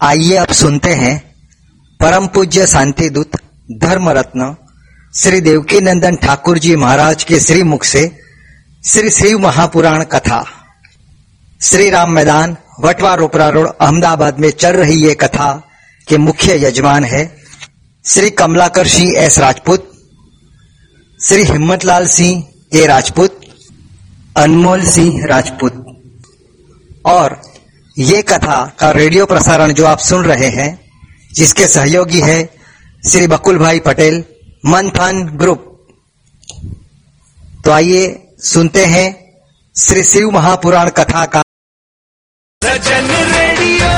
आइए अब सुनते हैं परम पूज्य शांति दूत धर्म रत्न श्री देवकी नंदन ठाकुर जी महाराज के श्री मुख से श्री शिव महापुराण कथा। श्री राम मैदान वटवा रोपरा रोड, अहमदाबाद में चल रही ये कथा के मुख्य यजमान है श्री कमलाकर सिंह एस राजपूत, श्री हिम्मतलाल सिंह ए राजपूत, अनमोल सिंह राजपूत और ये कथा का रेडियो प्रसारण जो आप सुन रहे हैं जिसके सहयोगी है श्री बकुल भाई पटेल मंथन ग्रुप तो आइए सुनते हैं श्री शिव महापुराण कथा का सजन रेडियो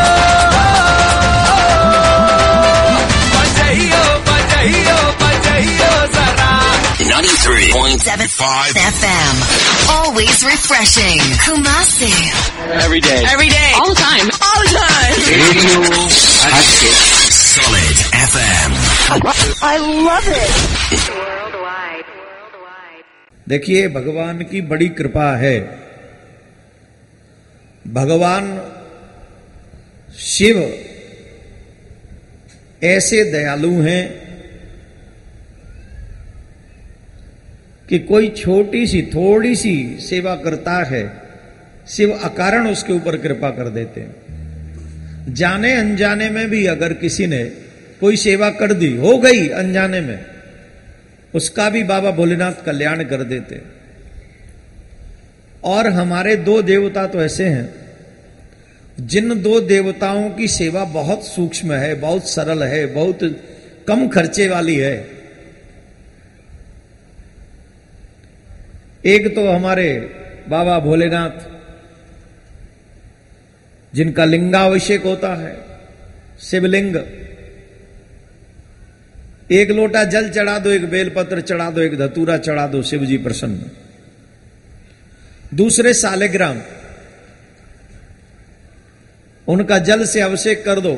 बजाइयो बजाइयो बजाइयो जरा 93.75 FM. Always refreshing. Kumasi. Every day Every day. All the time. All the time. Radio Solid FM. I love it. देखिए भगवान की बड़ी कृपा है भगवान शिव ऐसे दयालु हैं कि कोई छोटी सी थोड़ी सी सेवा करता है शिव अकारण उसके ऊपर कृपा कर देते हैं। जाने अनजाने में भी अगर किसी ने कोई सेवा कर दी, हो गई अनजाने में, उसका भी बाबा भोलेनाथ कल्याण कर देते और हमारे दो देवता तो ऐसे हैं, जिन दो देवताओं की सेवा बहुत सूक्ष्म है, बहुत सरल है, बहुत कम खर्चे वाली है। एक तो हमारे बाबा भोलेनाथ जिनका लिंगाभिषेक होता है, शिवलिंग। एक लोटा जल चढ़ा दो, एक बेलपत्र चढ़ा दो, एक धतूरा चढ़ा दो शिव जी प्रसन्न। दूसरे सालेग्राम उनका जल से अभिषेक कर दो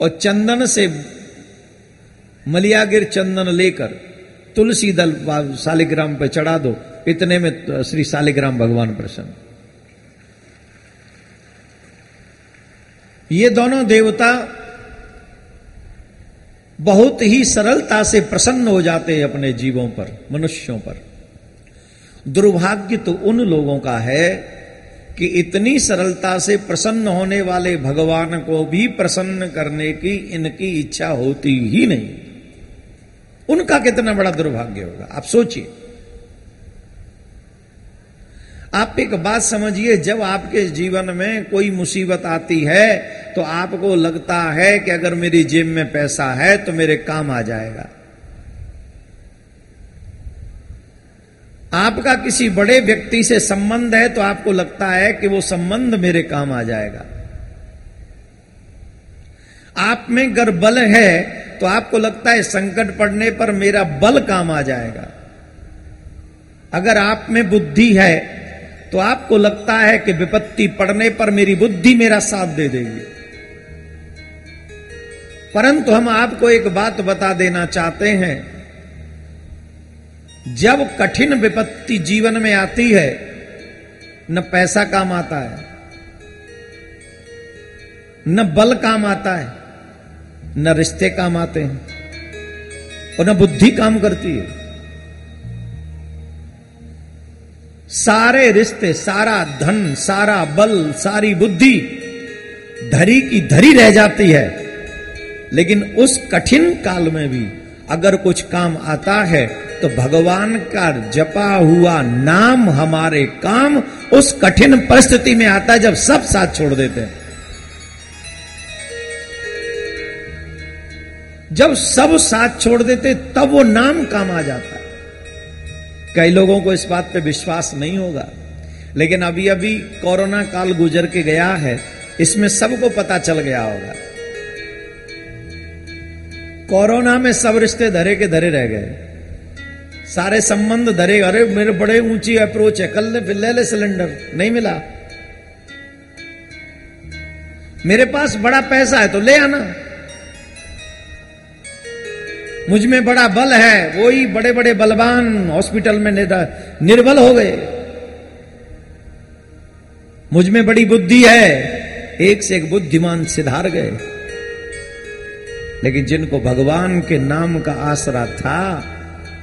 और चंदन से मलियागिर चंदन लेकर तुलसी दल सालिग्राम पर चढ़ा दो। इतने में श्री सालिग्राम भगवान प्रसन्न। ये दोनों देवता बहुत ही सरलता से प्रसन्न हो जाते हैं अपने जीवों पर, मनुष्यों पर। दुर्भाग्य तो उन लोगों का है कि इतनी सरलता से प्रसन्न होने वाले भगवान को भी प्रसन्न करने की इनकी इच्छा होती ही नहीं। उनका कितना बड़ा दुर्भाग्य होगा? आप सोचिए। आप एक बात समझिए, जब आपके जीवन में कोई मुसीबत आती है तो आपको लगता है कि अगर मेरी जेब में पैसा है तो मेरे काम आ जाएगा। आपका किसी बड़े व्यक्ति से संबंध है तो आपको लगता है कि वो संबंध मेरे काम आ जाएगा। आप में अगर बल है तो आपको लगता है संकट पड़ने पर मेरा बल काम आ जाएगा। अगर आप में बुद्धि है तो आपको लगता है कि विपत्ति पड़ने पर मेरी बुद्धि मेरा साथ दे देगी। परंतु हम आपको एक बात बता देना चाहते हैं। जब कठिन विपत्ति जीवन में आती है, न पैसा काम आता है, न बल काम आता है, न रिश्ते काम आते हैं, और न बुद्धि काम करती है। सारे रिश्ते, सारा धन, सारा बल, सारी बुद्धि धरी की धरी रह जाती है। लेकिन उस कठिन काल में भी अगर कुछ काम आता है तो भगवान का जपा हुआ नाम हमारे काम उस कठिन परिस्थिति में आता है जब सब साथ छोड़ देते हैं। जब सब साथ छोड़ देते, तब वो नाम काम आ जाता है। कई लोगों को इस बात पे विश्वास नहीं होगा। लेकिन अभी अभी कोरोना काल गुजर के गया है, इसमें सबको पता चल गया होगा। कोरोना में सब रिश्ते धरे के धरे रह गए। सारे संबंध धरे, अरे मेरे बड़े ऊँची अप्रोच है, कल ने ले ले सिलेंडर नहीं मिला। मेरे पास बड़ा पैसा है तो ले आना। मुझमें बड़ा बल है। वही बड़े बड़े बलवान हॉस्पिटल में निर्बल हो गए। मुझमें बड़ी बुद्धि है। एक से एक बुद्धिमान सिधार गए। लेकिन जिनको भगवान के नाम का आसरा था,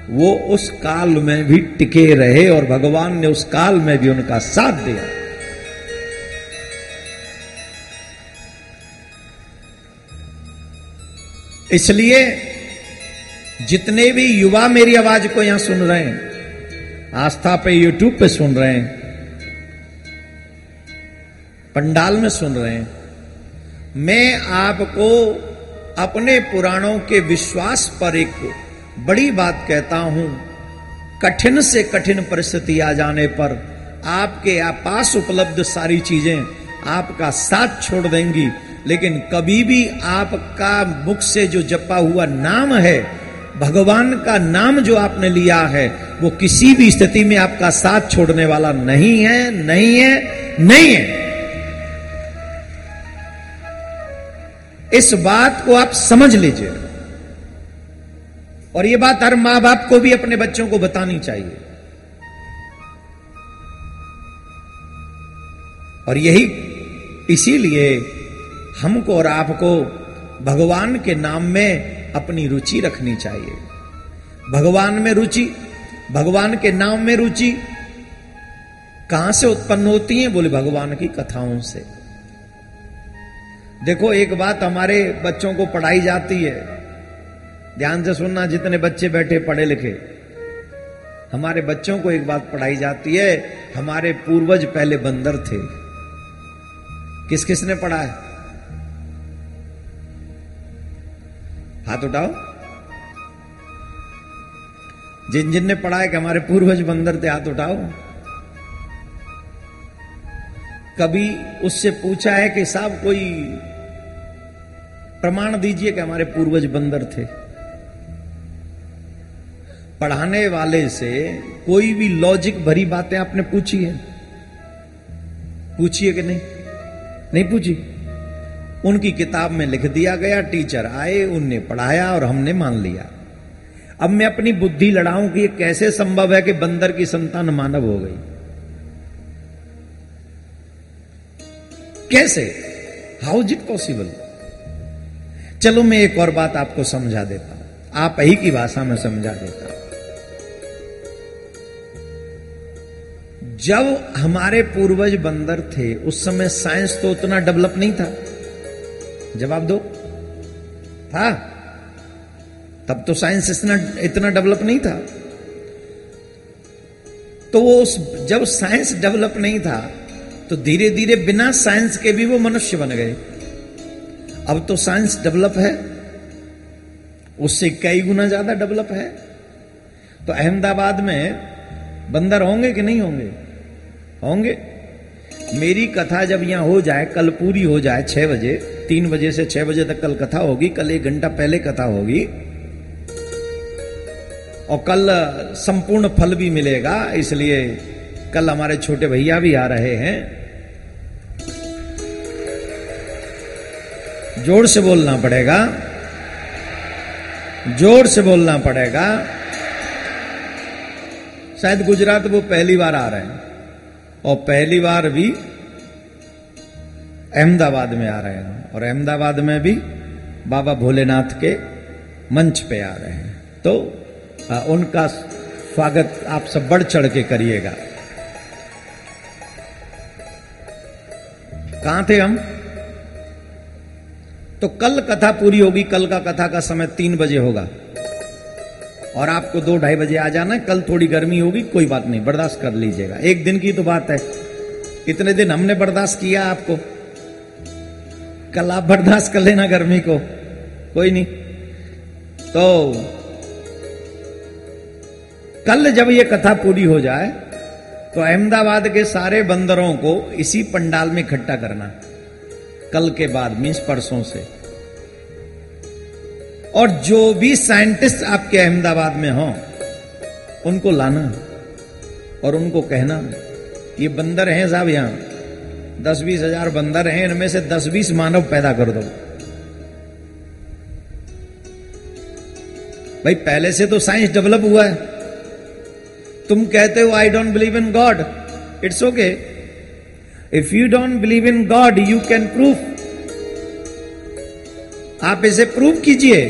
वो उस काल में भी टिके रहे और भगवान ने उस काल में भी उनका साथ दिया। इसलिए जितने भी युवा मेरी आवाज़ को यहाँ सुन रहे हैं, आस्था पे यूट्यूब पे सुन रहे हैं, पंडाल में सुन रहे हैं, मैं आपको अपने पुराणों के विश्वास पर एक बड़ी बात कहता हूँ। कठिन से कठिन परिस्थिति आ जाने पर आपके पास उपलब्ध सारी चीज़ें आपका साथ छोड़ देंगी, लेकिन कभी भी आपका मुख से जो जपा हुआ नाम है भगवान का नाम जो आपने लिया है, वो किसी भी स्थिति में आपका साथ छोड़ने वाला नहीं है नहीं है नहीं है। इस बात को आप समझ लीजिए। और ये बात हर माँ बाप को भी अपने बच्चों को बतानी चाहिए। और यही इसीलिए हमको और आपको भगवान के नाम में अपनी रुचि रखनी चाहिए। भगवान में रुचि, भगवान के नाम में रुचि, कहाँ से उत्पन्न होती है बोले भगवान की कथाओं से। देखो, एक बात हमारे बच्चों को पढ़ाई जाती है। ध्यान से सुनना, जितने बच्चे बैठे पढ़े लिखे। हमारे बच्चों को एक बात पढ़ाई जाती है, हमारे पूर्वज पहले बंदर थे। किस किसने पढ़ा है? हाथ उठाओ। जिन जिन ने पढ़ा है कि हमारे पूर्वज बंदर थे, हाथ उठाओ। कभी उससे पूछा है कि साहब कोई प्रमाण दीजिए कि हमारे पूर्वज बंदर थे। पढ़ाने वाले से कोई भी लॉजिक भरी बातें आपने पूछी है? पूछिए कि नहीं? नहीं पूछी? उनकी किताब में लिख दिया गया, टीचर आए, उनने पढ़ाया और हमने मान लिया। अब मैं अपनी बुद्धि लड़ाऊं कि यह कैसे संभव है कि बंदर की संतान मानव हो गई? कैसे? हाउ इज़ इट पॉसिबल चलो मैं एक और बात आपको समझा देता हूँ। आप ही की भाषा में समझा देता जब हमारे पूर्वज बंदर थे, उस समय साइंस तो उतना डेवलप नहीं था। जवाब दो। था तब तो साइंस इतना इतना डेवलप नहीं था। तो वो उस, जब साइंस डेवलप नहीं था तो धीरे धीरे बिना साइंस के भी वो मनुष्य बन गए। अब तो साइंस डेवलप है, उससे कई गुना ज़्यादा डेवलप है। तो अहमदाबाद में बंदर होंगे कि नहीं होंगे? होंगे। मेरी कथा जब यहाँ हो जाए, कल पूरी हो जाए छह बजे तीन बजे से छह बजे तक कल कथा होगी, कल एक घंटा पहले कथा होगी। और कल संपूर्ण फल भी मिलेगा, इसलिए कल हमारे छोटे भैया भी आ रहे हैं। ज़ोर से बोलना पड़ेगा। ज़ोर से बोलना पड़ेगा। शायद गुजरात वो पहली बार आ रहे हैं। और पहली बार भी अहमदाबाद में आ रहे हैं। और अहमदाबाद में भी बाबा भोलेनाथ के मंच पे आ रहे हैं। तो आ, उनका स्वागत आप सब बढ़ चढ़ के करिएगा। कहाँ थे हम? तो कल कथा पूरी होगी कल का कथा का समय तीन बजे होगा। और आपको दो ढाई बजे आ जाना है कल थोड़ी गर्मी होगी कोई बात नहीं बर्दाश्त कर लीजिएगा। एक दिन की तो बात है। इतने दिन हमने बर्दाश्त किया आपको? कल आप बर्दाश्त कर लेना गर्मी को। कोई नहीं। तो कल जब ये कथा पूरी हो जाए तो अहमदाबाद के सारे बंदरों को इसी पंडाल में इकट्ठा करना। कल के बाद मीन्स परसों से। और जो भी साइंटिस्ट आपके अहमदाबाद में हो, उनको लाना और उनको कहना, ये बंदर हैं साहब यहाँ। दस बीस हज़ार बंदर हैं, इनमें से दस बीस मानव पैदा कर दो। भाई, पहले से तो साइंस डेवलप हुआ है। तुम कहते हो I don't believe in God it's okay if you don't believe in God you can proof आप इसे प्रूव कीजिए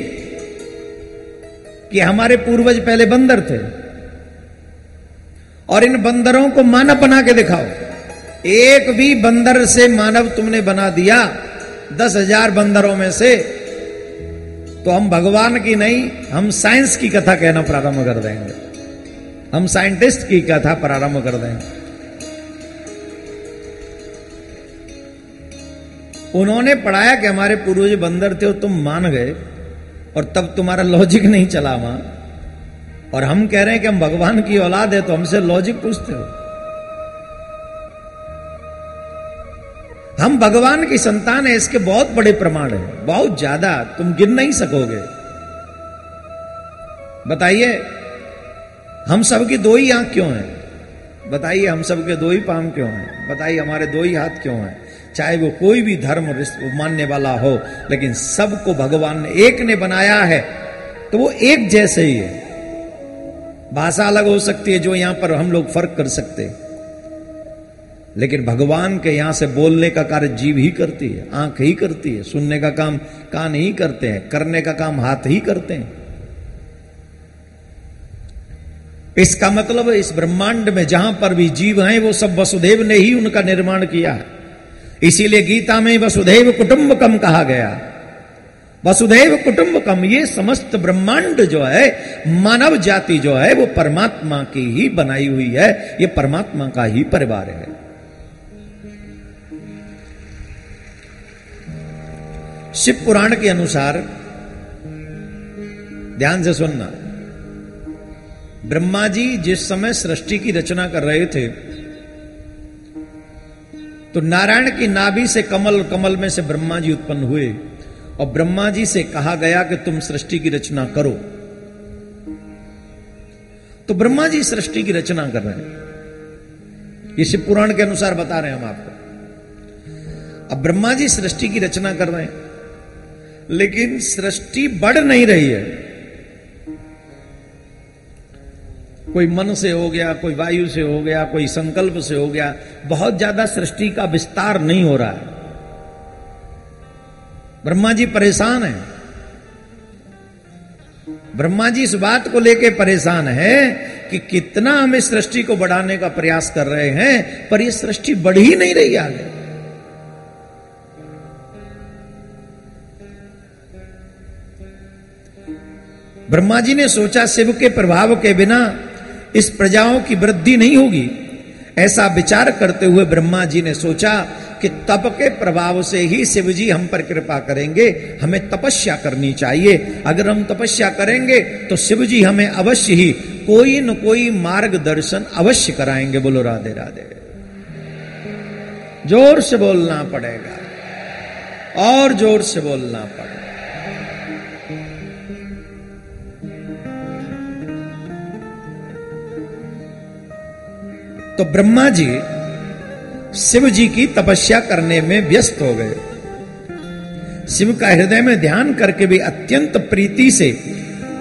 कि हमारे पूर्वज पहले बंदर थे। और इन बंदरों को मानव बना के दिखाओ। एक भी बंदर से मानव तुमने बना दिया, दस हज़ार बंदरों में से तो हम भगवान की नहीं, हम साइंस की कथा कहना प्रारंभ कर देंगे। हम साइंटिस्ट की कथा प्रारंभ कर देंगे। उन्होंने पढ़ाया कि हमारे पूर्वज बंदर थे, और तुम मान गए, और तब तुम्हारा लॉजिक नहीं चला वहाँ। और हम कह रहे हैं कि हम भगवान की औलाद है तो हमसे लॉजिक पूछते हो। हम भगवान की संतान है, इसके बहुत बड़े प्रमाण है। बहुत ज़्यादा तुम गिन नहीं सकोगे। बताइए, हम सबकी दो ही आँख क्यों है? बताइए, हम सबके दो ही पाम क्यों हैं? बताइए, हमारे दो ही हाथ क्यों हैं? चाहे वो कोई भी धर्म मानने वाला हो, लेकिन सबको भगवान ने एक ने बनाया है तो वो एक जैसे ही है। भाषा अलग हो सकती है, जो यहाँ पर हम लोग फ़र्क कर सकते हैं। लेकिन भगवान के यहाँ से बोलने का कार्य जीव ही करती है, आँख ही करती है, सुनने का काम कान ही करते हैं, करने का काम हाथ ही करते हैं। इसका मतलब इस ब्रह्मांड में जहाँ पर भी जीव हैं, वो सब वसुदेव ने ही उनका निर्माण किया है। इसीलिए गीता में वसुदेव कुटुंबकम कहा गया। वसुदेव कुटुंबकम ये समस्त ब्रह्मांड जो है, मानव जाति जो है, वो परमात्मा की ही बनाई हुई है, ये परमात्मा का ही परिवार है। शिव पुराण के अनुसार, ध्यान से सुनना। ब्रह्मा जी जिस समय सृष्टि की रचना कर रहे थे तो नारायण की नाभि से कमल कमल में से ब्रह्मा जी उत्पन्न हुए और ब्रह्मा जी से कहा गया कि तुम सृष्टि की रचना करो। तो ब्रह्मा जी सृष्टि की रचना कर रहे हैं। ये शिव पुराण के अनुसार बता रहे हैं हम आपको। अब ब्रह्मा जी सृष्टि की रचना कर रहे हैं। लेकिन सृष्टि बढ़ नहीं रही है। कोई मन से हो गया, कोई वायु से हो गया, कोई संकल्प से हो गया, बहुत ज़्यादा सृष्टि का विस्तार नहीं हो रहा है। ब्रह्मा जी परेशान है। ब्रह्मा जी इस बात को लेकर परेशान है कि कितना हम इस सृष्टि को बढ़ाने का प्रयास कर रहे हैं, पर यह सृष्टि बढ़ ही नहीं रही आगे। ब्रह्मा जी ने सोचा शिव के प्रभाव के बिना इस प्रजाओं की वृद्धि नहीं होगी। ऐसा विचार करते हुए ब्रह्मा जी ने सोचा कि तप के प्रभाव से ही शिव जी हम पर कृपा करेंगे, हमें तपस्या करनी चाहिए। अगर हम तपस्या करेंगे तो शिव जी हमें अवश्य ही कोई न कोई मार्गदर्शन अवश्य कराएँगे। बोलो, राधे राधे। ज़ोर से बोलना पड़ेगा। और ज़ोर से बोलना पड़ेगा। तो ब्रह्मा जी शिव जी की तपस्या करने में व्यस्त हो गए। शिव का हृदय में ध्यान करके भी अत्यंत प्रीति से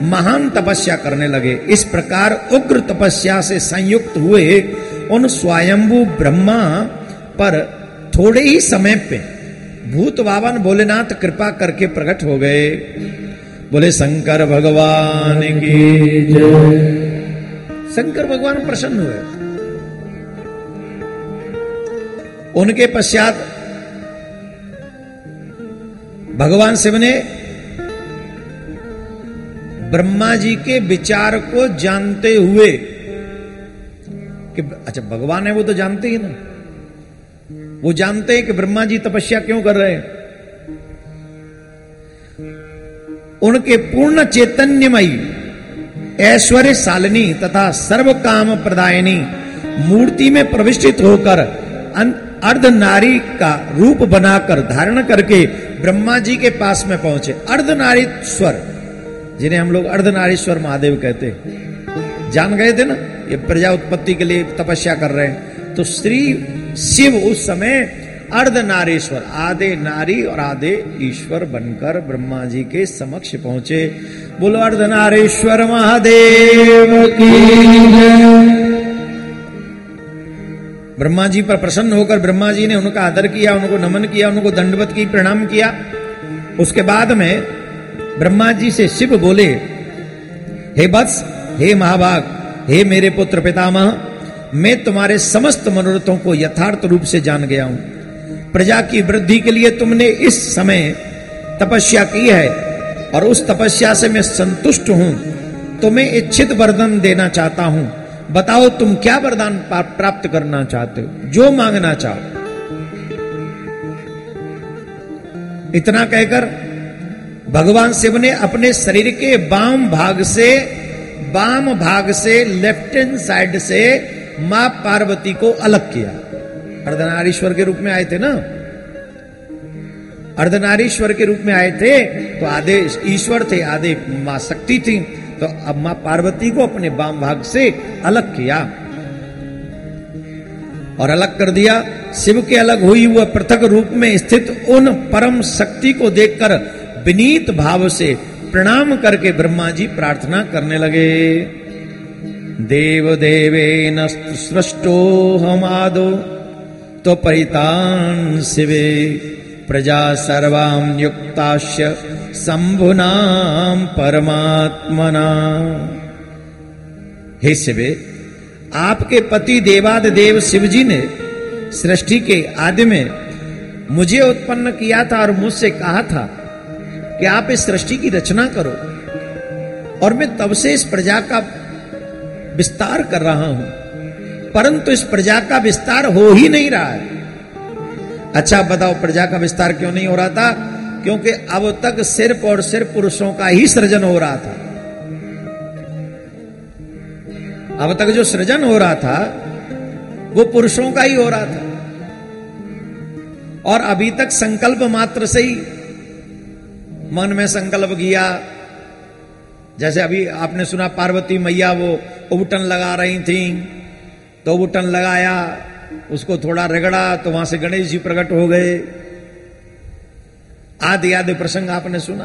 महान तपस्या करने लगे। इस प्रकार उग्र तपस्या से संयुक्त हुए उन स्वयंभू ब्रह्मा पर थोड़े ही समय पे भूत बावन भोलेनाथ कृपा करके प्रकट हो गए। बोले, शंकर भगवान की जय। शंकर भगवान प्रसन्न हुए। उनके पश्चात भगवान शिव ने ब्रह्मा जी के विचार को जानते हुए कि अच्छा भगवान है वो तो जानते ही ना वो जानते हैं कि ब्रह्मा जी तपस्या क्यों कर रहे हैं। उनके पूर्ण चैतन्यमयी, ऐश्वर्य शालिनी तथा सर्व काम प्रदायनी मूर्ति में प्रविष्टित होकर अर्ध नारी का रूप बनाकर धारण करके ब्रह्मा जी के पास में पहुँचे। अर्धनारीश्वर जिन्हें हम लोग अर्धनारीश्वर महादेव कहते जान गए थे ना? ये प्रजा उत्पत्ति के लिए तपस्या कर रहे हैं। तो श्री शिव उस समय अर्ध अर्धनारीश्वर आधे नारी और आधे ईश्वर बनकर ब्रह्मा जी के समक्ष पहुँचे। बोलो अर्ध अर्धनारीश्वर महादेव की ब्रह्मा जी पर प्रसन्न होकर ब्रह्मा जी ने उनका आदर किया, उनको नमन किया, उनको दंडवत की, प्रणाम किया। उसके बाद में ब्रह्मा जी से शिव बोले, हे वत्स हे महाभाग, हे मेरे पुत्र पितामह, मैं तुम्हारे समस्त मनोरथों को यथार्थ रूप से जान गया हूँ। प्रजा की वृद्धि के लिए तुमने इस समय तपस्या की है और उस तपस्या से मैं संतुष्ट हूँ। तुम्हें इच्छित वरदान देना चाहता हूँ। बताओ तुम क्या वरदान प्राप्त करना चाहते हो? जो मांगना चाहो। इतना कहकर भगवान शिव ने अपने शरीर के बाम भाग से, बाम भाग से लेफ़्ट हैंड साइड से माँ पार्वती को अलग किया। अर्धनारीश्वर के रूप में आए थे ना? अर्धनारीश्वर के रूप में आए थे तो आधे ईश्वर थे आधे माँ शक्ति थी। तो अब माँ पार्वती को अपने वाम भाग से अलग किया और अलग कर दिया। शिव के अलग हुई हुआ पृथक रूप में स्थित उन परम शक्ति को देखकर विनीत भाव से प्रणाम करके ब्रह्मा जी प्रार्थना करने लगे। देव देवे न सृष्टो हम आदो तो परितान शिवे प्रजा सर्वाम युक्ताश्य शंभुनाम परमात्मना हे शिवे आपके पति देवाद देव शिव जी ने सृष्टि के आदि में मुझे उत्पन्न किया था और मुझसे कहा था कि आप इस सृष्टि की रचना करो और मैं तब से इस प्रजा का विस्तार कर रहा हूँ। परंतु इस प्रजा का विस्तार हो ही नहीं रहा है। अच्छा बताओ प्रजा का विस्तार क्यों नहीं हो रहा था? क्योंकि अब तक सिर्फ़ और सिर्फ़ पुरुषों का ही सृजन हो रहा था। अब तक जो सृजन हो रहा था, वो पुरुषों का ही हो रहा था। और अभी तक संकल्प मात्र से ही मन में संकल्प किया। जैसे अभी आपने सुना, पार्वती मैया वो उबटन लगा रही थी तो उबटन लगाया, उसको थोड़ा रगड़ा तो वहाँ से गणेश जी प्रकट हो गए। आदि आदि प्रसंग आपने सुना।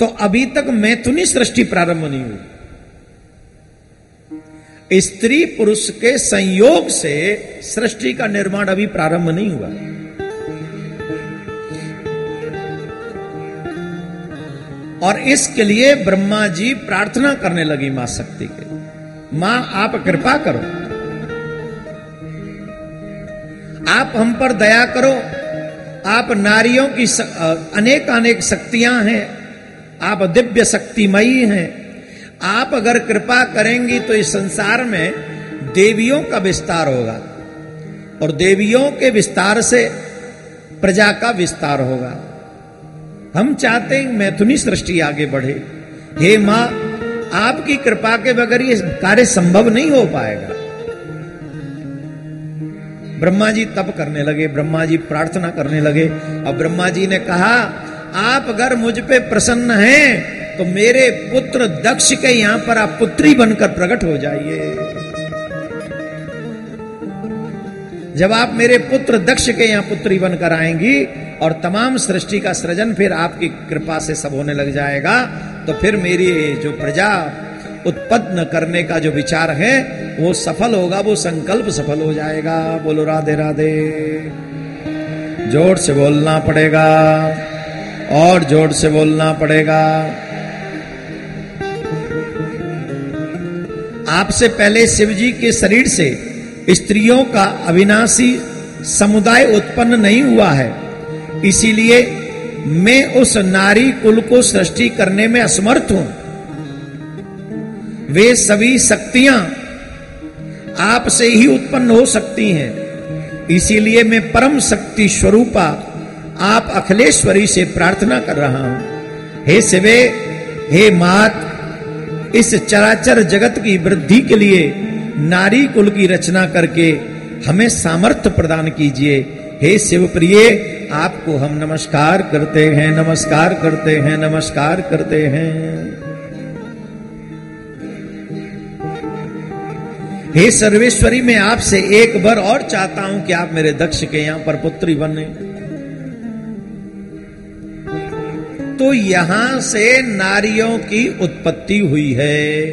तो अभी तक मैथुनी सृष्टि प्रारंभ नहीं हुई। स्त्री पुरुष के संयोग से सृष्टि का निर्माण अभी प्रारंभ नहीं हुआ। और इसके लिए ब्रह्मा जी प्रार्थना करने लगी माँ शक्ति के। माँ, आप कृपा करो। आप हम पर दया करो। आप नारियों की अनेक अनेक शक्तियाँ हैं। आप दिव्य शक्तिमयी हैं। आप अगर कृपा करेंगी तो इस संसार में देवियों का विस्तार होगा और देवियों के विस्तार से प्रजा का विस्तार होगा। हम चाहते हैं मैथुनी सृष्टि आगे बढ़े। हे माँ, आपकी कृपा के बगैर ये कार्य संभव नहीं हो पाएगा। ब्रह्मा जी तप करने लगे ब्रह्मा जी प्रार्थना करने लगे। और ब्रह्मा जी ने कहा, आप अगर मुझ पे प्रसन्न हैं तो मेरे पुत्र दक्ष के यहाँ पर आप पुत्री बनकर प्रकट हो जाइए। जब आप मेरे पुत्र दक्ष के यहाँ पुत्री बनकर आएँगी और तमाम सृष्टि का सृजन फिर आपकी कृपा से सब होने लग जाएगा तो फिर मेरी जो प्रजा उत्पन्न करने का जो विचार है, वो सफल होगा, वो संकल्प सफल हो जाएगा। बोलो, राधे राधे। ज़ोर से बोलना पड़ेगा, और ज़ोर से बोलना पड़ेगा। आपसे पहले शिव जी के शरीर से स्त्रियों का अविनाशी समुदाय उत्पन्न नहीं हुआ है। इसीलिए मैं उस नारी कुल को सृष्टि करने में असमर्थ हूँ। वे सभी शक्तियाँ आपसे ही उत्पन्न हो सकती हैं। इसीलिए मैं परम शक्ति स्वरूपा आप अखिलेश्वरी से प्रार्थना कर रहा हूँ। हे शिवे, हे मात, इस चराचर जगत की वृद्धि के लिए नारी कुल की रचना करके हमें सामर्थ्य प्रदान कीजिए। हे शिव प्रिय आपको हम नमस्कार करते हैं, नमस्कार करते हैं, नमस्कार करते हैं। हे सर्वेश्वरी, मैं आपसे एक बार और चाहता हूँ कि आप मेरे दक्ष के यहाँ पर पुत्री बने। तो यहाँ से नारियों की उत्पत्ति हुई है।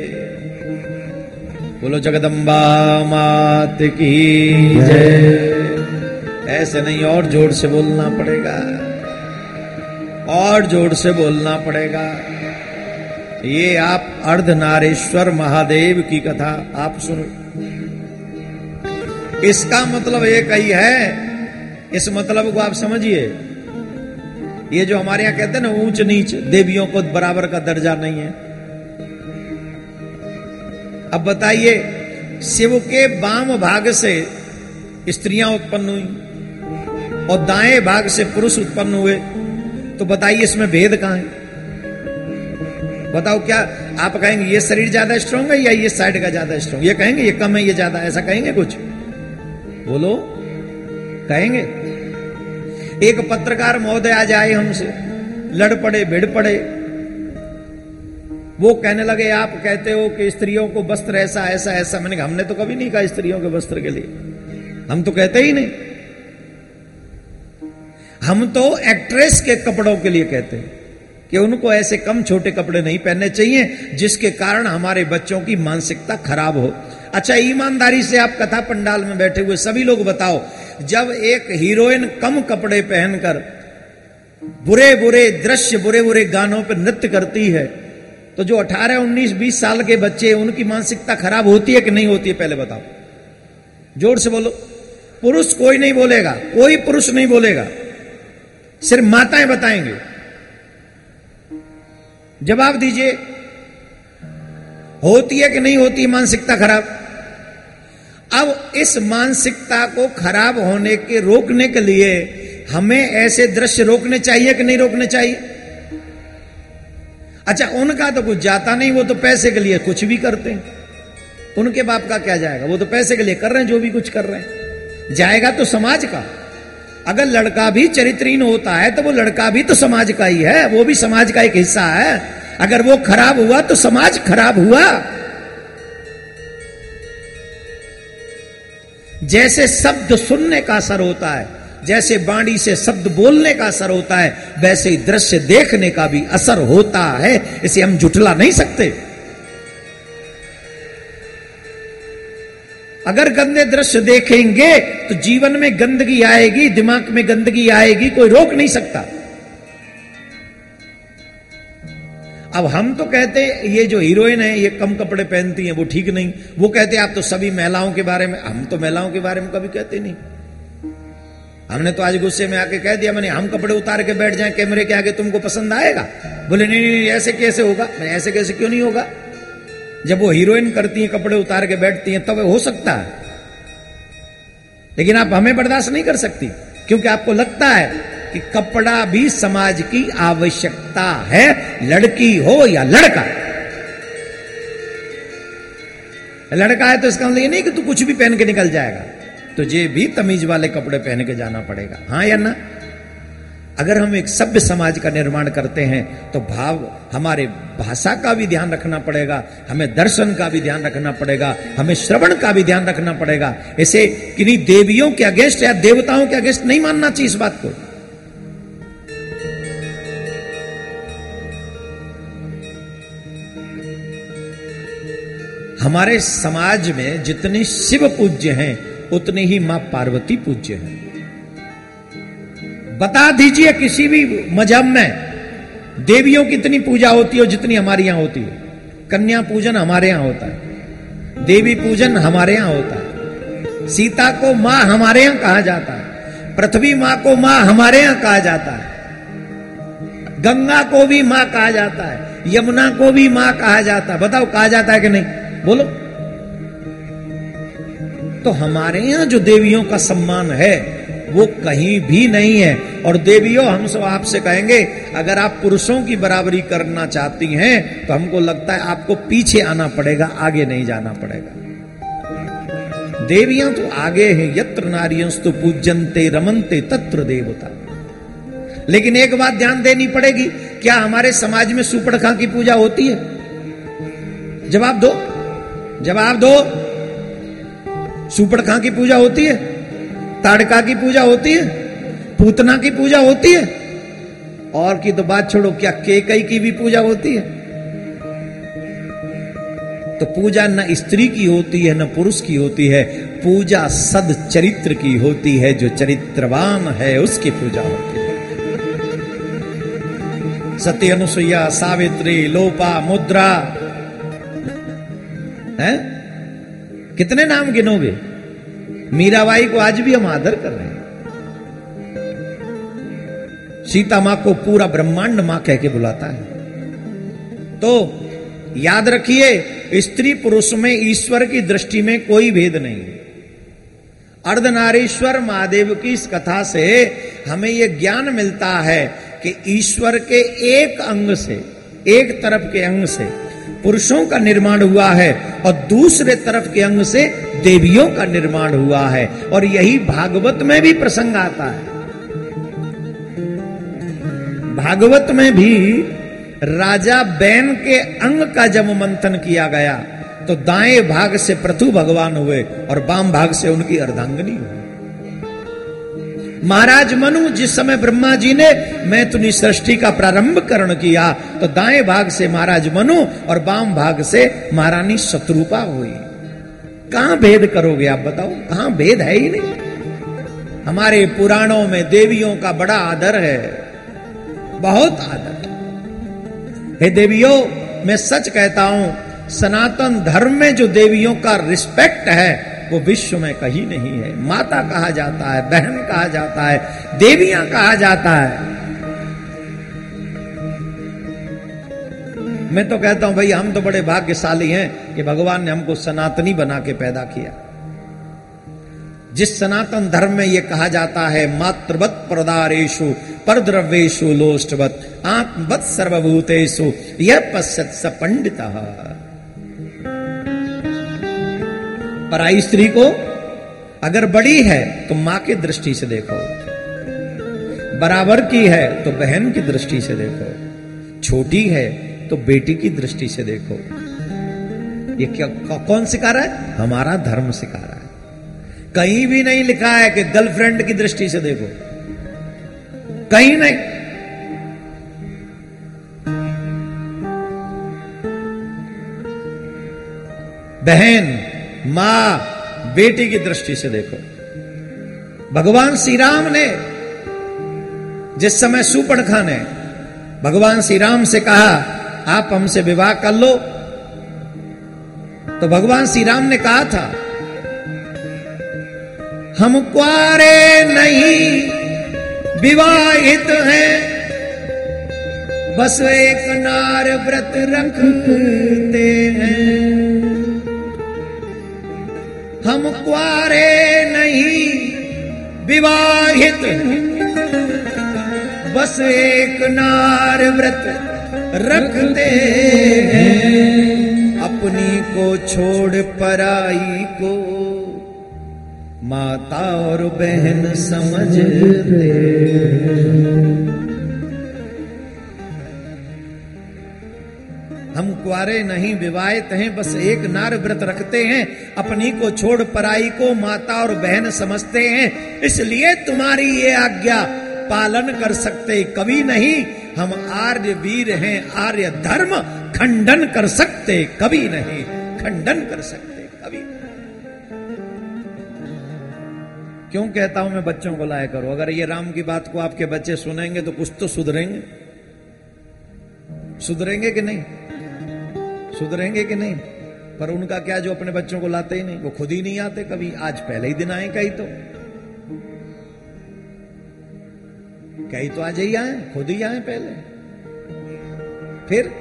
बोलो, जगदम्बा मात की जय। ऐसे नहीं, और ज़ोर से बोलना पड़ेगा। और ज़ोर से बोलना पड़ेगा। ये आप अर्धनारेश्वर महादेव की कथा आप सुनो। इसका मतलब एक ही है। इस मतलब को आप समझिए। ये जो हमारे यहाँ कहते हैं ना, ऊंच नीच, देवियों को बराबर का दर्जा नहीं है। अब बताइए, शिव के वाम भाग से स्त्रियाँ उत्पन्न हुई और दाएँ भाग से पुरुष उत्पन्न हुए। तो बताइए, इसमें भेद कहाँ है? बताओ क्या आप कहेंगे, ये शरीर ज़्यादा स्ट्रांग है या ये साइड का ज़्यादा स्ट्रांग ये कहेंगे, ये कम है, ये ज़्यादा, ऐसा कहेंगे कुछ? बोलो। कहेंगे। एक पत्रकार महोदय आ जाए हमसे। लड़ पड़े, भिड़ पड़े। वो कहने लगे, आप कहते हो कि स्त्रियों को वस्त्र ऐसा ऐसा ऐसा। मैंने कहा, हमने तो कभी नहीं कहा स्त्रियों के वस्त्र के लिए। हम तो कहते ही नहीं। हम तो एक्ट्रेस के कपड़ों के लिए कहते हैं कि उनको ऐसे कम छोटे कपड़े नहीं पहनने चाहिए, जिसके कारण हमारे बच्चों की मानसिकता खराब हो। अच्छा ईमानदारी से आप कथा पंडाल में बैठे हुए सभी लोग बताओ जब एक हीरोइन कम कपड़े पहनकर बुरे बुरे दृश्य बुरे बुरे गानों पर नृत्य करती है तो जो 18, 19, 20 साल के बच्चे उनकी मानसिकता खराब होती है कि नहीं होती है पहले बताओ। ज़ोर से बोलो। पुरुष कोई नहीं बोलेगा कोई पुरुष नहीं बोलेगा सिर्फ़ माताएँ बताएँगे। जवाब दीजिए होती है कि नहीं होती मानसिकता खराब? अब इस मानसिकता को खराब होने के रोकने के लिए हमें ऐसे दृश्य रोकने चाहिए कि नहीं रोकने चाहिए? अच्छा उनका तो कुछ जाता नहीं, वो तो पैसे के लिए कुछ भी करते हैं। उनके बाप का क्या जाएगा? वो तो पैसे के लिए कर रहे हैं, जो भी कुछ कर रहे हैं। जाएगा तो समाज का। अगर लड़का भी चरित्रहीन होता है तो वो लड़का भी तो समाज का ही है, वो भी समाज का एक हिस्सा है। अगर वो खराब हुआ तो समाज खराब हुआ। जैसे शब्द सुनने का असर होता है, जैसे बाणी से शब्द बोलने का असर होता है, वैसे ही दृश्य देखने का भी असर होता है। इसे हम जुटला नहीं सकते। अगर गंदे दृश्य देखेंगे तो जीवन में गंदगी आएगी, दिमाग में गंदगी आएगी, कोई रोक नहीं सकता। अब हम तो कहते ये जो हीरोइन है ये कम कपड़े पहनती हैं वो ठीक नहीं। वो कहते आप तो सभी महिलाओं के बारे में हम तो महिलाओं के बारे में कभी कहते नहीं। हमने तो आज गुस्से में आके कह दिया मैंने हम कपड़े उतार के बैठ जाए कैमरे के आगे तुमको पसंद आएगा? बोले नहीं नहीं, ऐसे कैसे होगा? मैंने ऐसे कैसे क्यों नहीं होगा? जब वो हीरोइन करती है कपड़े उतार के बैठती हैं तब हो सकता है। लेकिन आप हमें बर्दाश्त नहीं कर सकती क्योंकि आपको लगता है कि कपड़ा भी समाज की आवश्यकता है, लड़की हो या लड़का। लड़का है तो इसका मतलब ये नहीं कि तू कुछ भी पहन के निकल जाएगा, तुझे भी तमीज वाले कपड़े पहन के जाना पड़ेगा। हाँ या ना? अगर हम एक सभ्य समाज का निर्माण करते हैं तो भाव, हमारे भाषा का भी ध्यान रखना पड़ेगा, हमें दर्शन का भी ध्यान रखना पड़ेगा, हमें श्रवण का भी ध्यान रखना पड़ेगा। इसे किन्हीं देवियों के अगेंस्ट या देवताओं के अगेंस्ट नहीं मानना चाहिए इस बात को। हमारे समाज में जितने शिव पूज्य हैं, उतने ही माँ पार्वती पूज्य हैं। बता दीजिए किसी भी मज़हब में देवियों की इतनी पूजा होती हो जितनी हमारे यहाँ होती है। कन्या पूजन हमारे यहाँ होता है। देवी पूजन हमारे यहाँ होता है। सीता को माँ हमारे यहाँ कहा जाता है। पृथ्वी माँ को माँ हमारे यहाँ कहा जाता है। गंगा को भी माँ कहा जाता है। यमुना को भी माँ कहा जाता है। बताओ कहा जाता है कि नहीं? बोलो। तो हमारे यहाँ जो देवियों का सम्मान है, वो कहीं भी नहीं है। और देवियों, हम सब आपसे कहेंगे, अगर आप पुरुषों की बराबरी करना चाहती हैं तो हमको लगता है आपको पीछे आना पड़ेगा, आगे नहीं जाना पड़ेगा। देवियाँ तो आगे हैं, यत्र नारियंस्तु पूजनते रमनते तत्र देवता। लेकिन एक बात ध्यान देनी पड़ेगी, क्या हमारे समाज में सुपड़खा की पूजा होती है? जवाब दो। जवाब दो। सुपड़खा की पूजा होती है? ताड़का की पूजा होती है? पूतना की पूजा होती है? और की तो बात छोड़ो, क्या केकई की भी पूजा होती है? तो पूजा न स्त्री की होती है, न पुरुष की होती है। पूजा सद चरित्र की होती है, जो चरित्रवान है, उसकी पूजा होती है। सत्य अनुसुईया, सावित्री, लोपा, मुद्रा है? कितने नाम गिनोगे? मीराबाई को आज भी हम आदर कर रहे हैं। सीता माँ को पूरा ब्रह्मांड माँ कह के बुलाता है। तो याद रखिए, स्त्री पुरुष में ईश्वर की दृष्टि में कोई भेद नहीं। अर्धनारीश्वर महादेव की इस कथा से हमें यह ज्ञान मिलता है कि ईश्वर के एक अंग से, एक तरफ़ के अंग से पुरुषों का निर्माण हुआ है और दूसरे तरफ़ के अंग से देवियों का निर्माण हुआ है और यही भागवत में भी प्रसंग आता है। भागवत में भी राजा बैन के अंग का जब मंथन किया गया तो दाएँ भाग से प्रथु भगवान हुए और बाम भाग से उनकी अर्धांगनी हुई। महाराज मनु, जिस समय ब्रह्मा जी ने मैं तुनी सृष्टि का प्रारंभ करण किया तो दाएँ भाग से महाराज मनु और बाम भाग से महारानी शत्रुपा हुई। कहाँ भेद करोगे आप बताओ? कहाँ भेद है ही नहीं। हमारे पुराणों में देवियों का बड़ा आदर है। बहुत आदर। हे देवियों, मैं सच कहता हूँ, सनातन धर्म में जो देवियों का रिस्पेक्ट है वो विश्व में कहीं नहीं है। माता कहा जाता है, बहन कहा जाता है, देवियाँ कहा जाता है। मैं तो कहता हूँ, भाई, हम तो बड़े भाग्यशाली हैं कि भगवान ने हमको सनातनी बना के पैदा किया। जिस सनातन धर्म में यह कहा जाता है, मातृवत प्रदारेशु परद्रव्येशु लोष्टवत, आत्मवत सर्वभूतेशु यह पश्यत स पराई स्त्री को अगर बड़ी है तो माँ की दृष्टि से देखो। बराबर की है तो बहन की दृष्टि से देखो। छोटी है तो बेटी की दृष्टि से देखो। ये क्या कौन सिखा रहा है? हमारा धर्म सिखा रहा है। कहीं भी नहीं लिखा है कि गर्लफ्रेंड की दृष्टि से देखो। कहीं नहीं। बहन माँ बेटी की दृष्टि से देखो। भगवान श्री राम ने जिस समय सुपड़खा ने भगवान श्री राम से कहा, आप हमसे विवाह कर लो। तो भगवान श्री राम ने कहा था, हम क्वारे नहीं, विवाहित हैं। बस एक नार व्रत रखते हैं। हम क्वारे नहीं, विवाहित। बस एक नार व्रत रखते हैं, अपनी को छोड़ पराई को। माता और बहन समझते हम कुआरे नहीं विवाहित हैं, बस एक नार व्रत रखते हैं, अपनी को छोड़ पराई को माता और बहन समझते हैं। इसलिए तुम्हारी ये आज्ञा पालन कर सकते, कभी नहीं, हम आर्य वीर हैं, आर्य धर्म, खंडन कर सकते, कभी नहीं, खंडन कर सकते, कभी क्यों कहता हूँ मैं बच्चों को लाया करो? अगर ये राम की बात को आपके बच्चे सुनेंगे तो कुछ तो सुधरेंगे। सुधरेंगे कि नहीं? सुधरेंगे कि नहीं? पर उनका क्या जो अपने बच्चों को लाते ही नहीं? वो खुद ही नहीं आते कभी। आज पहले ही दिन आए कहीं तो। कहीं तो आज ही आए, खुद ही आए पहले। फिर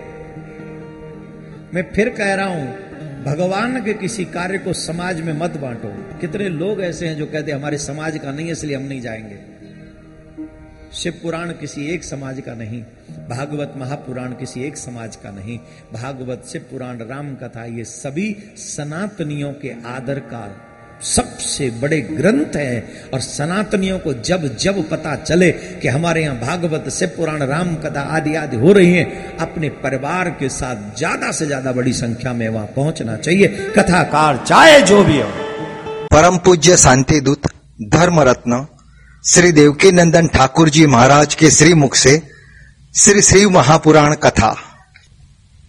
मैं फिर कह रहा हूँ, भगवान के किसी कार्य को समाज में मत बांटो। कितने लोग ऐसे हैं जो कहते हमारे समाज का नहीं है इसलिए हम नहीं जाएँगे। शिव पुराण किसी एक समाज का नहीं, भागवत महापुराण किसी एक समाज का नहीं। भागवत, शिव पुराण, राम कथा, ये सभी सनातनियों के आदर का सबसे बड़े ग्रंथ है और सनातनियों को जब जब पता चले कि हमारे यहाँ भागवत, शिव पुराण, राम कथा आदि आदि हो रही है, अपने परिवार के साथ ज़्यादा से ज़्यादा बड़ी संख्या में वहाँ पहुँचना चाहिए। कथाकार चाहे जो भी हो। परम पूज्य शांति दूत धर्म रत्न श्री देवकी नंदन ठाकुर जी महाराज के श्री मुख से श्री श्री महापुराण कथा।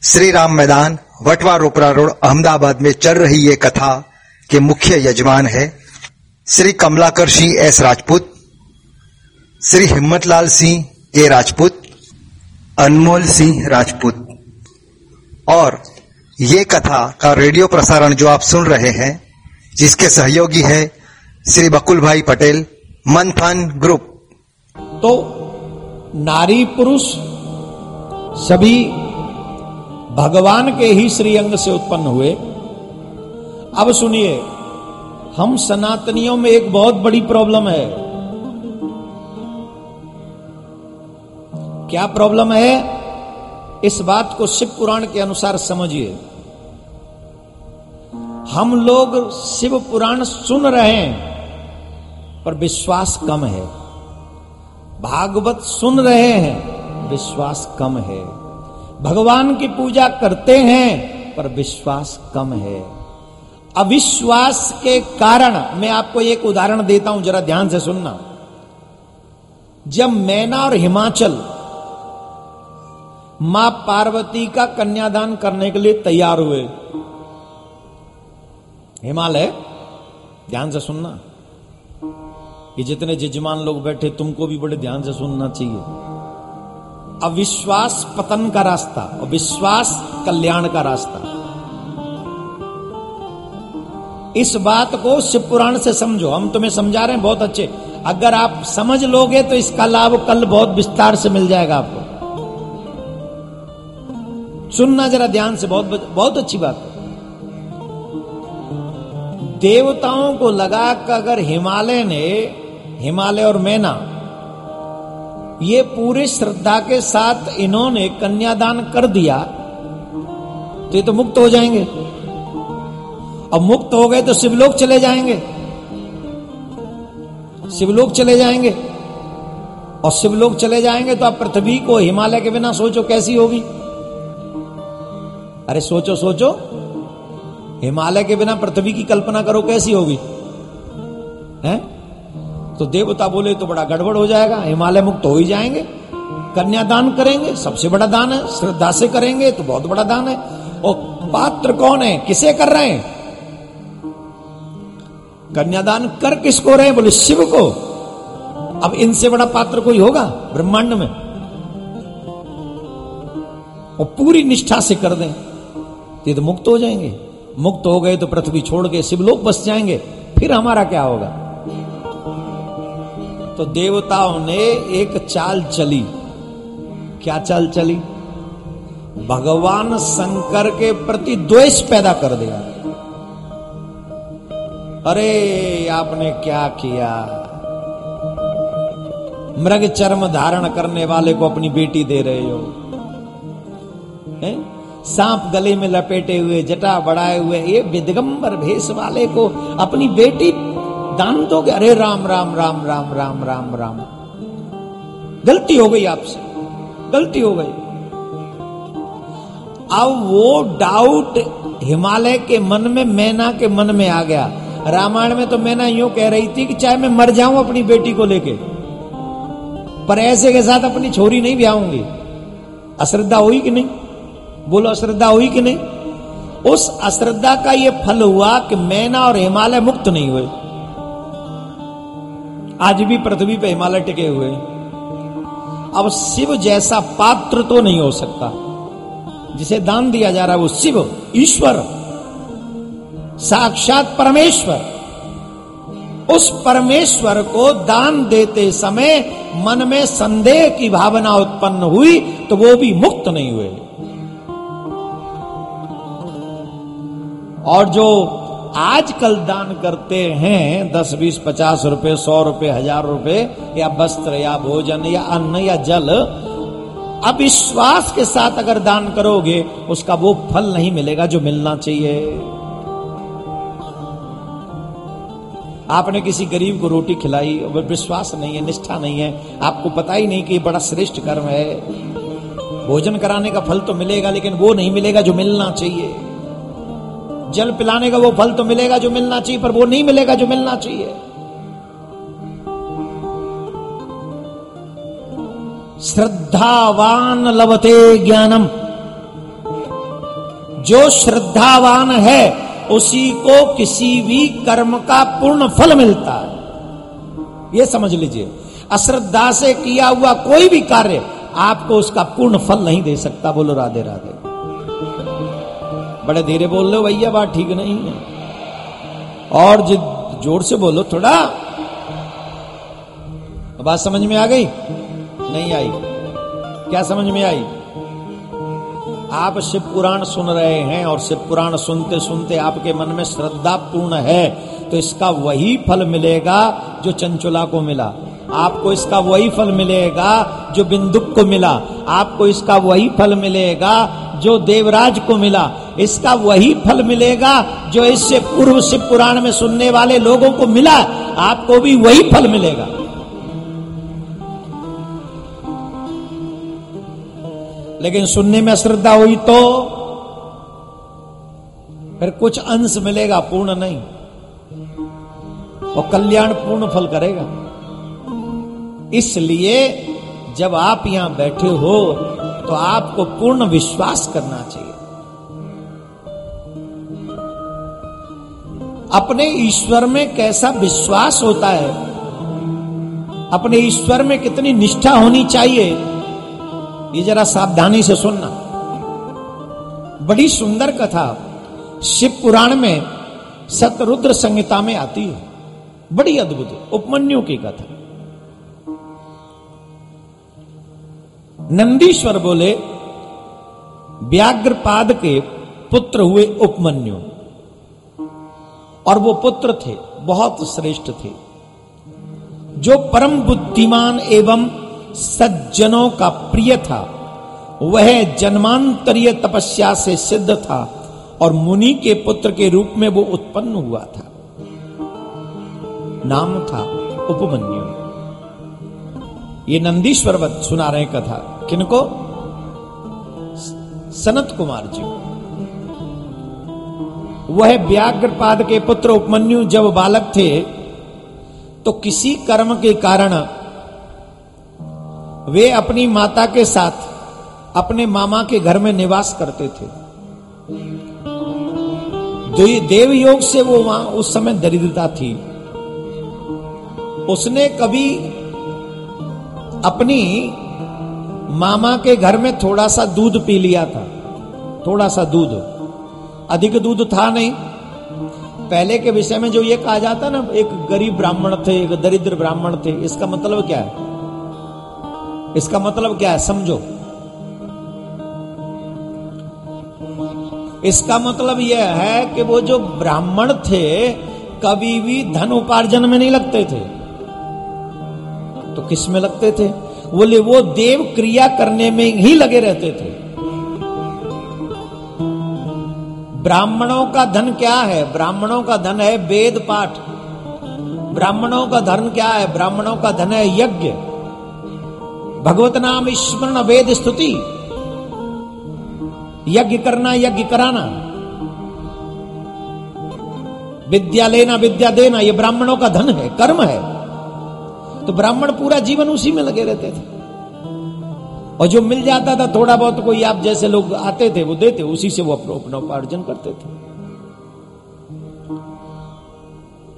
श्री राम मैदान, वटवा रोपरा रोड, अहमदाबाद में चल रही ये कथा के मुख्य यजमान है श्री कमलाकर सिंह एस राजपूत, श्री हिम्मतलाल सिंह के राजपूत, अनमोल सिंह राजपूत। और ये कथा का रेडियो प्रसारण जो आप सुन रहे हैं, जिसके सहयोगी है श्री बकुल भाई पटेल मंथन ग्रुप। तो नारी पुरुष सभी भगवान के ही श्रीअंग से उत्पन्न हुए। अब सुनिए, हम सनातनियों में एक बहुत बड़ी प्रॉब्लम है। क्या प्रॉब्लम है? इस बात को शिव पुराण के अनुसार समझिए। हम लोग शिव पुराण सुन रहे हैं। पर विश्वास कम है। भागवत सुन रहे हैं, विश्वास कम है। भगवान की पूजा करते हैं, पर विश्वास कम है। अविश्वास के कारण, मैं आपको एक उदाहरण देता हूँ, जरा ध्यान से सुनना। जब मैना और हिमाचल माँ पार्वती का कन्यादान करने के लिए तैयार हुए, हिमालय, ध्यान से सुनना। ये जितने जजमान लोग बैठे, तुमको भी बड़े ध्यान से सुनना चाहिए। अविश्वास पतन का रास्ता और विश्वास कल्याण का रास्ता। इस बात को शिव पुराण से समझो। हम तुम्हें समझा रहे हैं बहुत अच्छे। अगर आप समझ लोगे तो इसका लाभ कल बहुत विस्तार से मिल जाएगा आपको। सुनना जरा ध्यान से, बहुत बहुत अच्छी बात। देवताओं को लगा कि अगर हिमालय ने हिमालय और मैना। ये पूरी श्रद्धा के साथ इन्होंने कन्यादान कर दिया। तो ये तो मुक्त हो जाएँगे। और मुक्त हो गए तो शिवलोक चले जाएँगे। शिवलोक चले जाएँगे। और शिवलोक चले जाएँगे तो आप पृथ्वी को हिमालय के बिना सोचो कैसी होगी? अरे सोचो सोचो। हिमालय के बिना पृथ्वी की कल्पना करो कैसी होगी? हैं? तो देवता बोले तो बड़ा गड़बड़ हो जाएगा, हिमालय मुक्त हो ही जाएँगे। कन्यादान करेंगे, सबसे बड़ा दान है, श्रद्धा से करेंगे तो बहुत बड़ा दान है। और पात्र कौन है? किसे कर रहे हैं? कन्यादान कर किसको रहे बोले शिव को। अब इनसे बड़ा पात्र कोई होगा ब्रह्मांड में? और पूरी निष्ठा से कर दें तो ये तो मुक्त हो जाएँगे। मुक्त हो गए तो पृथ्वी छोड़ के शिवलोक बस जाएँगे, फिर हमारा क्या होगा? तो देवताओं ने एक चाल चली। क्या चाल चली? भगवान शंकर के प्रति द्वेष पैदा कर दिया। अरे, आपने क्या किया? मृग चर्म धारण करने वाले को अपनी बेटी दे रहे हो। हैं? सांप गले में लपेटे हुए, जटा बढ़ाए हुए, ये विदगंबर भेष वाले को अपनी बेटी दान दोगे? अरे राम राम राम राम राम राम राम। गलती हो गई आपसे। गलती हो गई। अब वो डाउट हिमालय के मन में, मैना के मन में आ गया। रामायण में तो मैना यूँ कह रही थी कि चाहे मैं मर जाऊँ अपनी बेटी को लेके, पर ऐसे के साथ अपनी छोरी नहीं ब्याहूँगी। अश्रद्धा हुई कि नहीं? बोलो, अश्रद्धा हुई कि नहीं? उस अश्रद्धा का ये फल हुआ कि मैना और हिमालय मुक्त नहीं हुए। आज भी पृथ्वी पे हिमालय टिके हुए अब शिव जैसा पात्र तो नहीं हो सकता। जिसे दान दिया जा रहा है वो शिव, ईश्वर, साक्षात परमेश्वर। उस परमेश्वर को दान देते समय मन में संदेह की भावना उत्पन्न हुई तो वो भी मुक्त नहीं हुए। और जो आजकल दान करते हैं, दस, बीस, पचास रुपए सौ रुपए हज़ार रुपए या वस्त्र, या भोजन, या अन्न, या जल। अविश्वास के साथ अगर दान करोगे, उसका वो फल नहीं मिलेगा जो मिलना चाहिए। आपने किसी गरीब को रोटी खिलाई विश्वास नहीं है, निष्ठा नहीं है। आपको पता ही नहीं कि बड़ा श्रेष्ठ कर्म है। भोजन कराने का फल तो मिलेगा, लेकिन वो नहीं मिलेगा जो मिलना चाहिए। जल पिलाने का वो फल तो मिलेगा जो मिलना चाहिए, पर वो नहीं मिलेगा जो मिलना चाहिए। श्रद्धावान लवते ज्ञानम। जो श्रद्धावान है, उसी को किसी भी कर्म का पूर्ण फल मिलता है। ये समझ लीजिए, अश्रद्धा से किया हुआ कोई भी कार्य आपको उसका पूर्ण फल नहीं दे सकता, बोलो राधे राधे। बड़े धीरे बोल हो भैया, बात ठीक नहीं है। और जो ज़ोर से बोलो, थोड़ा। बात समझ में आ गई? नहीं आई। क्या समझ में आई? आप शिव पुराण सुन रहे हैं और शिव पुराण सुनते सुनते आपके मन में श्रद्धा पूर्ण है तो इसका वही फल मिलेगा जो चंचुला को मिला। आपको इसका वही फल मिलेगा जो बिंदुक को मिला। आपको इसका वही फल मिलेगा जो देवराज को मिला, इसका वही फल मिलेगा जो इससे पूर्व शिव पुराण में सुनने वाले लोगों को मिला, आपको भी वही फल मिलेगा। लेकिन सुनने में श्रद्धा हुई तो फिर कुछ अंश मिलेगा, पूर्ण नहीं। और कल्याण पूर्ण फल करेगा। इसलिए जब आप यहाँ बैठे हो तो आपको पूर्ण विश्वास करना चाहिए। अपने ईश्वर में कैसा विश्वास होता है, अपने ईश्वर में कितनी निष्ठा होनी चाहिए, ये जरा सावधानी से सुनना। बड़ी सुंदर कथा शिव पुराण में सतरुद्र संहिता में आती है। बड़ी अद्भुत, उपमन्यु की कथा। नंदीश्वर बोले, व्याघ्रपाद के पुत्र हुए उपमन्यु। और वो पुत्र थे, बहुत श्रेष्ठ थे, जो परम बुद्धिमान एवं सज्जनों का प्रिय था। वह जन्मांतरीय तपस्या से सिद्ध था और मुनि के पुत्र के रूप में वो उत्पन्न हुआ था। नाम था उपमन्यु। ये नंदीश्वर वत सुना रहे कथा। किनको? सनत कुमार जी वह व्याघ्रपाद के पुत्र उपमन्यु जब बालक थे तो किसी कर्म के कारण वे अपनी माता के साथ अपने मामा के घर में निवास करते थे। देव योग से वो वहाँ उस समय दरिद्रता थी। उसने कभी अपनी मामा के घर में थोड़ा सा दूध पी लिया था। थोड़ा सा दूध। अधिक दूध था नहीं। पहले के विषय में जो ये कहा जाता ना, एक गरीब ब्राह्मण थे, एक दरिद्र ब्राह्मण थे, इसका मतलब क्या है? इसका मतलब क्या है? समझो। इसका मतलब यह है कि वो जो ब्राह्मण थे, कभी भी धन उपार्जन में नहीं लगते थे। तो किसमें लगते थे? बोले, वो देव क्रिया करने में ही लगे रहते थे। ब्राह्मणों का धन क्या है? ब्राह्मणों का धन है वेद पाठ। ब्राह्मणों का धन क्या है? ब्राह्मणों का धन है यज्ञ। भगवत नाम स्मरण वेद स्तुति। यज्ञ करना, यज्ञ कराना। विद्या लेना, विद्या देना, ये ब्राह्मणों का धन है, कर्म है। तो ब्राह्मण पूरा जीवन उसी में लगे रहते थे। और जो मिल जाता था थोड़ा बहुत कोई आप जैसे लोग आते थे, वो देते, उसी से वो अपना उपार्जन करते थे।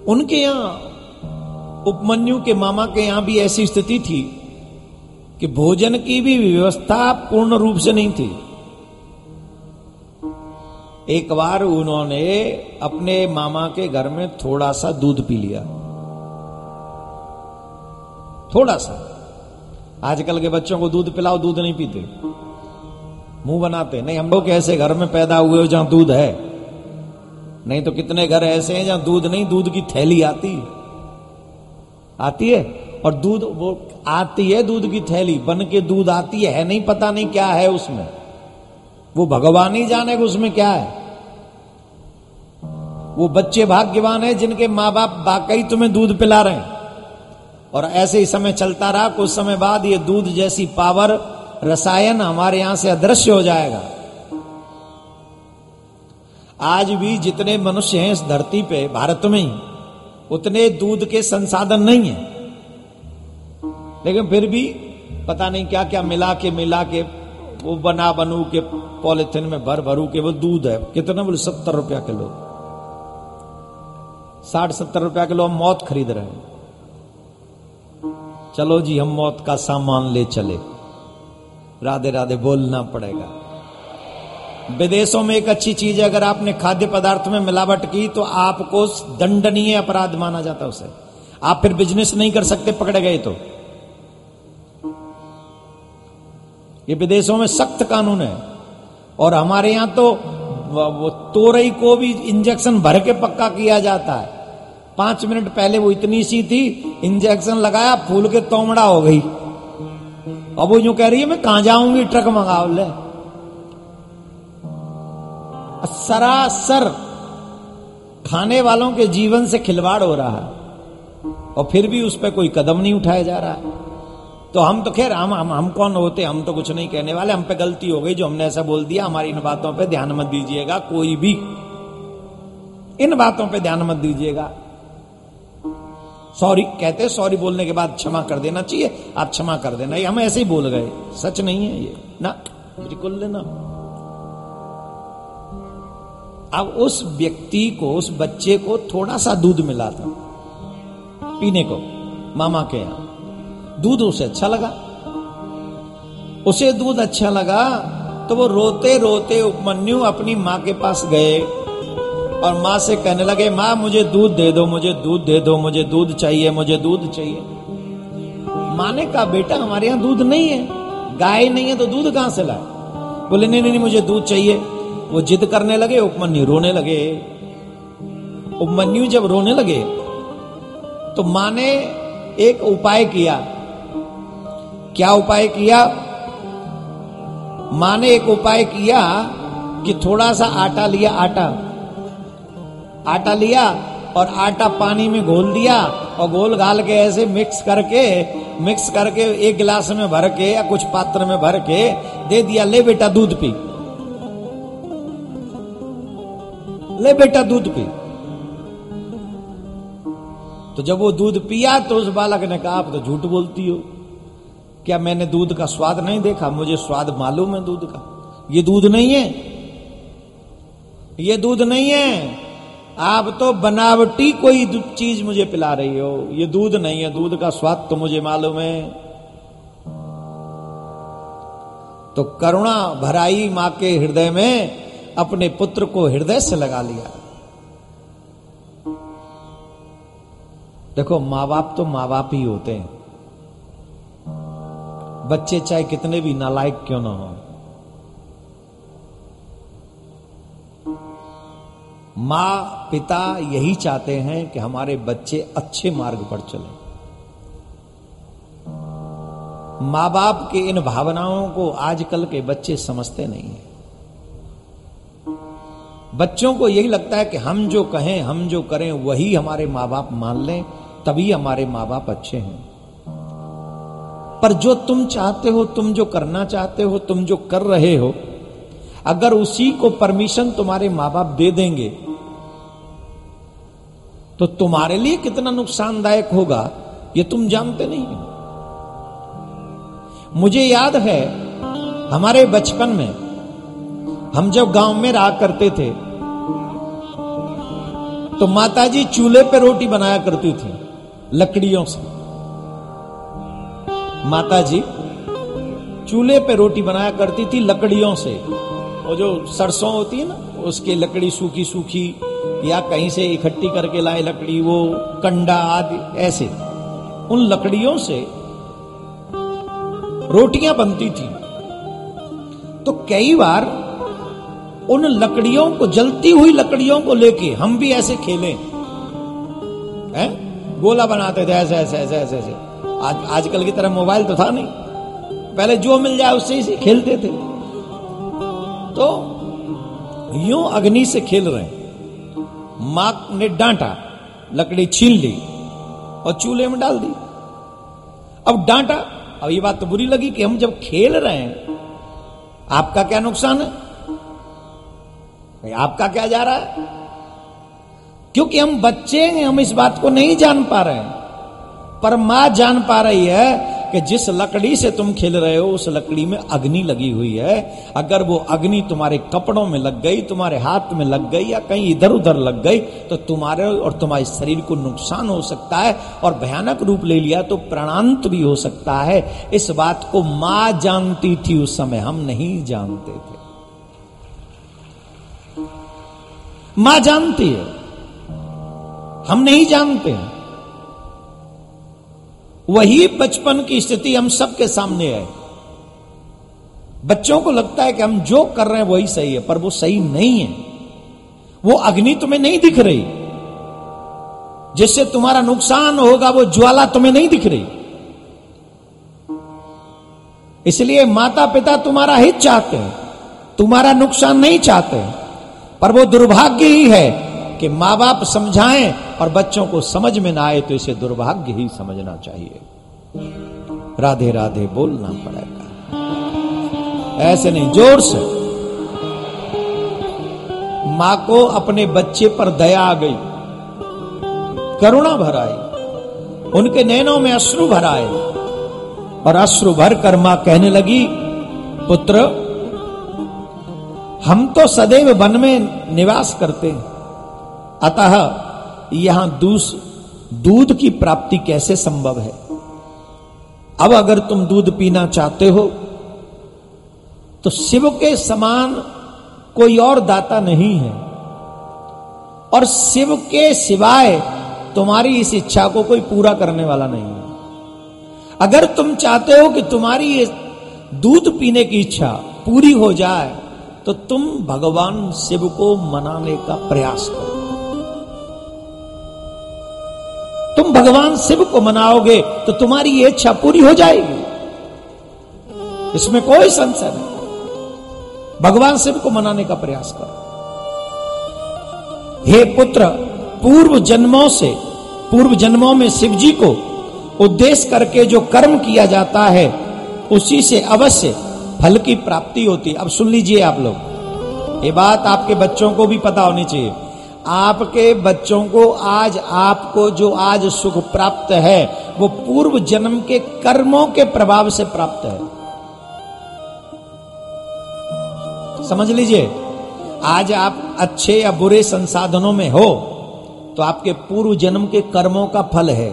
उनके यहाँ उपमन्यु के मामा के यहाँ भी ऐसी स्थिति थी कि भोजन की भी व्यवस्था पूर्ण रूप से नहीं थी। एक बार उन्होंने अपने मामा के घर में थोड़ा सा दूध पी लिया। थोड़ा सा। आजकल के बच्चों को दूध पिलाओ, दूध नहीं पीते। मुँह बनाते। नहीं, हम लोग ऐसे घर में पैदा हुए हो जहाँ दूध है। नहीं तो कितने घर ऐसे हैं जहाँ दूध नहीं, दूध की थैली आती। आती है? और दूध, वो आती है दूध की थैली, बन के दूध आती है। नहीं, पता नहीं क्या है उसमें। वो भगवान ही जाने कि उसमें क्या है। वो बच्चे भाग्यवान है जिनके माँ बाप वाकई तुम्हें दूध पिला रहे हैं। और ऐसे ही समय चलता रहा कुछ समय बाद ये दूध जैसी पावर रसायन हमारे यहाँ से अदृश्य हो जाएगा। आज भी जितने मनुष्य हैं इस धरती पे, भारत में ही, उतने दूध के संसाधन नहीं है। लेकिन फिर भी पता नहीं क्या क्या मिला के मिला के, वो बना बनू के, पॉलिथिन में भर भरू के वो दूध है। कितना बोले, सत्तर रुपया किलो। साठ सत्तर रुपया किलो हम मौत खरीद रहे हैं। चलो जी, हम मौत का सामान ले चले। राधे राधे, बोलना पड़ेगा। विदेशों में एक अच्छी चीज़ है, अगर आपने खाद्य पदार्थ में मिलावट की तो आपको दंडनीय अपराध माना जाता है उसे। आप फिर बिज़नेस नहीं कर सकते, पकड़े गए तो। ये विदेशों में सख्त कानून है। और हमारे यहाँ तो वो तोरई को भी इंजेक्शन भर के पक्का किया जाता है। पाँच मिनट पहले वो इतनी सी थी इंजेक्शन लगाया, फूल के तोमड़ा हो गई। अब वो यूँ कह रही है, मैं कहाँ जाऊँगी ट्रक मंगाओ, ले? सरासर खाने वालों के जीवन से खिलवाड़ हो रहा है, और फिर भी उस पर कोई कदम नहीं उठाया जा रहा है। तो हम तो खैर, हम हम हम कौन होते, हम तो कुछ नहीं कहने वाले, हम पे गलती हो गई, जो हमने ऐसा बोल दिया, हमारी इन बातों पे ध्यान मत दीजिएगा, कोई भी। इन बातों पे ध्यान मत दीजिएगा। सॉरी कहते सॉरी बोलने के बाद क्षमा कर देना चाहिए, आप क्षमा कर देना। ये हम ऐसे ही बोल गए, सच नहीं है ये। ना, बिल्कुल लेना अब उस व्यक्ति को, उस बच्चे को थोड़ा सा दूध मिला था, पीने को, मामा के यहाँ। दूध उसे अच्छा लगा। उसे दूध अच्छा लगा तो वो रोते रोते उपमन्यु अपनी माँ के पास गए। और माँ से कहने लगे, माँ, मुझे दूध दे दो, मुझे दूध दे दो, मुझे दूध चाहिए, मुझे दूध चाहिए। माँ ने कहा, बेटा, हमारे यहाँ दूध नहीं है, गाय नहीं है तो दूध कहाँ से लाए? बोले, नहीं नहीं मुझे दूध चाहिए। वो जिद करने लगे, उपमन्यु रोने लगे। उपमन्यु जब रोने लगे तो माँ ने एक उपाय किया। क्या उपाय किया? माँ ने एक उपाय किया कि थोड़ा सा आटा लिया, आटा। आटा लिया और आटा पानी में घोल दिया और घोल घाल के ऐसे मिक्स करके मिक्स करके एक गिलास में भर के या कुछ पात्र में भर के दे दिया, ले बेटा दूध पी। ले बेटा दूध पी। तो जब वो दूध पिया तो उस बालक ने कहा, आप तो झूठ बोलती हो। क्या मैंने दूध का स्वाद नहीं देखा? मुझे स्वाद मालूम है दूध का। ये दूध नहीं है। ये दूध नहीं है। आप तो बनावटी कोई चीज़ मुझे पिला रही हो। ये दूध नहीं है, दूध का स्वाद तो मुझे मालूम है। तो करुणा भराई माँ के हृदय में अपने पुत्र को हृदय से लगा लिया। देखो माँ बाप तो माँ बाप ही होते हैं। बच्चे चाहे कितने भी नालायक क्यों ना हो। माँ पिता यही चाहते हैं कि हमारे बच्चे अच्छे मार्ग पर चले। माँ बाप के इन भावनाओं को आजकल के बच्चे समझते नहीं हैं। बच्चों को यही लगता है कि हम जो कहें, हम जो करें, वही हमारे माँ बाप मान लें, तभी हमारे माँ बाप अच्छे हैं। पर जो तुम चाहते हो, तुम जो करना चाहते हो, तुम जो कर रहे हो अगर उसी को परमिशन तुम्हारे माँ बाप दे देंगे तो तुम्हारे लिए कितना नुकसानदायक होगा, ये तुम जानते नहीं हो। मुझे याद है, हमारे बचपन में, हम जब गाँव में रहा करते थे तो माताजी चूल्हे पे रोटी बनाया करती थी, लकड़ियों से। माताजी चूल्हे पे रोटी बनाया करती थी लकड़ियों से। वो जो सरसों होती है ना, उसकी लकड़ी सूखी सूखी या कहीं से इकट्ठी करके लाए लकड़ी, वो कंडा आदि, ऐसे। उन लकड़ियों से रोटियाँ बनती थी। तो कई बार उन लकड़ियों को, जलती हुई लकड़ियों को लेके हम भी ऐसे खेले। हैं? गोला बनाते थे, ऐसे ऐसे ऐसे ऐसे ऐसे। आज, आजकल की तरह मोबाइल तो था नहीं। पहले जो मिल जाए उससे ही खेलते थे। तो यूँ अग्नि से खेल रहे माँ ने डांटा, लकड़ी छीन ली और चूल्हे में डाल दी। अब डांटा, अब ये बात तो बुरी लगी कि हम जब खेल रहे हैं, आपका क्या नुकसान है? भाई, आपका क्या जा रहा है? क्योंकि हम बच्चे हैं, हम इस बात को नहीं जान पा रहे हैं। पर माँ जान पा रही है कि जिस लकड़ी से तुम खेल रहे हो, उस लकड़ी में अग्नि लगी हुई है। अगर वो अग्नि तुम्हारे कपड़ों में लग गई, तुम्हारे हाथ में लग गई या कहीं इधर उधर लग गई तो तुम्हारे और तुम्हारे शरीर को नुकसान हो सकता है और भयानक रूप ले लिया तो प्राणांत भी हो सकता है। इस बात को माँ जानती थी उस समय, हम नहीं जानते थे। माँ जानती है। हम नहीं जानते हैं। वही बचपन की स्थिति हम सबके सामने है। बच्चों को लगता है कि हम जो कर रहे हैं वही सही है, पर वो सही नहीं है। वो अग्नि तुम्हें नहीं दिख रही। जिससे तुम्हारा नुकसान होगा, वो ज्वाला तुम्हें नहीं दिख रही। इसलिए माता पिता तुम्हारा हित चाहते हैं। तुम्हारा नुकसान नहीं चाहते पर वो दुर्भाग्य ही है कि माँ बाप समझाएँ और बच्चों को समझ में ना आए तो इसे दुर्भाग्य ही समझना चाहिए। राधे राधे बोलना पड़ेगा। ऐसे नहीं, ज़ोर से। माँ को अपने बच्चे पर दया आ गई, करुणा भर आई, उनके नैनों में अश्रु भर आए, और अश्रु भर कर माँ कहने लगी, पुत्र, हम तो सदैव वन में निवास करते हैं। अतः यहाँ दूस, दूध की प्राप्ति कैसे संभव है? अब अगर तुम दूध पीना चाहते हो तो शिव के समान कोई और दाता नहीं है। और शिव के सिवाय तुम्हारी इस इच्छा को कोई पूरा करने वाला नहीं है। अगर तुम चाहते हो कि तुम्हारी ये दूध पीने की इच्छा पूरी हो जाए तो तुम भगवान शिव को मनाने का प्रयास करो। तुम भगवान शिव को मनाओगे तो तुम्हारी ये इच्छा पूरी हो जाएगी। इसमें कोई संशय नहीं। भगवान शिव को मनाने का प्रयास करो। हे पुत्र, पूर्व जन्मों से, पूर्व जन्मों में शिव जी को उद्देश्य करके जो कर्म किया जाता है, उसी से अवश्य फल की प्राप्ति होती है। अब सुन लीजिए आप लोग। ये बात आपके बच्चों को भी पता होनी चाहिए। आपके बच्चों को आज आपको जो आज सुख प्राप्त है, वो पूर्व जन्म के कर्मों के प्रभाव से प्राप्त है। समझ लीजिए, आज आप अच्छे या बुरे संसाधनों में हो तो आपके पूर्व जन्म के कर्मों का फल है।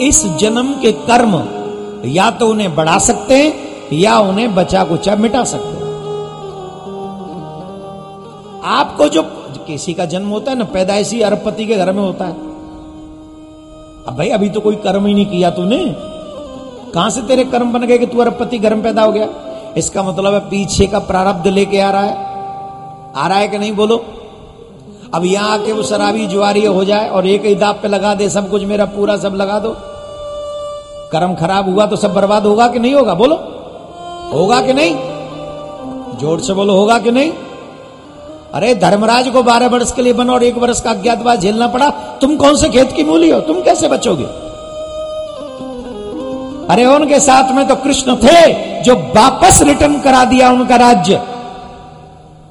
इस जन्म के कर्म या तो उन्हें बढ़ा सकते हैं, या उन्हें बचा कुचा मिटा सकते हैं। आपको जो किसी का जन्म होता है ना, पैदाइशी अरबपति के घर में होता है। अब भाई, अभी तो कोई कर्म ही नहीं किया तूने। कहाँ से तेरे कर्म बन गए कि तू अरबपति घर में पैदा हो गया? इसका मतलब है पीछे का प्रारब्ध लेके आ रहा है। आ रहा है कि नहीं बोलो? अब यहाँ आके वो शराबी जुआरी हो जाए और एक ही दाप पे लगा दे, सब कुछ मेरा पूरा सब लगा दो। कर्म खराब हुआ तो सब बर्बाद होगा कि नहीं होगा? बोलो? होगा कि नहीं? ज़ोर से बोलो, होगा कि नहीं? अरे धर्मराज को बारह वर्ष के लिए बना और एक वर्ष का अज्ञातवास झेलना पड़ा। तुम कौन से खेत की मूली हो? तुम कैसे बचोगे? अरे उनके साथ में तो कृष्ण थे जो वापस रिटर्न करा दिया उनका राज्य।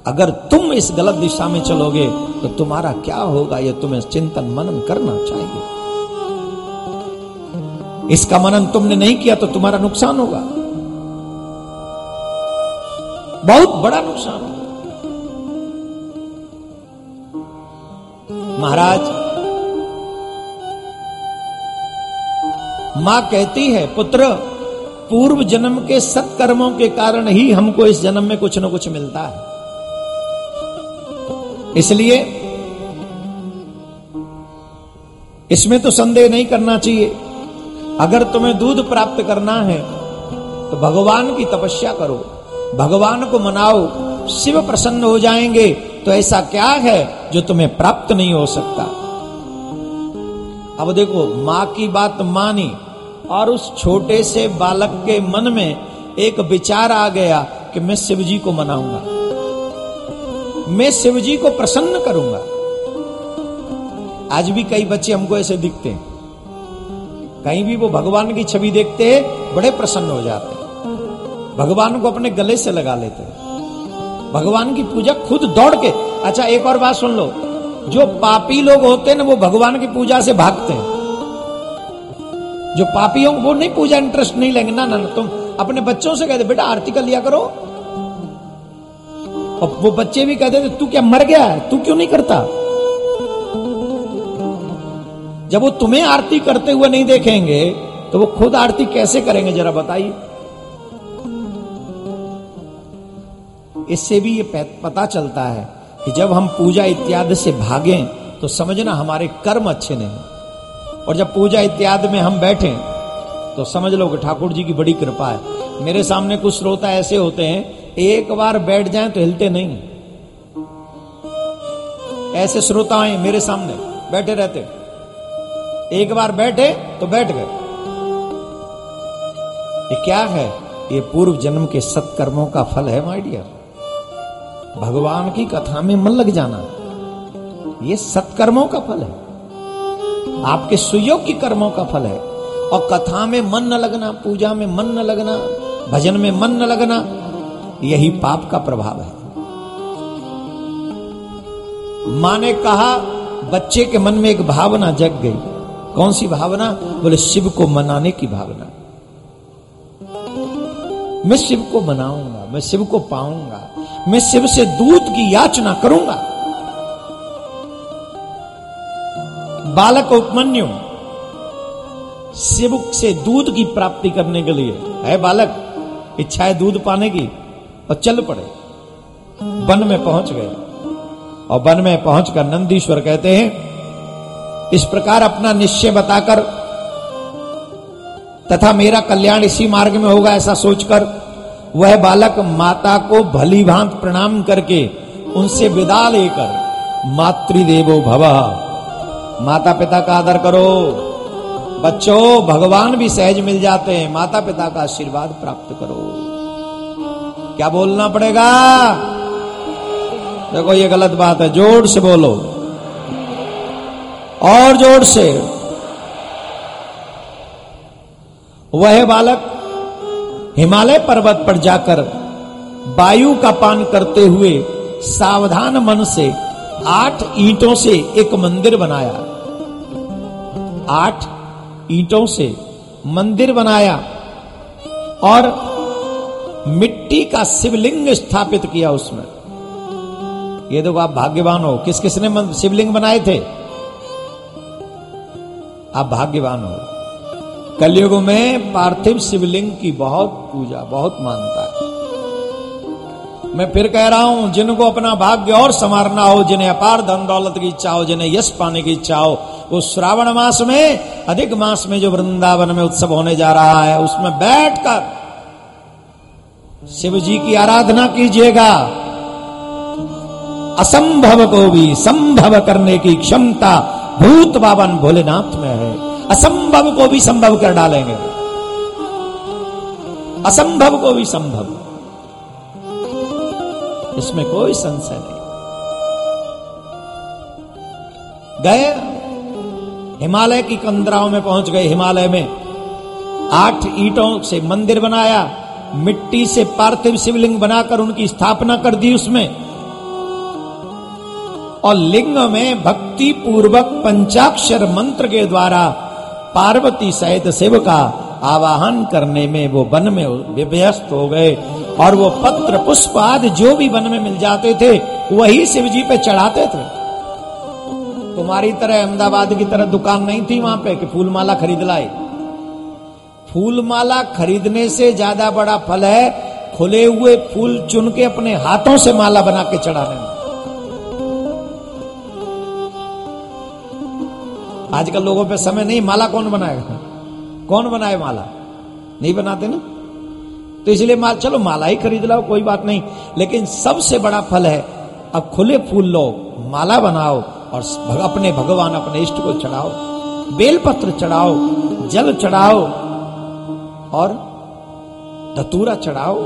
अगर तुम इस गलत दिशा में चलोगे तो तुम्हारा क्या होगा? यह तुम्हें चिंतन मनन करना चाहिए। इसका मनन तुमने नहीं किया तो तुम्हारा नुकसान होगा। बहुत बड़ा नुकसान होगा। महाराज। माँ कहती है, पुत्र, पूर्व जन्म के सत्कर्मों के कारण ही हमको इस जन्म में कुछ न कुछ मिलता है। इसलिए इसमें तो संदेह नहीं करना चाहिए। अगर तुम्हें दूध प्राप्त करना है तो भगवान की तपस्या करो। भगवान को मनाओ, शिव प्रसन्न हो जाएँगे। तो ऐसा क्या है जो तुम्हें प्राप्त नहीं हो सकता? अब देखो, माँ की बात मानी और उस छोटे से बालक के मन में एक विचार आ गया कि मैं शिव जी को मनाऊँगा। मैं शिव जी को प्रसन्न करूँगा। आज भी कई बच्चे हमको ऐसे दिखते हैं। कहीं भी वो भगवान की छवि देखते हैं, बड़े प्रसन्न हो जाते हैं। भगवान को अपने गले से लगा लेते हैं। भगवान की पूजा खुद दौड़ के। अच्छा एक और बात सुन लो। जो पापी लोग होते हैं ना वो भगवान की पूजा से भागते हैं। जो पापी को वो नहीं पूजा इंटरेस्ट नहीं लेंगे। ना ना, तुम अपने बच्चों से कहते बेटा आरती कर लिया करो। और वो बच्चे भी कहते थे तू क्या मर गया है? तू क्यों नहीं करता? जब वो तुम्हें आरती करते हुए नहीं देखेंगे तो वो खुद आरती कैसे करेंगे जरा बताइए। इससे भी ये पता चलता है कि जब हम पूजा इत्यादि से भागें तो समझना हमारे कर्म अच्छे नहीं और जब पूजा इत्यादि में हम बैठे तो समझ लो कि ठाकुर जी की बड़ी कृपा है। मेरे सामने कुछ श्रोता ऐसे होते हैं, एक बार बैठ जाएँ तो हिलते नहीं ऐसे श्रोता हैं मेरे सामने, बैठे रहते एक बार बैठे तो बैठ गए। ये क्या है? ये पूर्व जन्म के सत्कर्मों का फल है माय डियर भगवान की कथा में मन लग जाना। ये सत्कर्मों का फल है। आपके सुयोग की कर्मों का फल है। और कथा में मन न लगना, पूजा में मन न लगना, भजन में मन न लगना, यही पाप का प्रभाव है। माँ ने कहा, बच्चे के मन में एक भावना जग गई। कौन सी भावना? बोले, शिव को मनाने की भावना। मैं शिव को मनाऊँगा, मैं शिव को पाऊँगा। मैं शिव से दूध की याचना करूँगा। बालक उपमन्यु, शिव से दूध की प्राप्ति करने के लिए, है बालक इच्छा है दूध पाने की, और चल पड़े। वन में पहुँच गए। और वन में पहुंचकर नंदीश्वर कहते हैं, इस प्रकार अपना निश्चय बताकर, तथा मेरा कल्याण इसी मार्ग में होगा ऐसा सोचकर वह बालक माता को भली भांत प्रणाम करके उनसे विदा लेकर मातृदेवो भव। माता पिता का आदर करो। बच्चों, भगवान भी सहज मिल जाते हैं। माता पिता का आशीर्वाद प्राप्त करो। क्या बोलना पड़ेगा? देखो, ये गलत बात है। ज़ोर से बोलो। और ज़ोर से। वह बालक हिमालय पर्वत पर जाकर वायु का पान करते हुए सावधान मन से आठ ईंटों से एक मंदिर बनाया। आठ ईंटों से मंदिर बनाया और मिट्टी का शिवलिंग स्थापित किया उसमें। ये देखो, आप भाग्यवान हो। किस किसने शिवलिंग बनाए थे? आप भाग्यवान हो। कलयुग में पार्थिव शिवलिंग की बहुत पूजा, बहुत मानता है। मैं फिर कह रहा हूँ, जिनको अपना भाग्य और संवारना हो, जिन्हें अपार धन दौलत की इच्छा हो, जिन्हें यश पाने की इच्छा हो, वो श्रावण मास में, अधिक मास में जो वृंदावन में उत्सव होने जा रहा है, उसमें बैठकर शिव जी की आराधना कीजिएगा। असंभव को भी संभव करने की क्षमता भूत बावन भोलेनाथ में है। असंभव को भी संभव कर डालेंगे। असंभव को भी संभव। इसमें कोई संशय नहीं। गए। हिमालय की कंदराओं में पहुँच गए। हिमालय में आठ ईटों से मंदिर बनाया। मिट्टी से पार्थिव शिवलिंग बनाकर उनकी स्थापना कर दी उसमें। और लिंग में भक्ति पूर्वक पंचाक्षर मंत्र के द्वारा पार्वती सहित शिव का आवाहन करने में वो वन में व्यस्त हो गए और वो पत्र, पुष्प आदि जो भी वन में मिल जाते थे, वही शिव जी पे चढ़ाते थे। तुम्हारी तरह अहमदाबाद की तरह दुकान नहीं थी वहाँ पे कि फूलमाला खरीद लाए। फूलमाला खरीदने से ज़्यादा बड़ा फल है खुले हुए फूल चुन के अपने हाथों से माला बना के चढ़ाने में। आजकल लोगों पे समय नहीं, माला कौन बनाएगा? कौन बनाए माला? नहीं बनाते ना? तो इसलिए माल, चलो माला ही खरीद लाओ, कोई बात नहीं। लेकिन सबसे बड़ा फल है, अब खुले फूल लो, माला बनाओ और अपने भगवान, अपने इष्ट को चढ़ाओ। बेलपत्र चढ़ाओ, जल चढ़ाओ और धतूरा चढ़ाओ।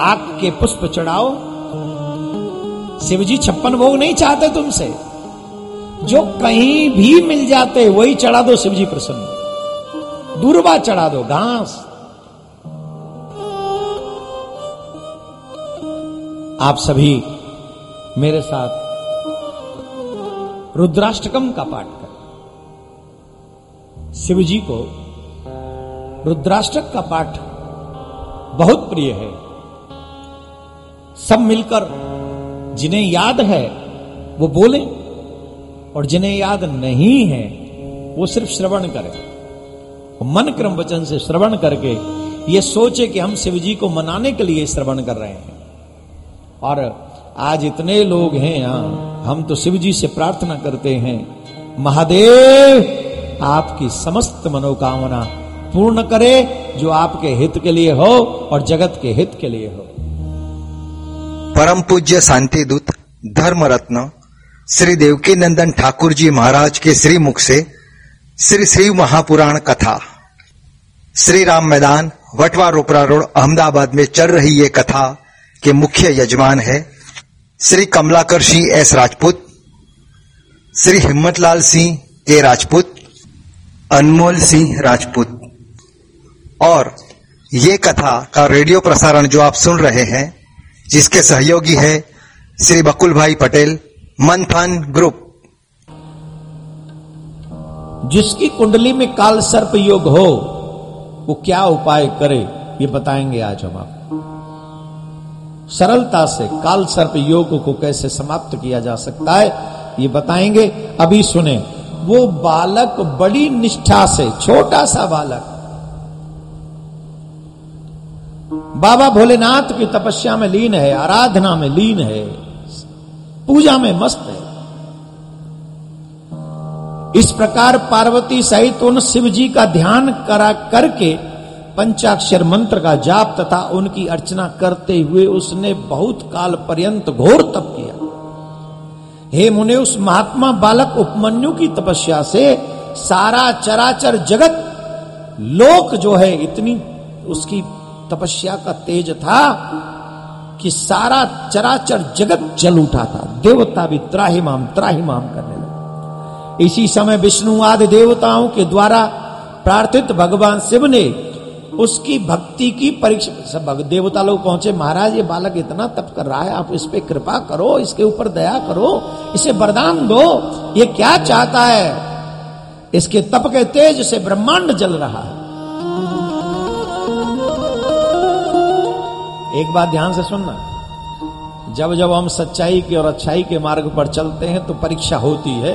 आग के पुष्प चढ़ाओ। शिवजी छप्पन भोग नहीं चाहते तुमसे। जो कहीं भी मिल जाते, वही चढ़ा दो शिवजी प्रसन्न। दूरबा चढ़ा दो, घास। आप सभी मेरे साथ रुद्राष्टकम का पाठ करें। शिव जी को रुद्राष्टक का पाठ बहुत प्रिय है। सब मिलकर जिन्हें याद है, वो बोले। और जिन्हें याद नहीं है, वो सिर्फ़ श्रवण करें। मन क्रम वचन से श्रवण करके ये सोचे कि हम शिव जी को मनाने के लिए श्रवण कर रहे हैं। और आज इतने लोग हैं यहाँ, हम तो शिव जी से प्रार्थना करते हैं, महादेव, आपकी समस्त मनोकामना पूर्ण करे, जो आपके हित के लिए हो और जगत के हित के लिए हो। परम पूज्य शांति दूत धर्म रत्न श्री देवकी नंदन ठाकुर जी महाराज के श्री मुख से श्री श्री महापुराण कथा। श्री राम मैदान, वटवा रोपरा रोड, अहमदाबाद में चल रही ये कथा के मुख्य यजमान है श्री कमलाकर सिंह एस राजपूत, श्री हिम्मतलाल सिंह के राजपूत, अनमोल सिंह राजपूत। और ये कथा का रेडियो प्रसारण जो आप सुन रहे हैं, जिसके सहयोगी है श्री बकुल भाई पटेल मंथन ग्रुप जिसकी कुंडली में काल सर्प योग हो, वो क्या उपाय करे, ये बताएँगे आज हम आपको। सरलता से काल सर्प योग को कैसे समाप्त किया जा सकता है, ये बताएँगे। अभी सुने, वो बालक बड़ी निष्ठा से, छोटा सा बालक। बाबा भोलेनाथ की तपस्या में लीन है, आराधना में लीन है। पूजा में मस्त है। इस प्रकार पार्वती सहित उन शिव जी का ध्यान करा करके पंचाक्षर मंत्र का जाप तथा उनकी अर्चना करते हुए उसने बहुत काल पर्यंत घोर तप किया। हे मुने, उस महात्मा बालक उपमन्यु की तपस्या से सारा चराचर जगत, लोक जो है, इतनी उसकी तपस्या का तेज था कि सारा चराचर जगत जल उठा था देवता भी त्राहिमाम त्राहिमाम करने लगे। इसी समय विष्णु आदि देवताओं के द्वारा प्रार्थित भगवान शिव ने उसकी भक्ति की परीक्षा सब देवता लोग पहुँचे, महाराज, ये बालक इतना तप कर रहा है, आप इस पे कृपा करो, इसके ऊपर दया करो, इसे वरदान दो, ये क्या चाहता है? इसके तप के तेज से ब्रह्मांड जल रहा है। एक बात ध्यान से सुनना। जब जब हम सच्चाई के और अच्छाई के मार्ग पर चलते हैं तो परीक्षा होती है।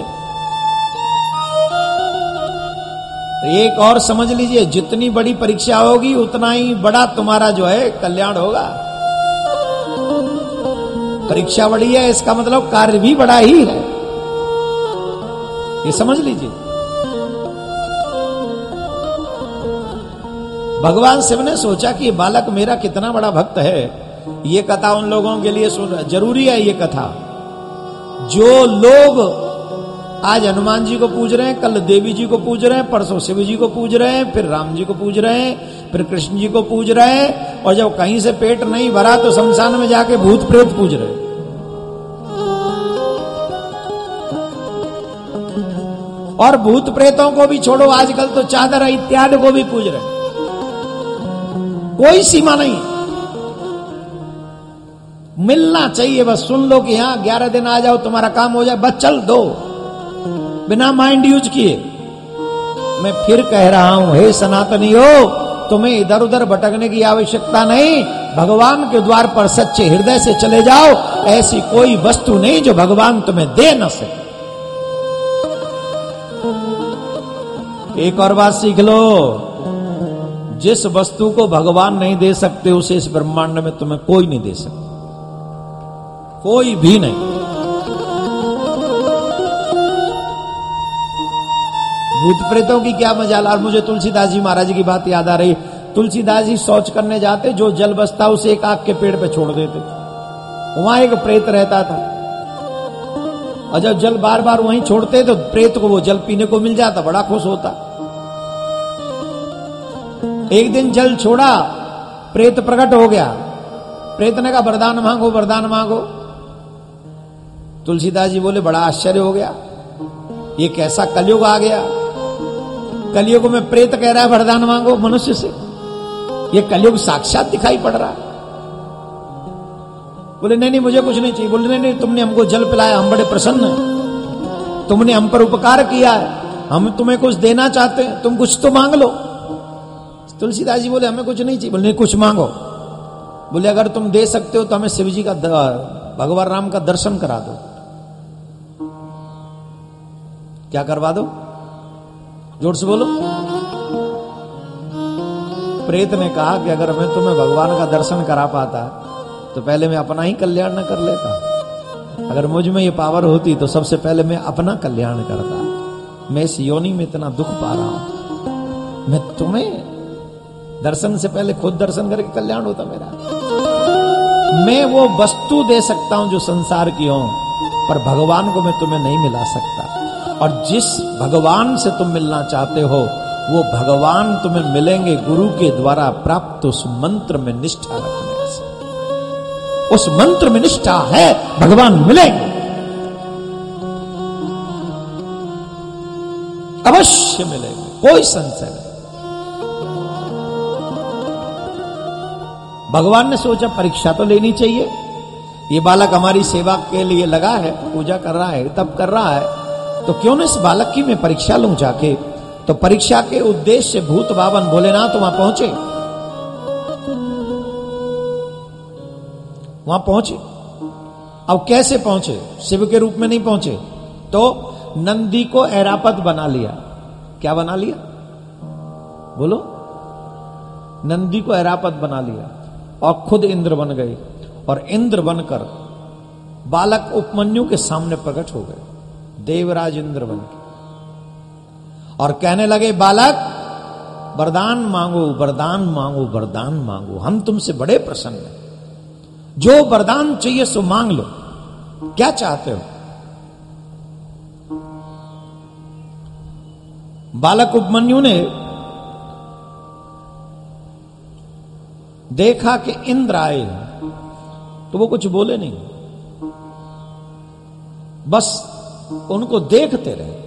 एक और समझ लीजिए, जितनी बड़ी परीक्षा होगी, उतना ही बड़ा तुम्हारा जो है कल्याण होगा। परीक्षा बड़ी है, इसका मतलब कार्य भी बड़ा ही है। ये समझ लीजिए। भगवान शिव ने सोचा कि बालक मेरा कितना बड़ा भक्त है। ये कथा उन लोगों के लिए सुन ज़रूरी है ये कथा। जो लोग आज हनुमान जी को पूज रहे हैं, कल देवी जी को पूज रहे हैं, परसों शिव जी को पूज रहे हैं, फिर राम जी को पूज रहे हैं, फिर कृष्ण जी को पूज रहे हैं, और जब कहीं से पेट नहीं भरा तो शमशान में जाके भूत प्रेत पूज रहे हैं। और भूत प्रेतों को भी छोड़ो, आजकल तो चादर इत्यादि को भी पूज रहे हैं। कोई सीमा नहीं। मिलना चाहिए, बस सुन लो कि यहाँ ग्यारह दिन आ जाओ, तुम्हारा काम हो जाए, बस चल दो। बिना माइंड यूज़ किए। मैं फिर कह रहा हूँ, हे सनातनी हो तुम्हें इधर उधर भटकने की आवश्यकता नहीं। भगवान के द्वार पर सच्चे हृदय से चले जाओ। ऐसी कोई वस्तु नहीं जो भगवान तुम्हें दे न सके। एक और बात सीख लो। जिस वस्तु को भगवान नहीं दे सकते, उसे इस ब्रह्मांड में तुम्हें कोई नहीं दे सकता। कोई भी नहीं। भूत प्रेतों की क्या मजाल? और मुझे तुलसीदास जी महाराज की बात याद आ रही। तुलसीदास जी शौच करने जाते, जो जल बसता, उसे एक आग के पेड़ पे छोड़ देते। वहाँ एक प्रेत रहता था। और जब जल बार बार वहीं छोड़ते तो प्रेत को वो जल पीने को मिल जाता, बड़ा खुश होता। एक दिन जल छोड़ा, प्रेत प्रकट हो गया। प्रेत ने कहा, वरदान मांगो वरदान मांगो। तुलसीदास जी बोले, बड़ा आश्चर्य हो गया। ये कैसा कलयुग आ गया। कलयुग में प्रेत कह रहा है, वरदान मांगो मनुष्य से। ये कलयुग साक्षात दिखाई पड़ रहा बोले, नहीं नहीं, मुझे कुछ नहीं चाहिए। बोले, नहीं नहीं, तुमने हमको जल पिलाया, हम बड़े प्रसन्न हैं। तुमने हम पर उपकार किया है। हम तुम्हें कुछ देना चाहते हैं, तुम कुछ तो मांग लो। तुलसीदास जी बोले, हमें कुछ नहीं चाहिए. बोले कुछ मांगो। बोले, अगर तुम दे सकते हो तो हमें शिव जी का भगवान राम का दर्शन करा दो। क्या करवा दो? ज़ोर से बोलो। प्रेत ने कहा कि अगर मैं तुम्हें भगवान का दर्शन करा पाता तो पहले मैं अपना ही कल्याण न कर लेता। अगर मुझमें ये पावर होती तो सबसे पहले मैं अपना कल्याण करता। मैं इस योनि में इतना दुख पा रहा हूँ। मैं तुम्हें दर्शन से पहले खुद दर्शन करके कल्याण होता मेरा। मैं वो वस्तु दे सकता हूँ जो संसार की हो, पर भगवान को मैं तुम्हें नहीं मिला सकता। और जिस भगवान से तुम मिलना चाहते हो, वो भगवान तुम्हें मिलेंगे गुरु के द्वारा प्राप्त उस मंत्र में निष्ठा रखने से। उस मंत्र में निष्ठा है, भगवान मिलेंगे। अवश्य मिलेंगे, कोई संशय नहीं। भगवान ने सोचा परीक्षा तो लेनी चाहिए। ये बालक हमारी सेवा के लिए लगा है, पूजा कर रहा है तब कर रहा है। तो क्यों ना इस बालक की मैं परीक्षा लू जाके? तो परीक्षा के उद्देश्य से भूत बावन भोलेनाथ वहाँ पहुँचे। वहाँ पहुँचे। अब कैसे पहुँचे? शिव के रूप में नहीं पहुँचे। तो नंदी को ऐरापत बना लिया। क्या बना लिया? बोलो। नंदी को ऐरापत बना लिया। और खुद इंद्र बन गए और इंद्र बनकर बालक उपमन्यु के सामने प्रकट हो गए। देवराज इंद्र बन के और कहने लगे, बालक, वरदान मांगो वरदान मांगो वरदान मांगो। हम तुमसे बड़े प्रसन्न हैं। जो वरदान चाहिए सो मांग लो। क्या चाहते हो? बालक उपमन्यु ने देखा कि इंद्र आए तो वो कुछ बोले नहीं। बस उनको देखते रहे।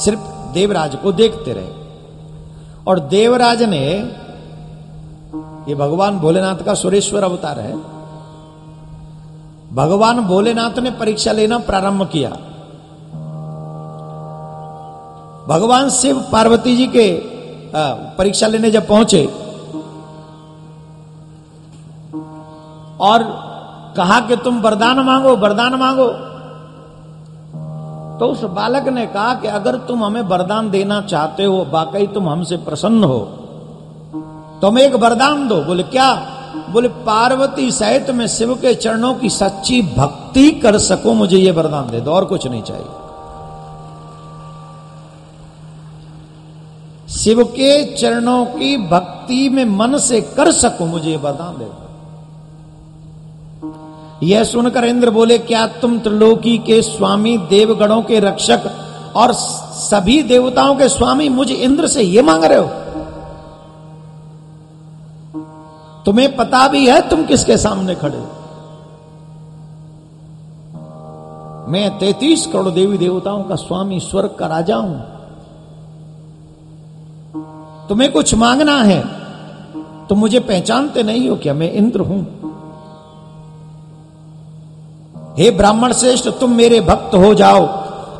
सिर्फ़ देवराज को देखते रहे। और देवराज ने ये भगवान भोलेनाथ का सुरेश्वर अवतार है। भगवान भोलेनाथ ने परीक्षा लेना प्रारंभ किया। भगवान शिव पार्वती जी के परीक्षा लेने जब पहुँचे, और कहा कि तुम वरदान मांगो वरदान मांगो तो उस बालक ने कहा कि अगर तुम हमें वरदान देना चाहते हो, वाकई तुम हमसे प्रसन्न हो तो हमें एक वरदान दो। बोले, क्या? बोले, पार्वती सहित मैं शिव के चरणों की सच्ची भक्ति कर सकूँ, मुझे ये वरदान दे दो, और कुछ नहीं चाहिए। शिव के चरणों की भक्ति में मन से कर सकूँ मुझे ये वरदान दे। यह सुनकर इंद्र बोले, क्या तुम त्रिलोकी के स्वामी, देवगणों के रक्षक और सभी देवताओं के स्वामी मुझे इंद्र से ये मांग रहे हो? तुम्हें पता भी है तुम किसके सामने खड़े हो? मैं तैतीस करोड़ देवी देवताओं का स्वामी, स्वर्ग का राजा हूँ। तुम्हें कुछ मांगना है। तुम मुझे पहचानते नहीं हो क्या? मैं इंद्र हूँ। हे ब्राह्मण श्रेष्ठ, तुम मेरे भक्त हो जाओ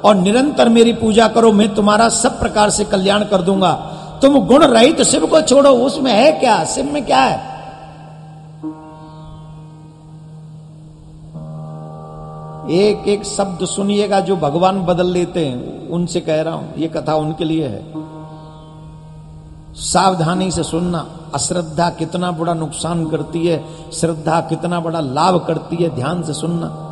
और निरंतर मेरी पूजा करो। मैं तुम्हारा सब प्रकार से कल्याण कर दूँगा। तुम गुण रहित तो शिव को छोड़ो। उसमें है क्या? शिव में क्या है? एक एक शब्द सुनिएगा जो भगवान बदल लेते हैं। उनसे कह रहा हूँ, ये कथा उनके लिए है। सावधानी से सुनना, अश्रद्धा कितना बड़ा नुकसान करती है, श्रद्धा कितना बड़ा लाभ करती है, ध्यान से सुनना।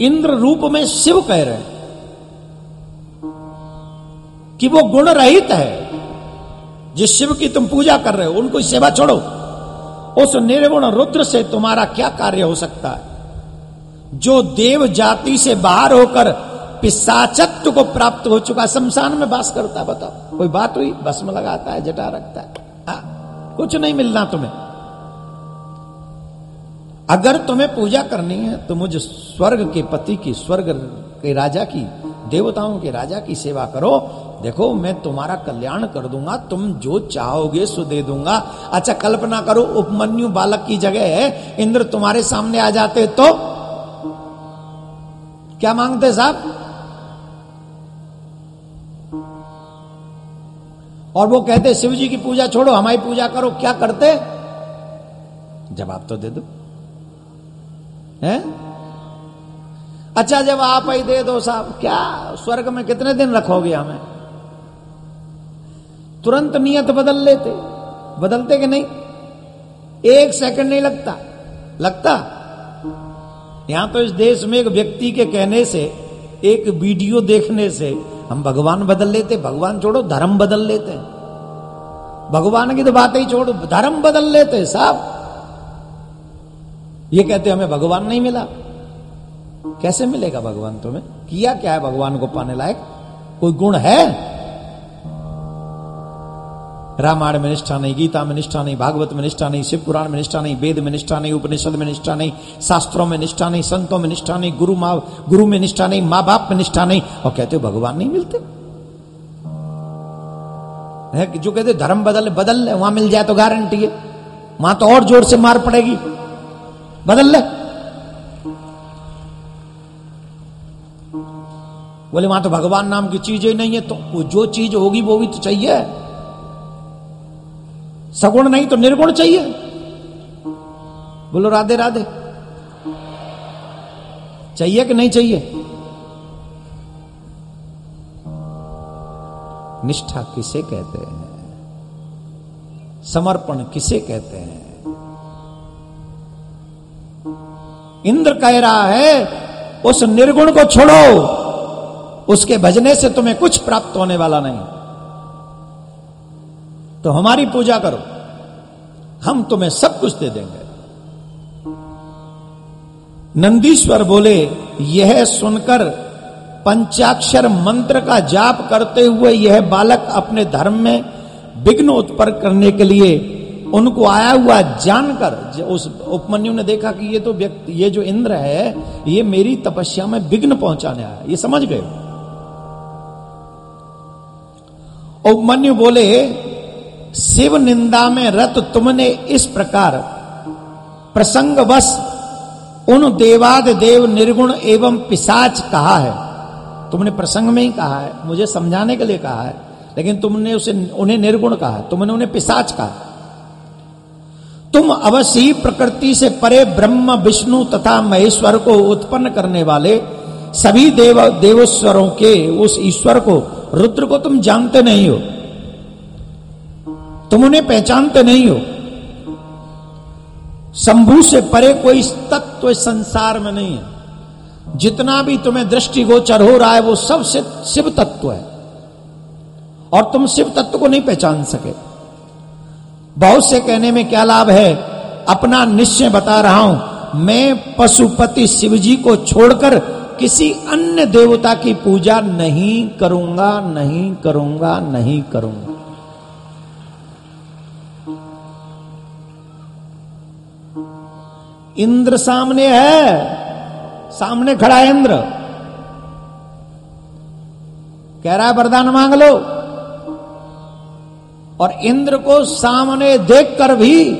इंद्र रूप में शिव कह रहे हैं कि वो गुण रहित है। जिस शिव की तुम पूजा कर रहे हो, उनको सेवा छोड़ो। उस निर्गुण रुद्र से तुम्हारा क्या कार्य हो सकता है? जो देव जाति से बाहर होकर पिशाचत्व को प्राप्त हो चुका शमशान में वास करता है बताओ। कोई बात हुई? बस में लगाता है जटा रखता है। आ, कुछ नहीं मिलना तुम्हें। अगर तुम्हें पूजा करनी है तो मुझे स्वर्ग के पति की स्वर्ग के राजा की देवताओं के राजा की सेवा करो। देखो मैं तुम्हारा कल्याण कर दूँगा तुम जो चाहोगे सो दे दूँगा। अच्छा कल्पना करो उपमन्यु बालक की जगह है इंद्र तुम्हारे सामने आ जाते तो? क्या मांगते साहब? और वो कहते शिव जी की पूजा छोड़ो हमारी पूजा करो, क्या करते? जवाब तो दे दो। हैं? अच्छा जब आप ही दे दो साहब, क्या स्वर्ग में कितने दिन रखोगे हमें? तुरंत नियत बदल लेते। बदलते कि नहीं? एक सेकंड नहीं लगता। लगता? यहाँ तो इस देश में एक व्यक्ति के कहने से, एक वीडियो देखने से हम भगवान बदल लेते, भगवान छोड़ो, धर्म बदल लेते। भगवान की तो बात ही छोड़ो, धर्म बदल लेते साहब ये कहते हमें भगवान नहीं मिला। कैसे मिलेगा भगवान तुम्हें? किया क्या है भगवान को पाने लायक? कोई गुण है? रामायण में निष्ठा नहीं गीता में निष्ठा नहीं भागवत में निष्ठा नहीं शिव पुराण में निष्ठा नहीं वेद में निष्ठा नहीं उपनिषद में निष्ठा नहीं शास्त्रों में निष्ठा नहीं संतों में निष्ठा नहीं गुरु माँ गुरु में निष्ठा नहीं माँ बाप में निष्ठा नहीं और कहते हो भगवान नहीं मिलते है जो कहते धर्म बदल बदल ले वहाँ मिल जाए तो गारंटी है वहाँ तो और ज़ोर से मार पड़ेगी बदल ले बोले वहाँ तो भगवान नाम की चीज़ ही नहीं है तो जो चीज़ होगी वो भी तो चाहिए सगुण नहीं तो निर्गुण चाहिए। बोलो, राधे राधे। चाहिए कि नहीं चाहिए? निष्ठा किसे कहते हैं? समर्पण किसे कहते हैं? इंद्र कह रहा है, उस निर्गुण को छोड़ो। उसके भजने से तुम्हें कुछ प्राप्त होने वाला नहीं। तो हमारी पूजा करो। हम तुम्हें सब कुछ दे देंगे। नंदीश्वर बोले, यह सुनकर पंचाक्षर मंत्र का जाप करते हुए यह बालक अपने धर्म में विघ्न उत्पन्न करने के लिए उनको आया हुआ जानकर उस उपमन्यु ने देखा कि ये तो व्यक्ति, ये जो इंद्र है, ये मेरी तपस्या में विघ्न पहुँचाने आया। ये समझ गए। उपमन्यु बोले शिव निंदा में रत तुमने इस प्रकार। प्रसंगवश, उन देवाद देव निर्गुण एवं पिशाच कहा है। तुमने प्रसंग में ही कहा है, मुझे समझाने के लिए कहा है, लेकिन तुमने उसे, उन्हें निर्गुण कहा तुमने उन्हें पिशाच कहा तुम अवश्य ही प्रकृति से परे ब्रह्म, विष्णु तथा महेश्वर को उत्पन्न करने वाले सभी देव, देवेश्वरों के उस ईश्वर को, रुद्र को तुम जानते नहीं हो। तुम उन्हें पहचानते नहीं हो। शंभू से परे कोई तत्व संसार में नहीं है। जितना भी तुम्हें दृष्टिगोचर हो रहा है, वो सब शिव तत्व है। और तुम शिव तत्व को नहीं पहचान सके। बहुत से कहने में क्या लाभ है? अपना निश्चय बता रहा हूँ, मैं पशुपति शिवजी को छोड़कर किसी अन्य देवता की पूजा नहीं करूँगा नहीं करूँगा नहीं करूँगा। इंद्र सामने है, सामने खड़ा है इंद्र। कह रहा है, वरदान मांग लो। और इंद्र को सामने देखकर भी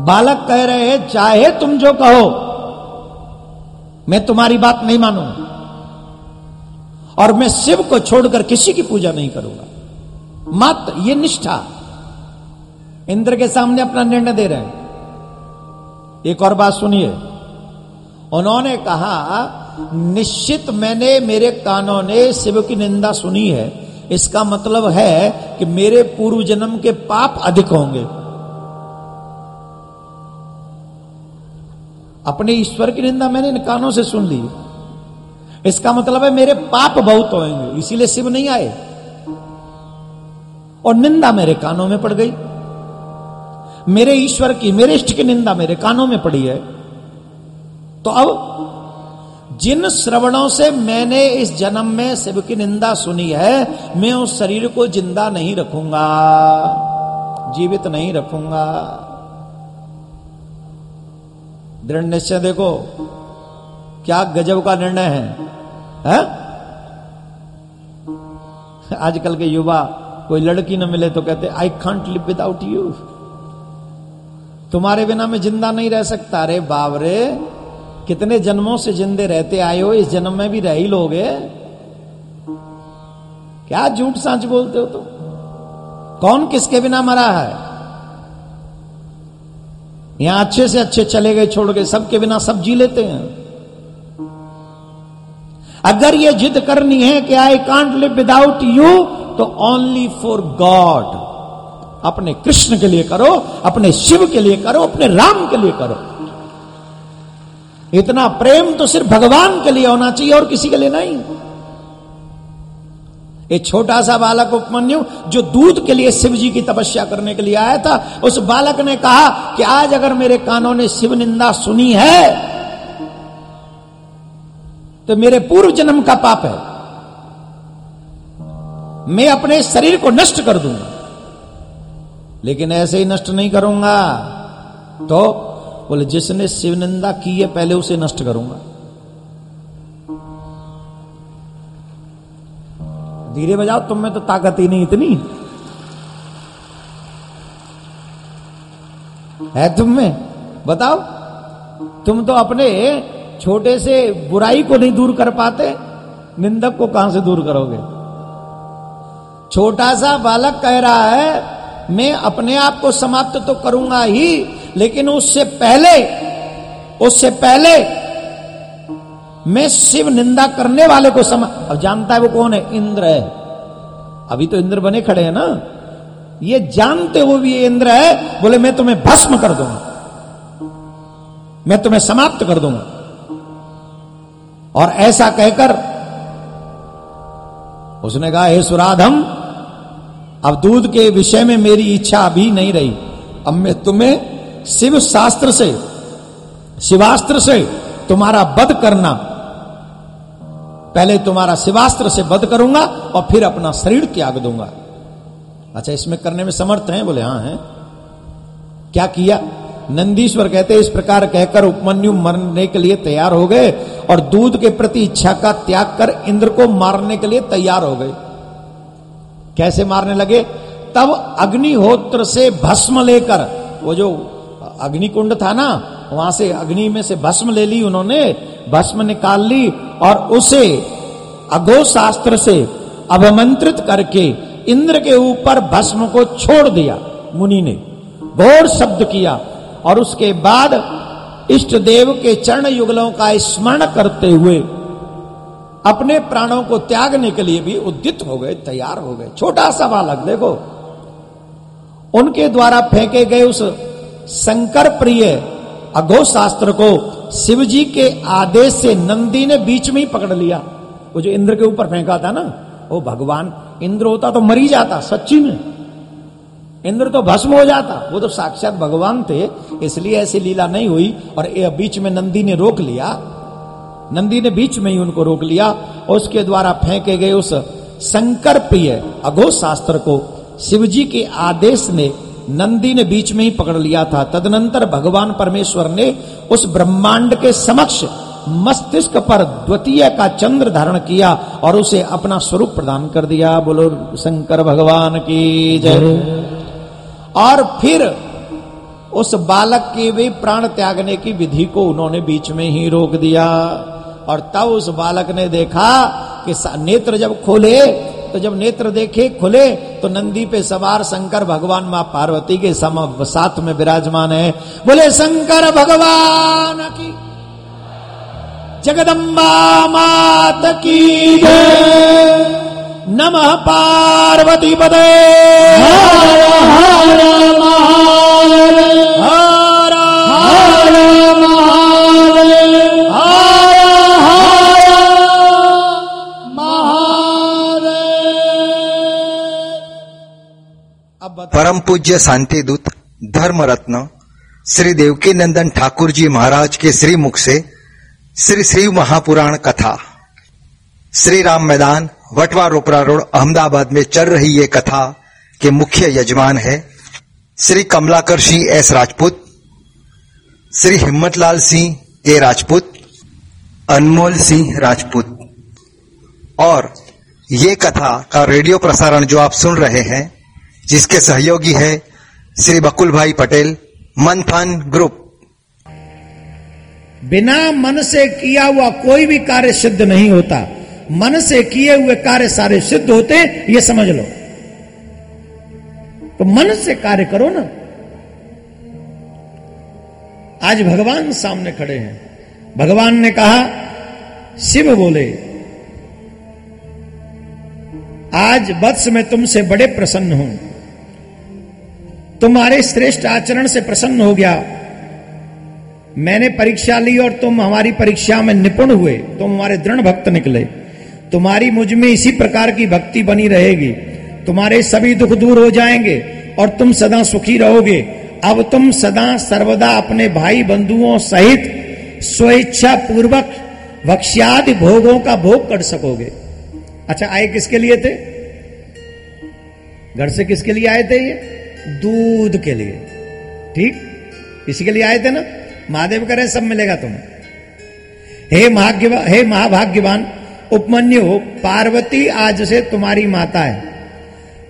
बालक कह रहे हैं, चाहे तुम जो कहो, मैं तुम्हारी बात नहीं मानूँगा और मैं शिव को छोड़कर किसी की पूजा नहीं करूँगा। मात्र ये निष्ठा। इंद्र के सामने अपना निर्णय दे रहे हैं। एक और बात सुनिए। उन्होंने कहा, निश्चित मैंने मेरे कानों ने शिव की निंदा सुनी है। इसका मतलब है कि मेरे पूर्व जन्म के पाप अधिक होंगे। अपने ईश्वर की निंदा मैंने इन कानों से सुन ली। इसका मतलब है मेरे पाप बहुत होंगे, इसीलिए शिव नहीं आए। और निंदा मेरे कानों में पड़ गई। मेरे ईश्वर की मेरे इष्ट की निंदा मेरे कानों में पड़ी है। तो अब जिन श्रवणों से मैंने इस जन्म में शिव की निंदा सुनी है मैं उस शरीर को ज़िंदा नहीं रखूँगा जीवित नहीं रखूँगा। दृढ़ निश्चय देखो क्या गजब का निर्णय है, है? आजकल के युवा कोई लड़की न मिले तो कहते I can't live without you तुम्हारे बिना मैं ज़िंदा नहीं रह सकता। अरे बाबरे, कितने जन्मों से जिंदे रहते आए हो? इस जन्म में भी रह ही लोगे। क्या झूठ सांच बोलते हो तुम? कौन किसके बिना मरा है? यहाँ अच्छे से अच्छे चले गए, छोड़ गए, सबके बिना सब जी लेते हैं। अगर ये जिद करनी है कि I can't live without you तो ओनली फॉर गॉड अपने कृष्ण के लिए करो, अपने शिव के लिए करो, अपने राम के लिए करो। इतना प्रेम तो सिर्फ़ भगवान के लिए होना चाहिए और किसी के लिए नहीं। एक छोटा सा बालक उपमन्यु, जो दूध के लिए शिव जी की तपस्या करने के लिए आया था, उस बालक ने कहा कि आज अगर मेरे कानों ने शिव निंदा सुनी है तो मेरे पूर्व जन्म का पाप है। मैं अपने शरीर को नष्ट कर दूँगा। लेकिन ऐसे ही नष्ट नहीं करूँगा। तो बोले, जिसने शिव निंदा की है, पहले उसे नष्ट करूँगा। धीरे बजाओ, तुम में तो ताकत ही नहीं इतनी। है तुम में? बताओ। तुम तो अपने छोटे से बुराई को नहीं दूर कर पाते, निंदक को कहाँ से दूर करोगे? छोटा सा बालक कह रहा है मैं अपने आप को समाप्त तो करूँगा ही, लेकिन उससे पहले उससे पहले मैं शिव निंदा करने वाले को समा, अब जानता है वो कौन है? इंद्र है। अभी तो इंद्र बने खड़े हैं ना। ये जानते हुए भी इंद्र है, बोले मैं तुम्हें भस्म कर दूँगा। मैं तुम्हें समाप्त कर दूँगा। और ऐसा कहकर उसने कहा, हे सुराधम अब दूध के विषय में मेरी इच्छा अभी नहीं रही। अब मैं तुम्हें शिव शास्त्र से, शिवास्त्र से तुम्हारा वध करना। पहले तुम्हारा शिवास्त्र से वध करूँगा और फिर अपना शरीर त्याग दूँगा। अच्छा इसमें करने में समर्थ हैं? बोले हाँ हैं। क्या किया? नंदीश्वर कहते, इस प्रकार कहकर उपमन्यु मरने के लिए तैयार हो गए और दूध के प्रति इच्छा का त्याग कर इंद्र को मारने के लिए तैयार हो गए। कैसे मारने लगे? तब अग्निहोत्र से भस्म लेकर, वो जो अग्निकुंड था ना, वहाँ से अग्नि में से भस्म ले ली उन्होंने, भस्म निकाल ली और उसे अघो शास्त्र से अवमंत्रित करके इंद्र के ऊपर भस्म को छोड़ दिया, मुनि ने। घोर शब्द किया और उसके बाद इष्ट देव के चरण युगलों का स्मरण करते हुए अपने प्राणों को त्यागने के लिए भी उद्यत हो गए, तैयार हो गए। छोटा सा बालक देखो। उनके द्वारा फेंके गए उस शंकर प्रिय अघो शास्त्र को शिव जी के आदेश से नंदी ने बीच में ही पकड़ लिया। वो जो इंद्र के ऊपर फेंका था ना वो भगवान, इंद्र होता तो मरी जाता, सच्ची में। इंद्र तो भस्म हो जाता। वो तो साक्षात भगवान थे, इसलिए ऐसी लीला नहीं हुई, और बीच में नंदी ने रोक लिया। नंदी ने बीच में ही उनको रोक लिया और उसके द्वारा फेंके गए उस शंकर प्रिय शास्त्र को। शिवजी के आदेश ने नंदी ने बीच में ही पकड़ लिया था। तदनंतर भगवान परमेश्वर ने उस ब्रह्मांड के समक्ष मस्तिष्क पर द्वितीय का चंद्र धारण किया और उसे अपना स्वरूप प्रदान कर दिया। बोलो, शंकर भगवान की जय। और फिर उस बालक के वे प्राण त्यागने की विधि को उन्होंने बीच में ही रोक दिया। और तब उस बालक ने देखा कि नेत्र जब खोले तो जब नेत्र देखे खुले तो नंदी पे सवार शंकर भगवान माँ पार्वती के सम साथ में विराजमान है। बोले शंकर भगवान की जगदम्बा मात की नमः पार्वती पदे। हर हर अब परम पूज्य शांति दूत धर्म रत्न श्री देवकी नंदन ठाकुर जी महाराज के श्री मुख से श्री श्री महापुराण कथा। श्री राम मैदान वटवा रोपरा रोड अहमदाबाद में चल रही ये कथा के मुख्य यजमान है श्री कमलाकर सिंह एस राजपूत, श्री हिम्मतलाल सिंह ए राजपूत, अनमोल सिंह राजपूत। और ये कथा का रेडियो प्रसारण जो आप सुन रहे हैं जिसके सहयोगी है श्री बकुल भाई पटेल मंथन ग्रुप। बिना मन से किया हुआ कोई भी कार्य सिद्ध नहीं होता। मन से किए हुए कार्य सारे सिद्ध होते, ये समझ लो। तो मन से कार्य करो ना। आज भगवान सामने खड़े हैं। भगवान ने कहा, शिव बोले, आज वत्स में तुमसे बड़े प्रसन्न हूँ। तुम्हारे श्रेष्ठ आचरण से प्रसन्न हो गया। मैंने परीक्षा ली और तुम हमारी परीक्षा में निपुण हुए। तुम हमारे दृढ़ भक्त निकले। तुम्हारी मुझमें इसी प्रकार की भक्ति बनी रहेगी। तुम्हारे सभी दुख दूर हो जाएँगे और तुम सदा सुखी रहोगे। अब तुम सदा सर्वदा अपने भाई बंधुओं सहित स्वेच्छा पूर्वक भक्ष्यादि भोगों का भोग कर सकोगे। अच्छा आए किसके लिए थे? घर से किसके लिए आए थे ये? दूध के लिए। ठीक? इसी के लिए आए थे ना? महादेव करे सब मिलेगा तुम्हें। हे भाग्यवान हे महाभाग्यवान, उपमन्यु हो पार्वती आज से तुम्हारी माता है।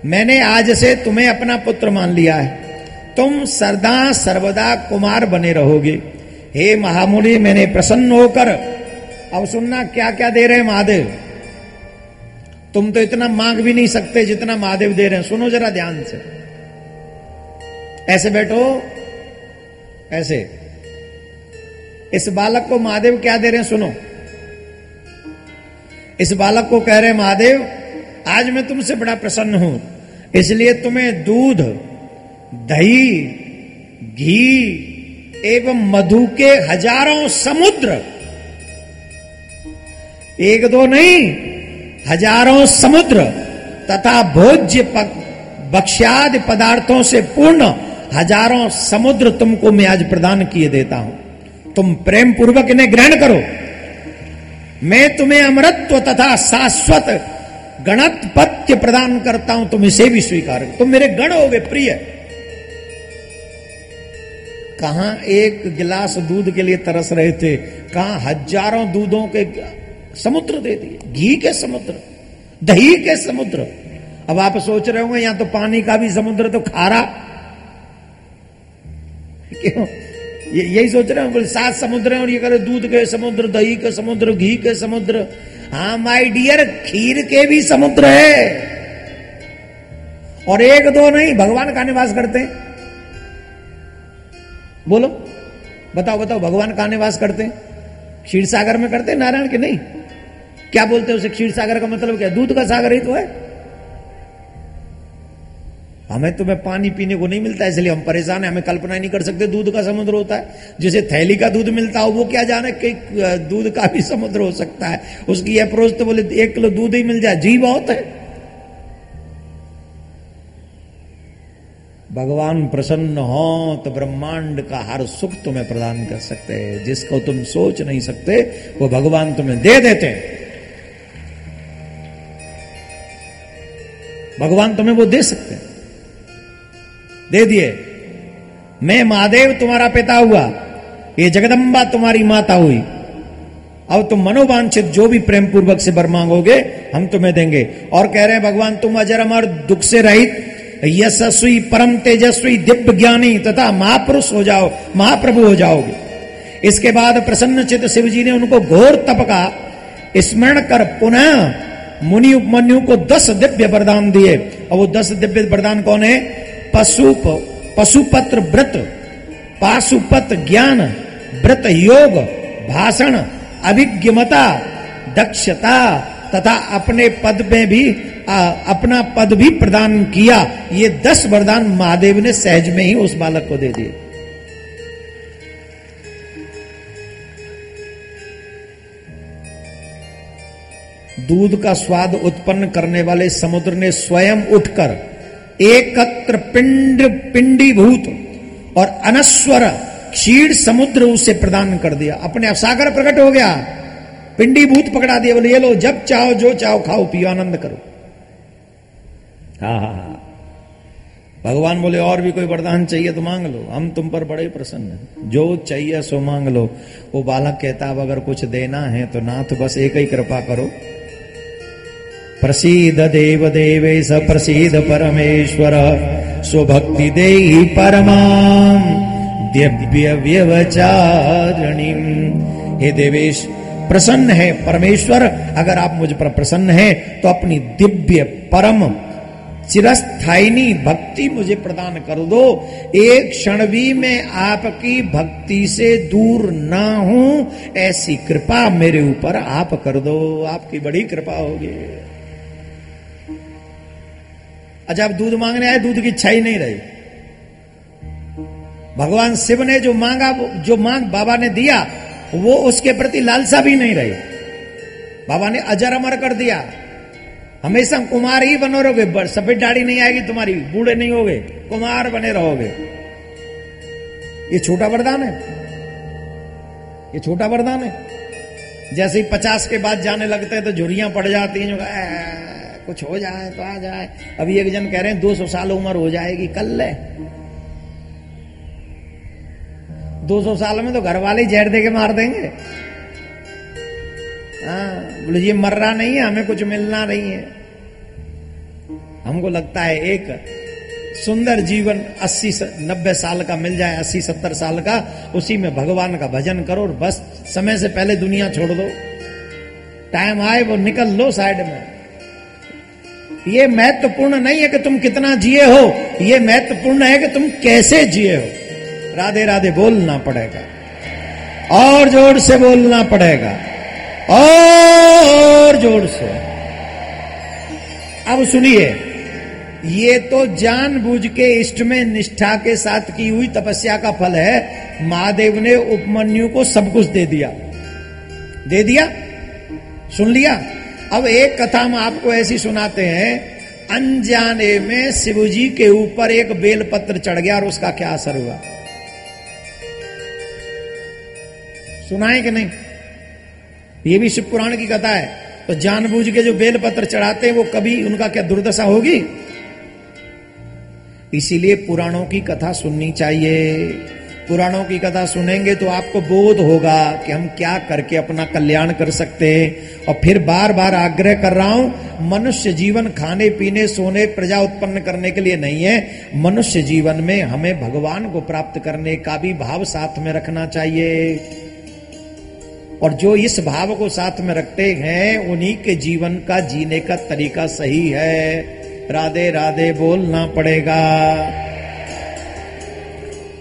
मैंने आज से तुम्हें अपना पुत्र मान लिया है। तुम सरदा सर्वदा कुमार बने रहोगे। हे महामुनि, मैंने प्रसन्न होकर, अब सुनना क्या क्या दे रहे हैं महादेव। तुम तो इतना मांग भी नहीं सकते जितना महादेव दे रहे हैं। सुनो जरा ध्यान से। ऐसे बैठो। ऐसे। इस बालक को महादेव क्या दे रहे हैं, सुनो। इस बालक को कह रहे हैं, महादेव, आज मैं तुमसे बड़ा प्रसन्न हूँ। इसलिए तुम्हें दूध, दही, घी एवं मधु के हज़ारों समुद्र, एक दो नहीं, हज़ारों समुद्र तथा भोज्य भक्ष्यादि पदार्थों से पूर्ण हज़ारों समुद्र तुमको मैं आज प्रदान किए देता हूँ। तुम प्रेम पूर्वक इन्हें ग्रहण करो। मैं तुम्हें अमरत्व तथा शाश्वत गणतपत्य प्रदान करता हूँ, तुम इसे भी स्वीकार। करो तुम मेरे गण हो गए, प्रिय। कहा एक गिलास दूध के लिए तरस रहे थे? कहा हज़ारों दूधों के समुद्र दे दिए? घी के समुद्र, दही के समुद्र। अब आप सोच रहे होंगे यहाँ तो पानी का भी समुद्र तो खारा। क्यों? ये, यही सोच रहे हो सात समुद्र हैं और ये करे दूध के समुद्र, दही के समुद्र, घी के समुद्र। हाँ माई डियर खीर के भी समुद्र है। और एक दो नहीं, भगवान का निवास करते हैं। बोलो, बताओ बताओ, भगवान का निवास करते हैं? क्षीर सागर में करते हैं नारायण के? नहीं। क्या बोलते हैं उसे? क्षीर सागर का मतलब क्या? दूध का सागर ही तो है। हमें तुम्हें पानी पीने को नहीं मिलता, इसलिए हम परेशान हैं, हमें कल्पना नहीं कर सकते, दूध का समुद्र होता है। जैसे थैली का दूध मिलता हो, वो क्या जाने कि दूध का भी समुद्र हो सकता है। उसकी अप्रोच तो बोले, एक किलो दूध ही मिल जाए। जी, बहुत है। भगवान प्रसन्न हो तो ब्रह्मांड का हर सुख तुम्हें प्रदान कर सकते हैं। जिसको तुम सोच नहीं सकते, वो भगवान तुम्हें दे देते हैं। भगवान तुम्हें वो दे सकते हैं। दे दिए। मैं महादेव, तुम्हारा पिता हुआ। ये जगदम्बा तुम्हारी माता हुई। अब तुम मनोवांछित जो भी प्रेम पूर्वक से बर मांगोगे, हम तुम्हें देंगे। और कह रहे हैं, भगवान, तुम अजर अमर, दुख से रहित, यशस्वी, परम तेजस्वी, दिव्य ज्ञानी, तथा महापुरुष हो जाओ, महाप्रभु हो जाओगे। इसके बाद प्रसन्न चित शिव जी ने उनको घोर तप का स्मरण कर पुनः मुनि उपमन्यु को दस दिव्य वरदान दिए। और वो दस दिव्य वरदान कौन है? पशु पशुपत्र व्रत पाशुपत ज्ञान व्रत योग भाषण अभिज्ञमता दक्षता तथा अपने पद में भी आ, अपना पद भी प्रदान किया। ये दस वरदान महादेव ने सहज में ही उस बालक को दे दिए। दूध का स्वाद उत्पन्न करने वाले समुद्र ने स्वयं उठकर एकत्र पिंड पिंडीभूत और अनस्वर क्षीर समुद्र उसे प्रदान कर दिया। अपने सागर प्रकट हो गया। पिंडीभूत पकड़ा दिया, बोले, ये लो, जब चाहो, जो चाहो, खाओ, पियो, आनंद करो। हा हा हा। भगवान बोले, और भी कोई वरदान चाहिए तो मांग लो। हम तुम पर बड़े प्रसन्न हैं। जो चाहिए सो मांग लो। वो बालक कहता, अब अगर कुछ देना है तो नाथ, बस एक ही कृपा करो। प्रसीद देव देवे स प्रसीद परमेश्वर। स्वभक्ति दे परमाम दिव्य व्यवचारिणी। हे देवेश, प्रसन्न है परमेश्वर। अगर आप मुझ पर प्रसन्न है तो अपनी दिव्य परम चिरस्थायिनी भक्ति मुझे प्रदान कर दो। एक क्षण भी मैं आपकी भक्ति से दूर ना हूँ, ऐसी कृपा मेरे ऊपर आप कर दो। आपकी बड़ी कृपा होगी। अच्छा दूध मांगने आए दूध की इच्छा ही नहीं रही। भगवान शिव ने जो मांगा जो मांग बाबा ने दिया वो उसके प्रति लालसा भी नहीं रही। बाबा ने अजर अमर कर दिया। हमेशा कुमार ही बनो रहोगे सफ़ेद दाढ़ी नहीं आएगी तुम्हारी बूढ़े नहीं होगे कुमार बने रहोगे। ये छोटा वरदान है। ये छोटा वरदान है। जैसे ही पचास के बाद जाने लगते हैं तो झुरियाँ पड़ जाती हैं जो कहा, "ए, कुछ हो जाए तो आ जाए। अभी एक जन कह रहे हैं, दो सौ साल उम्र हो जाएगी, कल ले दो सौ साल में तो घर वाले ही जहर दे के मार देंगे। हाँ बोले, ये मर रहा नहीं है, हमें कुछ मिलना नहीं है। हमको लगता है एक सुंदर जीवन 80 स- 90 साल का मिल जाए 80 70 साल का, उसी में भगवान का भजन करो और बस, समय से पहले दुनिया छोड़ दो। टाइम आए वो निकल लो साइड में। ये महत्वपूर्ण नहीं है कि तुम कितना जिए हो, ये महत्वपूर्ण है कि तुम कैसे जिए हो। राधे राधे बोलना पड़ेगा, और ज़ोर से बोलना पड़ेगा, और ज़ोर से। अब सुनिए, ये तो जानबूझ के इष्ट में निष्ठा के साथ की हुई तपस्या का फल है। महादेव ने उपमन्यु को सब कुछ दे दिया। दे दिया? सुन लिया? अब एक कथा हम आपको ऐसी सुनाते हैं। अनजाने में शिवजी के ऊपर एक बेलपत्र चढ़ गया और उसका क्या असर हुआ? सुनाए कि नहीं? ये भी शिव पुराण की कथा है। तो जानबूझ के जो बेलपत्र चढ़ाते हैं, वो कभी उनका क्या दुर्दशा होगी? इसीलिए पुराणों की कथा सुननी चाहिए। पुराणों की कथा सुनेंगे तो आपको बोध होगा कि हम क्या करके अपना कल्याण कर सकते हैं। और फिर बार बार आग्रह कर रहा हूँ, मनुष्य जीवन खाने, पीने, सोने, प्रजा उत्पन्न करने के लिए नहीं है। मनुष्य जीवन में हमें भगवान को प्राप्त करने का भी भाव साथ में रखना चाहिए। और जो इस भाव को साथ में रखते हैं, उन्हीं के जीवन का जीने का तरीका सही है। राधे राधे बोलना पड़ेगा।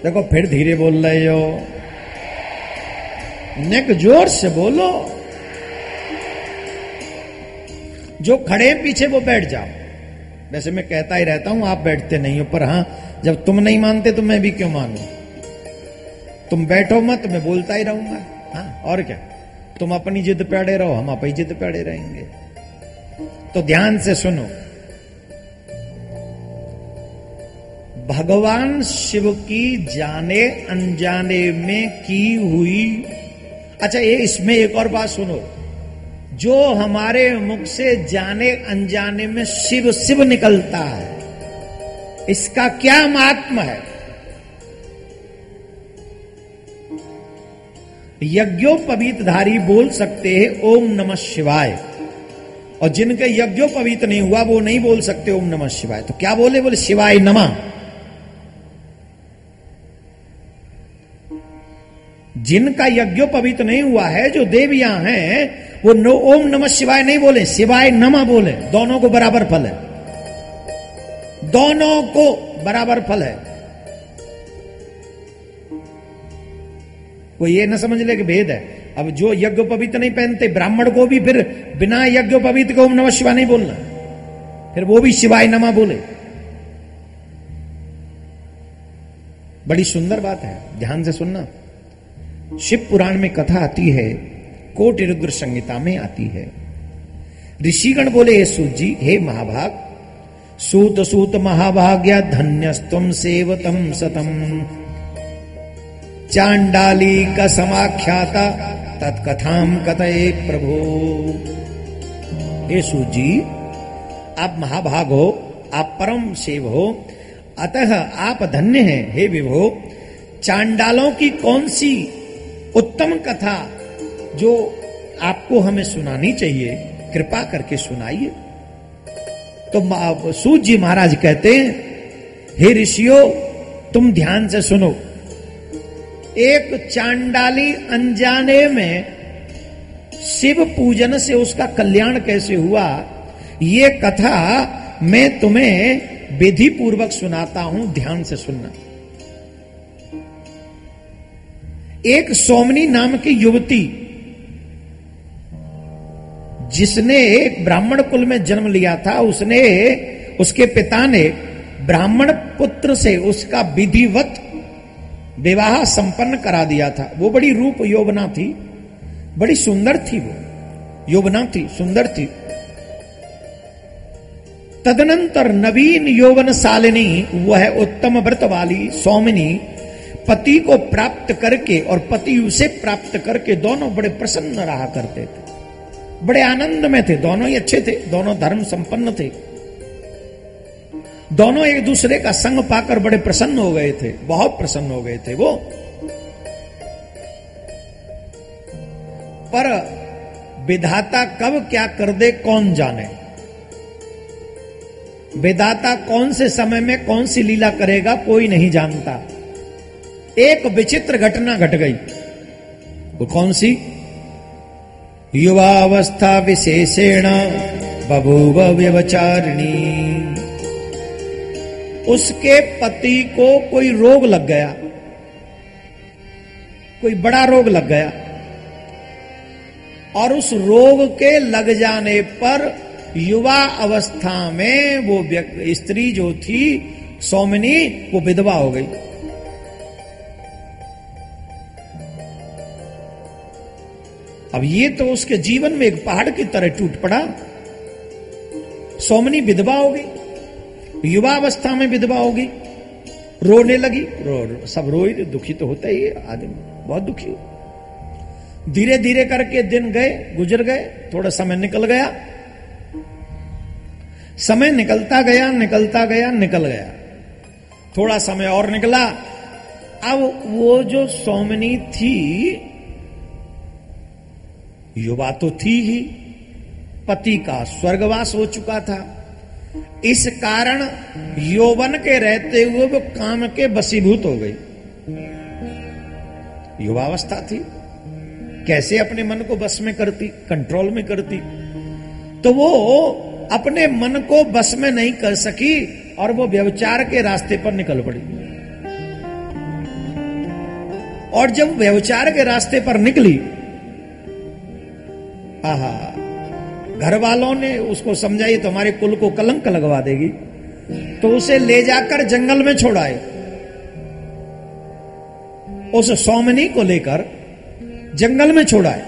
देखो, फिर धीरे बोल रहे हो। नेक ज़ोर से बोलो। जो खड़े पीछे, वो बैठ जाओ। वैसे मैं कहता ही रहता हूँ, आप बैठते नहीं हो, पर हाँ, जब तुम नहीं मानते तो मैं भी क्यों मानू? तुम बैठो मत, मैं बोलता ही रहूँगा। हाँ और क्या? तुम अपनी जिद पे अड़े रहो, हम अपनी जिद पे अड़े रहेंगे। तो ध्यान से सुनो भगवान शिव की जाने अनजाने में की हुई। अच्छा ये इसमें एक और बात सुनो। जो हमारे मुख से जाने अनजाने में शिव शिव निकलता है, इसका क्या महात्मा है? यज्ञोपवीतधारी बोल सकते हैं, ओम नमः शिवाय। और जिनके यज्ञोपवीत नहीं हुआ, वो नहीं बोल सकते ओम नमः शिवाय। तो क्या बोले? बोले, शिवाय नमः। जिनका यज्ञोपवीत नहीं हुआ है, जो देवियाँ हैं, वो नो ओम नमः शिवाय नहीं बोले, शिवाय नमः बोले। दोनों को बराबर फल है। दोनों को बराबर फल है। कोई ये ना समझ ले कि भेद है। अब जो यज्ञोपवीत नहीं पहनते, ब्राह्मण को भी फिर बिना यज्ञोपवीत के ओम नमः शिवाय नहीं बोलना। फिर वो भी शिवाय नमः बोले। बड़ी सुंदर बात है, ध्यान से सुनना। शिव पुराण में कथा आती है कोटि रुद्र संहिता में आती है। ऋषिगण बोले, हे सूत जी हे महाभाग, सूत सूत महाभाग्य धन्यस्तम सेवतम सतम। चांडाली का समाख्याता तत्कथाम कथये प्रभु। हे सूत जी आप महाभाग हो, आप परम शिव हो, अतः आप धन्य हैं, हे विभो। चांडालों की कौन सी उत्तम कथा जो आपको हमें सुनानी चाहिए, कृपा करके सुनाइए। तो सूत जी महाराज कहते हैं, हे ऋषियों, तुम ध्यान से सुनो। एक चांडाली अनजाने में शिव पूजन से उसका कल्याण कैसे हुआ, ये कथा मैं तुम्हें विधि पूर्वक सुनाता हूँ, ध्यान से सुनना। एक सोमनी नाम की युवती, जिसने एक ब्राह्मण कुल में जन्म लिया था, उसने उसके पिता ने ब्राह्मण पुत्र से उसका विधिवत विवाह संपन्न करा दिया था। वो बड़ी रूप यौवना थी, बड़ी सुंदर थी वो, यौवना थी, सुंदर थी। तदनंतर नवीन यौवन सालिनी वह उत्तम व्रत वाली सौमिनी पति को प्राप्त करके और पति उसे प्राप्त करके दोनों बड़े प्रसन्न रहा करते थे। बड़े आनंद में थे, दोनों ही अच्छे थे, दोनों धर्म संपन्न थे। दोनों एक दूसरे का संग पाकर बड़े प्रसन्न हो गए थे, बहुत प्रसन्न हो गए थे वो। पर विधाता कब क्या कर दे, कौन जाने? विधाता कौन से समय में कौन सी लीला करेगा, कोई नहीं जानता। एक विचित्र घटना घट गई। वो कौन सी? युवावस्था विशेषेण बभूव व्यवचारिणी। उसके पति को कोई रोग लग गया। कोई बड़ा रोग लग गया। और उस रोग के लग जाने पर युवा अवस्था में वो स्त्री जो थी, सौमिनी, वो विधवा हो गई। अब ये तो उसके जीवन में एक पहाड़ की तरह टूट पड़ा। सोमनी विधवा हो गई युवा अवस्था में विधवा हो गई रोने लगी। रो, सब रोई दुखी तो होता ही है आदमी बहुत दुखी हो। धीरे धीरे करके दिन गए गुजर गए थोड़ा समय निकल गया। समय निकलता गया निकलता गया निकल गया। थोड़ा समय और निकला। अब वो जो सोमनी थी युवा तो थी ही, पति का स्वर्गवास हो चुका था। इस कारण यौवन के रहते हुए वो काम के बसीभूत हो गई। युवावस्था थी। कैसे अपने मन को बस में करती, कंट्रोल में करती? तो वो अपने मन को बस में नहीं कर सकी और वो व्यवचार के रास्ते पर निकल पड़ी। और जब व्यवचार के रास्ते पर निकली आहा घर वालों ने उसको समझाई तो हमारे कुल को कलंक लगवा देगी। तो उसे ले जाकर जंगल में छोड़ाए उस सौमनी को लेकर जंगल में छोड़ाए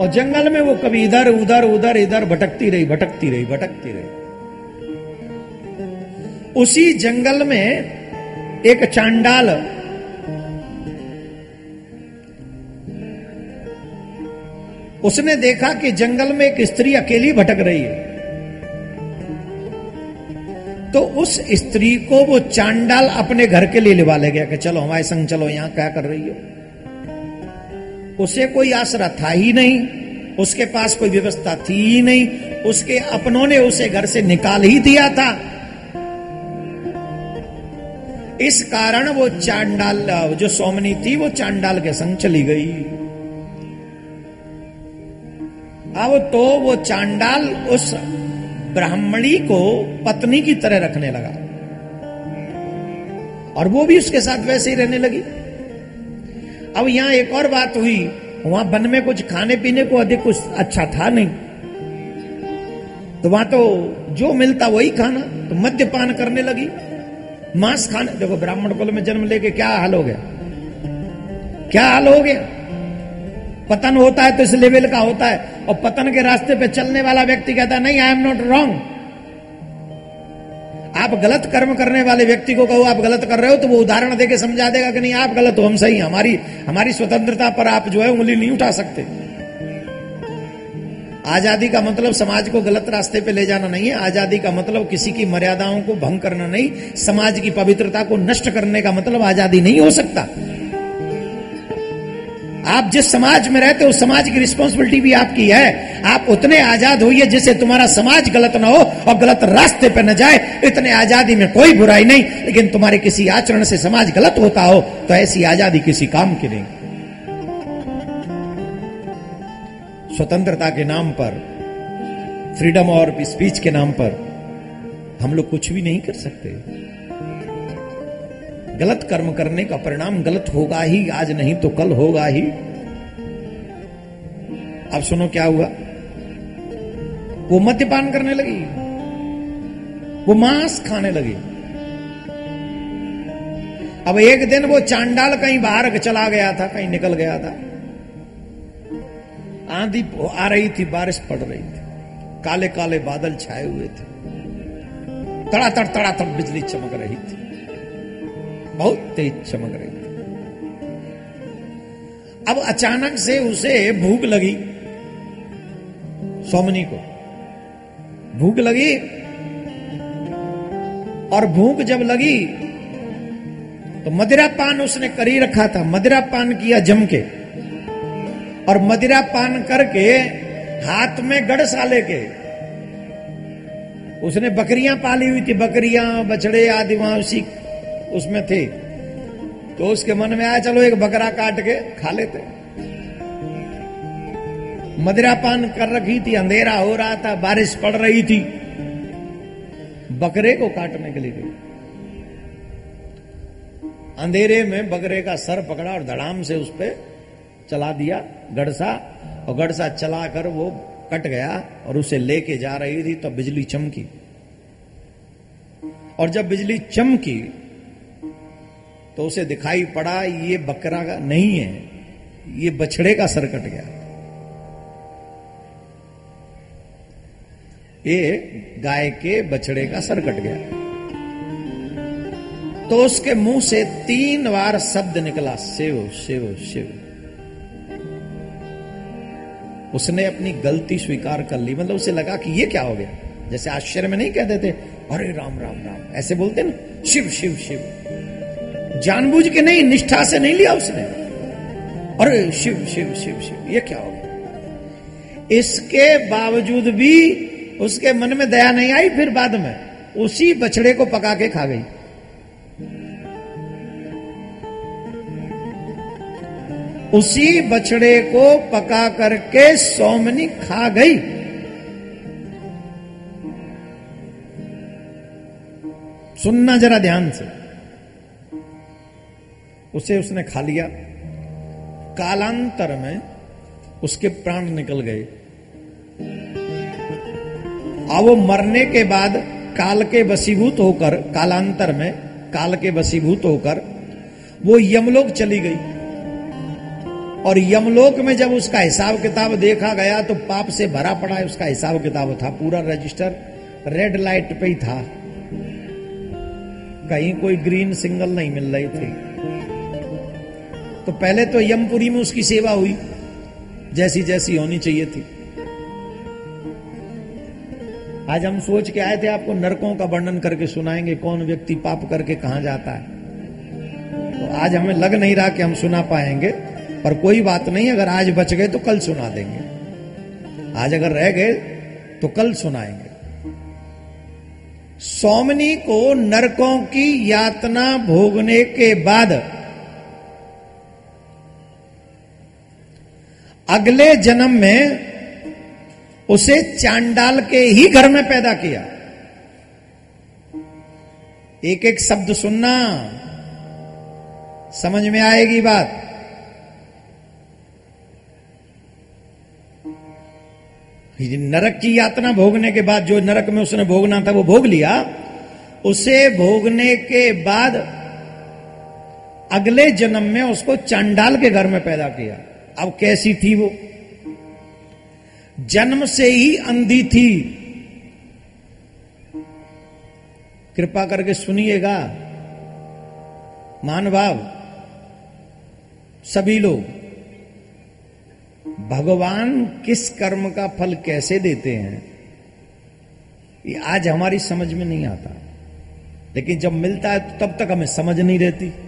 और जंगल में वो कभी इधर, उधर उधर, इधर भटकती रही भटकती रही भटकती रही। उसी जंगल में एक चांडाल उसने देखा कि जंगल में एक स्त्री अकेली भटक रही है। तो उस स्त्री को वो चांडाल अपने घर के लिए लिवा ले गया कि चलो, हमारे संग चलो, यहाँ क्या कर रही हो? उसे कोई आसरा था ही नहीं, उसके पास कोई व्यवस्था थी ही नहीं, उसके अपनों ने उसे घर से निकाल ही दिया था। इस कारण वो चांडाल, जो सोमनी थी, वो चांडाल के संग चली गई। अब तो वो चांडाल उस ब्राह्मणी को पत्नी की तरह रखने लगा। और वो भी उसके साथ वैसे ही रहने लगी। अब यहाँ एक और बात हुई, वहाँ वन में कुछ खाने पीने को अधिक कुछ अच्छा था नहीं। तो वहाँ तो जो मिलता वही खाना तो मद्यपान करने लगी। मांस खाने, देखो ब्राह्मण कुल में जन्म लेके क्या हाल हो गया? क्या हाल हो गया? पतन होता है तो इस लेवल का होता है। और पतन के रास्ते पे चलने वाला व्यक्ति कहता है, नहीं आई एम नॉट रॉन्ग आप गलत कर्म करने वाले व्यक्ति को कहो, आप गलत कर रहे हो तो वो उदाहरण देके समझा देगा कि नहीं, आप गलत हो, हम सही हमारी हमारी स्वतंत्रता पर आप जो है उंगली नहीं उठा सकते। आज़ादी का मतलब समाज को गलत रास्ते पे ले जाना नहीं है। आज़ादी का मतलब किसी की मर्यादाओं को भंग करना नहीं। समाज की पवित्रता को नष्ट करने का मतलब आज़ादी नहीं हो सकता। आप जिस समाज में रहते हो समाज की रिस्पॉन्सिबिलिटी भी आपकी है। आप उतने आज़ाद होइए जिससे तुम्हारा समाज गलत ना हो और गलत रास्ते पर न जाए। इतने आज़ादी में कोई बुराई नहीं, लेकिन तुम्हारे किसी आचरण से समाज गलत होता हो तो ऐसी आज़ादी किसी काम की नहीं। स्वतंत्रता के नाम पर फ्रीडम और स्पीच के नाम पर, हम लोग कुछ भी नहीं कर सकते। गलत कर्म करने का परिणाम गलत होगा ही, आज नहीं तो कल होगा ही। अब सुनो क्या हुआ? वो मद्यपान करने लगी। वो मांस खाने लगी। अब एक दिन वो चांडाल कहीं बाहर चला गया था, कहीं निकल गया था। आंधी आ रही थी, बारिश पड़ रही थी। काले काले बादल छाए हुए थे। तड़ातड़ तड़ातड़ बिजली चमक रही थी। बहुत तेज चमक रही थी। अब अचानक से उसे भूख लगी। सोमनी को भूख लगी और भूख जब लगी तो मदिरा पान उसने करी रखा था। मदिरा पान किया जम के और मदिरा पान करके हाथ में गढ़साले के उसने बकरियाँ पाली हुई थी। बकरियाँ, बछड़े आदि वहाँ उसी उसमें थी। तो उसके मन में आया, चलो एक बकरा काट के खा लेते। मदिरा पान कर रखी थी, अंधेरा हो रहा था, बारिश पड़ रही थी। बकरे को काटने के लिए गई। अंधेरे में बकरे का सर पकड़ा और धड़ाम से उस पर चला दिया गड़सा, और गड़सा चलाकर वो कट गया और उसे लेके जा रही थी तो बिजली चमकी। और जब बिजली चमकी तो उसे दिखाई पड़ा, ये बकरा का नहीं है। ये बछड़े का सर कट गया। ये गाय के बछड़े का सर कट गया। तो उसके मुँह से तीन बार शब्द निकला शिव शिव शिव उसने अपनी गलती स्वीकार कर ली। मतलब उसे लगा कि ये क्या हो गया? जैसे आश्चर्य में नहीं कहते थे, अरे राम राम राम। ऐसे बोलते ना, शिव शिव शिव। जानबूझ के नहीं, निष्ठा से नहीं लिया उसने। अरे, शिव शिव शिव शिव, ये क्या हो गया? इसके बावजूद भी उसके मन में दया नहीं आई, फिर बाद में उसी बछड़े को पका के खा गई। उसी बछड़े को पका करके सोमनी खा गई। सुनना जरा ध्यान से। उसे उसने खा लिया। कालांतर में उसके प्राण निकल गए। अब वो मरने के बाद काल के वसीभूत होकर, कालांतर में काल के वसीभूत होकर, वो यमलोक चली गई। और यमलोक में जब उसका हिसाब किताब देखा गया तो पाप से भरा पड़ा है। उसका हिसाब किताब था, पूरा रजिस्टर रेड लाइट पे ही था। कहीं कोई ग्रीन सिग्नल नहीं मिल रही थी। तो पहले तो यमपुरी में उसकी सेवा हुई। जैसी जैसी होनी चाहिए थी। आज हम सोच के आए थे, आपको नरकों का वर्णन करके सुनाएँगे, कौन व्यक्ति पाप करके कहाँ जाता है। तो आज हमें लग नहीं रहा कि हम सुना पाएँगे, पर कोई बात नहीं, अगर आज बच गए तो कल सुना देंगे। आज अगर रह गए तो कल सुनाएँगे। सोमनी को नरकों की यातना भोगने के बाद अगले जन्म में उसे चांडाल के ही घर में पैदा किया। एक एक शब्द सुनना, समझ में आएगी बात। नरक की यातना भोगने के बाद जो नरक में उसने भोगना था, वो भोग लिया। उसे भोगने के बाद अगले जन्म में उसको चांडाल के घर में पैदा किया। अब कैसी थी वो? जन्म से ही अंधी थी। कृपा करके सुनिएगा मानभाव सभी लोग, भगवान किस कर्म का फल कैसे देते हैं? ये आज हमारी समझ में नहीं आता। लेकिन जब मिलता है तो तब तक हमें समझ नहीं रहती।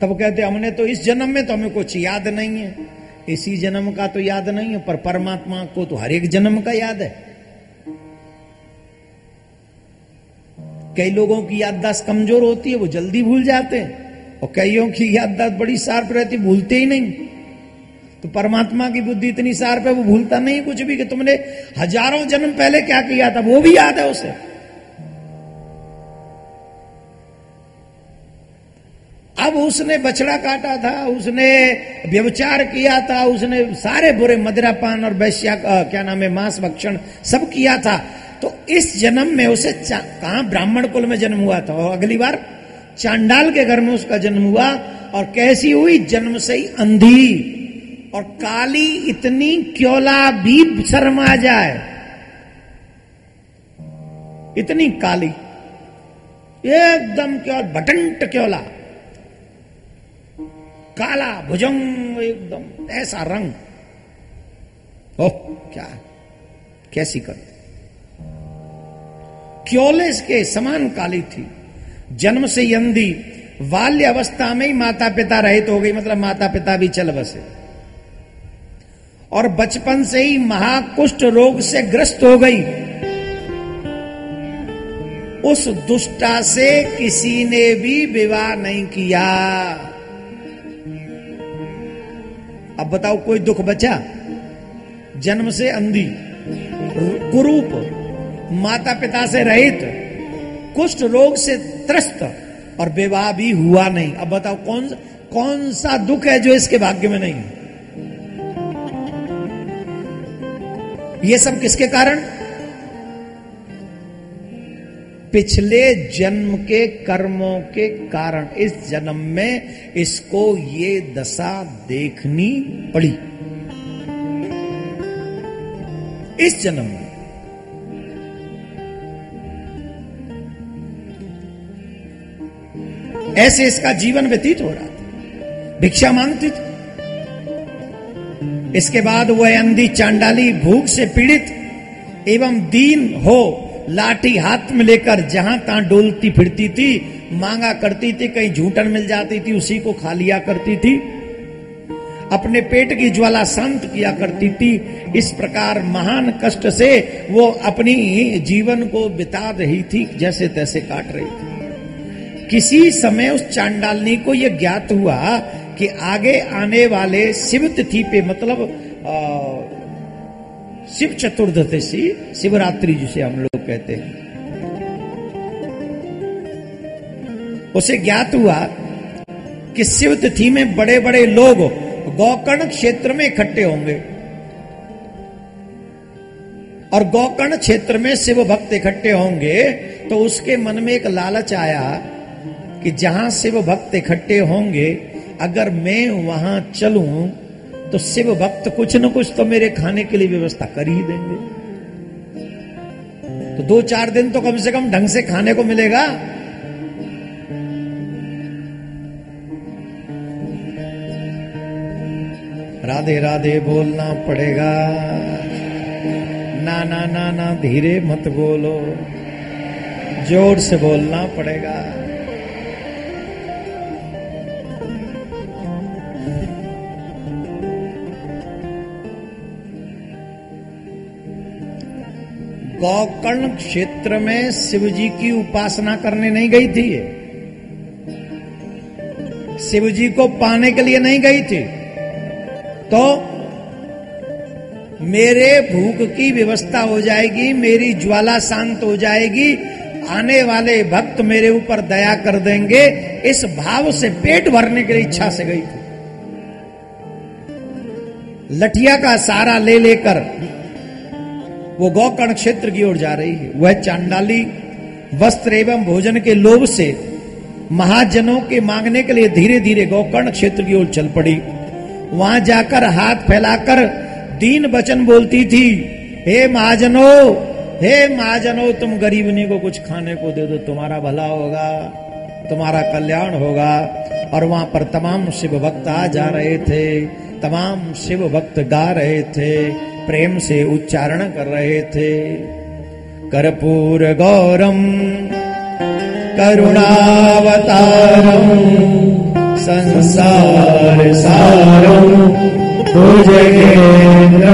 तब कहते, हमने तो इस जन्म में तो हमें कुछ याद नहीं है। इसी जन्म का तो याद नहीं है, पर परमात्मा को तो हर एक जन्म का याद है। कई लोगों की याददाश्त कमज़ोर होती है, वो जल्दी भूल जाते हैं। और कईयों की याददाश्त बड़ी शार्प रहती भूलते ही नहीं। तो परमात्मा की बुद्धि इतनी शार्प है, वो भूलता नहीं कुछ भी कि तुमने हज़ारों जन्म पहले क्या किया था, वो भी याद है उसे। अब उसने बछड़ा काटा था, उसने व्यवचार किया था, उसने सारे बुरे मदिरापान और वैश्या क्या नाम है, मांस भक्षण सब किया था। तो इस जन्म में उसे कहा ब्राह्मण कुल में जन्म हुआ था? और अगली बार चांडाल के घर में उसका जन्म हुआ और कैसी हुई? जन्म से ही अंधी। और काली इतनी क्योला भी शर्मा जाए। इतनी काली। एकदम क्यों? बटंट क्योला। काला भुजंग एकदम, ऐसा रंग। ओह, क्या? कैसी कर? क्योलेस के समान काली थी। जन्म से ही अंधी, बाल्य अवस्था में ही माता पिता रहित हो गई मतलब माता पिता भी चल बसे। और बचपन से ही महाकुष्ठ रोग से ग्रस्त हो गई। उस दुष्टा से किसी ने भी विवाह नहीं किया। अब बताओ कोई दुख बचा? जन्म से अंधी, कुरूप माता पिता से रहित, कुष्ठ रोग से त्रस्त और विवाह भी हुआ नहीं। अब बताओ कौन कौन सा दुख है जो इसके भाग्य में नहीं? है ये सब किसके कारण? पिछले जन्म के कर्मों के कारण इस जन्म में इसको ये दशा देखनी पड़ी। इस जन्म में ऐसे इसका जीवन व्यतीत हो रहा था। भिक्षा मांगती थी। इसके बाद वह अंधी चांडाली भूख से पीड़ित एवं दीन हो लाठी हाथ में लेकर जहाँ तहां डोलती फिरती थी, मांगा करती थी, कहीं झूठन मिल जाती थी, उसी को खा लिया करती थी। अपने पेट की ज्वाला शांत किया करती थी। इस प्रकार महान कष्ट से वो अपनी जीवन को बिता रही थी, जैसे तैसे काट रही थी। किसी समय उस चांडालनी को यह ज्ञात हुआ कि आगे आने वाले शिव तिथि पे मतलब शिव चतुर्दशी शिवरात्रि जिसे हम लोग कहते हैं। उसे ज्ञात हुआ कि शिव तिथि में बड़े बड़े लोग गौकर्ण क्षेत्र में इकट्ठे होंगे। और गौकर्ण क्षेत्र में शिव भक्त इकट्ठे होंगे तो उसके मन में एक लालच आया कि जहाँ शिव भक्त इकट्ठे होंगे, अगर मैं वहाँ चलूँ तो शिव भक्त कुछ न कुछ तो मेरे खाने के लिए व्यवस्था कर ही देंगे। तो दो चार दिन तो कम से कम ढंग से खाने को मिलेगा। राधे राधे बोलना पड़ेगा। ना ना ना ना, धीरे मत बोलो। ज़ोर से बोलना पड़ेगा। गौकर्ण क्षेत्र में शिव जी की उपासना करने नहीं गई थी शिव जी को पाने के लिए नहीं गई थी। तो मेरे भूख की व्यवस्था हो जाएगी, मेरी ज्वाला शांत हो जाएगी, आने वाले भक्त मेरे ऊपर दया कर देंगे, इस भाव से पेट भरने के लिए इच्छा से गई थी। लठिया का सारा ले लेकर वो गौकर्ण क्षेत्र की ओर जा रही है। वह चांडाली वस्त्र एवं भोजन के लोभ से महाजनों के मांगने के लिए धीरे धीरे गौकर्ण क्षेत्र की ओर चल पड़ी। वहाँ जाकर हाथ फैलाकर दीन वचन बोलती थी, हे महाजनो हे महाजनो, तुम गरीबनी को कुछ खाने को दे दो, तुम्हारा भला होगा, तुम्हारा कल्याण होगा। और वहाँ पर तमाम शिव भक्त आ जा रहे थे, तमाम शिव भक्त गा रहे थे। प्रेम से उच्चारण कर रहे थे। कर्पूर गौरम करुणावतारम संसार सारम भुजगेन्द्र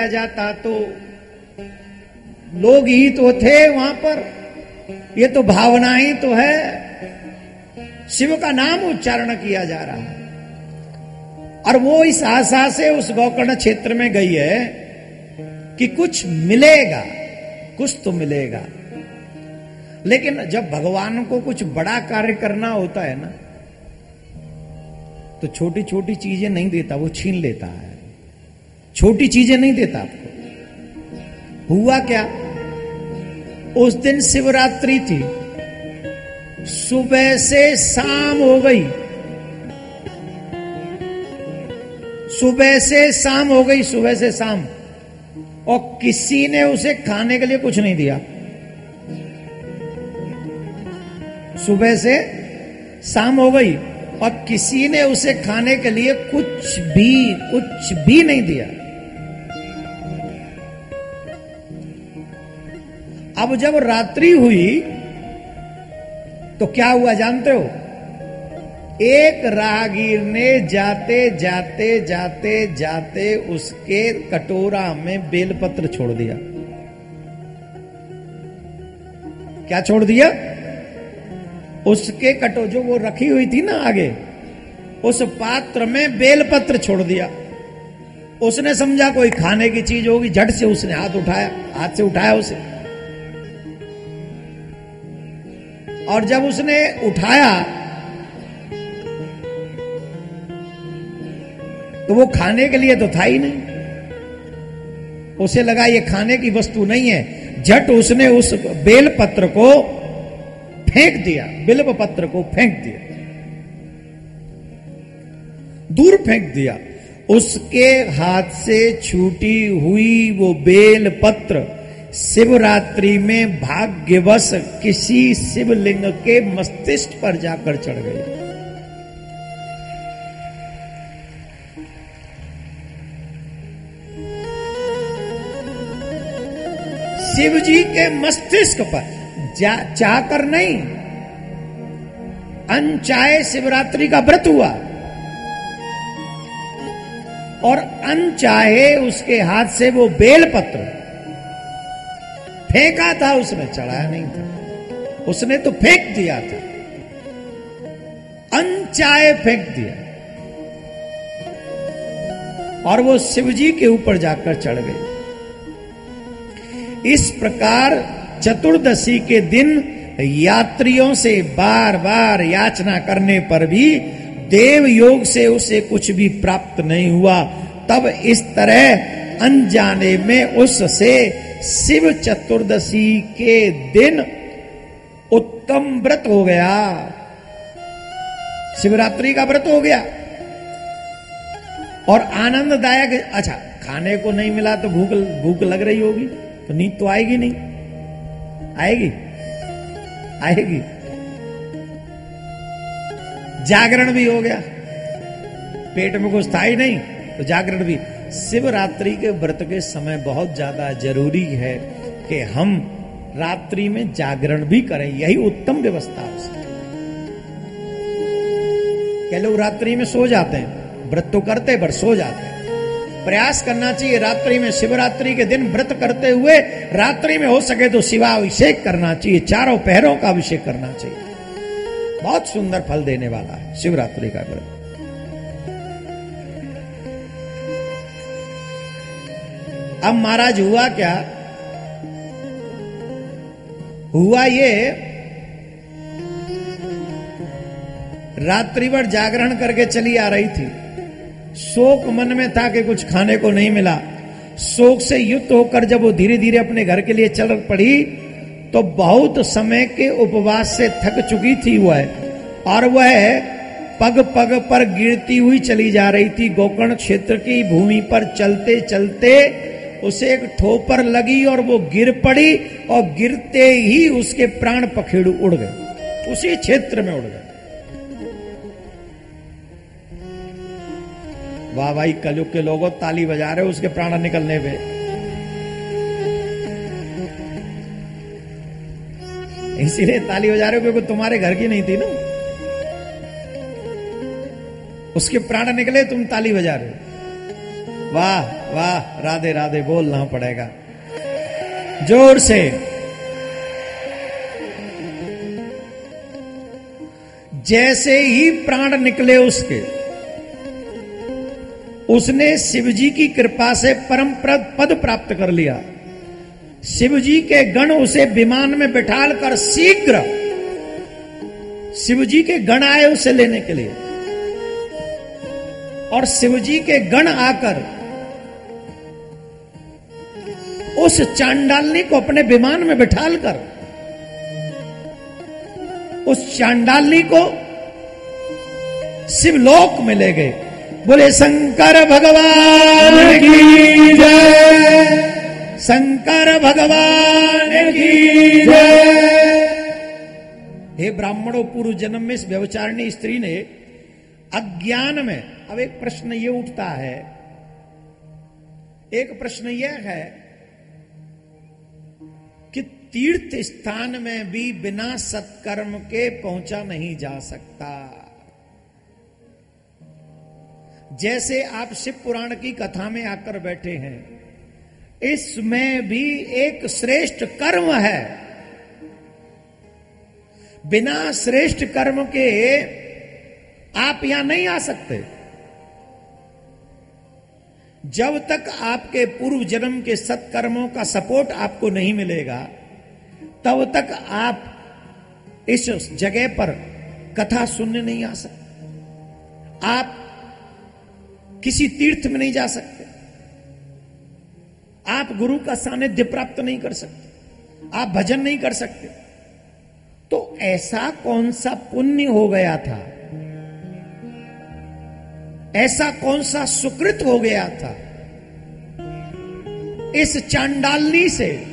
लिया जाता तो लोग ही तो थे वहाँ पर। ये तो भावना ही तो है। शिव का नाम उच्चारण किया जा रहा है। और वो इस आशा से उस गौकर्ण क्षेत्र में गई है कि कुछ मिलेगा, कुछ तो मिलेगा। लेकिन जब भगवान को कुछ बड़ा कार्य करना होता है ना तो छोटी छोटी चीज़ें नहीं देता, वो छीन लेता है। छोटी चीज़ें नहीं देता आपको। हुआ क्या? उस दिन शिवरात्रि थी। सुबह से शाम हो गई। सुबह से शाम हो गई, सुबह से शाम। और किसी ने उसे खाने के लिए कुछ नहीं दिया। सुबह से शाम हो गई और किसी ने उसे खाने के लिए कुछ भी कुछ भी नहीं दिया। अब जब रात्रि हुई तो क्या हुआ जानते हो? एक राहगीर ने जाते जाते जाते जाते उसके कटोरा में बेलपत्र छोड़ दिया। क्या छोड़ दिया? उसके कटो, जो वो रखी हुई थी ना आगे, उस पात्र में बेलपत्र छोड़ दिया। उसने समझा कोई खाने की चीज़ होगी, झट से उसने हाथ उठाया, हाथ से उठाया उसे। और जब उसने उठाया तो वो खाने के लिए तो था ही नहीं। उसे लगा ये खाने की वस्तु नहीं है। झट उसने उस बेल पत्र को फेंक दिया बिल्व पत्र को फेंक दिया। दूर फेंक दिया। उसके हाथ से छूटी हुई वो बेल पत्र शिवरात्रि में भाग्यवश किसी शिवलिंग के मस्तिष्क पर जाकर चढ़ गई शिव जी के मस्तिष्क पर जा चाहकर नहीं, अनचाहे शिवरात्रि का व्रत हुआ, और अनचाहे उसके हाथ से वो बेलपत्र फेंका था, उसने चढ़ाया नहीं था। उसने तो फेंक दिया था। अनचाहे फेंक दिया। और वो शिवजी के ऊपर जाकर चढ़ गई इस प्रकार चतुर्दशी के दिन यात्रियों से बार बार याचना करने पर भी देव योग से उसे कुछ भी प्राप्त नहीं हुआ। तब इस तरह अनजाने में उससे शिव चतुर्दशी के दिन उत्तम व्रत हो गया। शिवरात्रि का व्रत हो गया। और आनंददायक अच्छा खाने को नहीं मिला तो भूख भूख लग रही होगी तो नींद तो आएगी नहीं। आएगी? आएगी। जागरण भी हो गया। पेट में कुछ था ही नहीं तो जागरण भी। शिवरात्रि के व्रत के समय बहुत ज़्यादा ज़रूरी है कि हम रात्रि में जागरण भी करें, यही उत्तम व्यवस्था है उसकी क्या लोग रात्रि में सो जाते हैं? व्रत तो करते, पर सो जाते हैं। प्रयास करना चाहिए रात्रि में, शिवरात्रि के दिन व्रत करते हुए रात्रि में हो सके तो शिवाभिषेक करना चाहिए, चारों पहरों का अभिषेक करना चाहिए। बहुत सुंदर फल देने वाला है शिवरात्रि का व्रत। अब महाराज हुआ क्या? हुआ ये रात्रि भर जागरण करके चली आ रही थी। शोक मन में था कि कुछ खाने को नहीं मिला। शोक से युक्त होकर जब वो धीरे धीरे अपने घर के लिए चल पड़ी तो बहुत समय के उपवास से थक चुकी थी वह, और वह पग पग पर गिरती हुई चली जा रही थी। गोकर्ण क्षेत्र की भूमि पर चलते चलते उसे एक ठोपर लगी और वो गिर पड़ी और गिरते ही उसके प्राण पखेड़ू उड़ गए। उसी क्षेत्र में उड़ गए। वाह भाई, कलयुग के लोगों ताली बजा रहे उसके प्राण निकलने पे। इसीलिए ताली बजा रहे हो क्योंकि तुम्हारे घर की नहीं थी ना। उसके प्राण निकले, तुम ताली बजा रहे हो। वाह वाह, राधे राधे, बोलना पड़ेगा। ज़ोर से। जैसे ही प्राण निकले उसके, उसने शिवजी की कृपा से परम पद प्राप्त कर लिया। शिवजी के गण उसे विमान में बिठाल कर शीघ्र शिवजी के गण आए उसे लेने के लिए। और शिवजी के गण आकर उस चांडालनी को अपने विमान में बिठाल कर उस चांडालनी को शिवलोक में ले गए। बोले, शंकर भगवान की जय। शंकर भगवान की जय। हे ब्राह्मणों, पूर्व जन्म में इस व्यवचारणी स्त्री ने अज्ञान में, अब एक प्रश्न ये उठता है। एक प्रश्न यह है तीर्थ स्थान में भी बिना सत्कर्म के पहुँचा नहीं जा सकता। जैसे आप शिव पुराण की कथा में आकर बैठे हैं, इसमें भी एक श्रेष्ठ कर्म है। बिना श्रेष्ठ कर्म के आप यहाँ नहीं आ सकते। जब तक आपके पूर्व जन्म के सत्कर्मों का सपोर्ट आपको नहीं मिलेगा तब तक आप इस जगह पर कथा सुनने नहीं आ सकते। आप किसी तीर्थ में नहीं जा सकते। आप गुरु का सानिध्य प्राप्त नहीं कर सकते। आप भजन नहीं कर सकते। तो ऐसा कौन सा पुण्य हो गया था? ऐसा कौन सा सुकृत हो गया था? इस चांडालनी से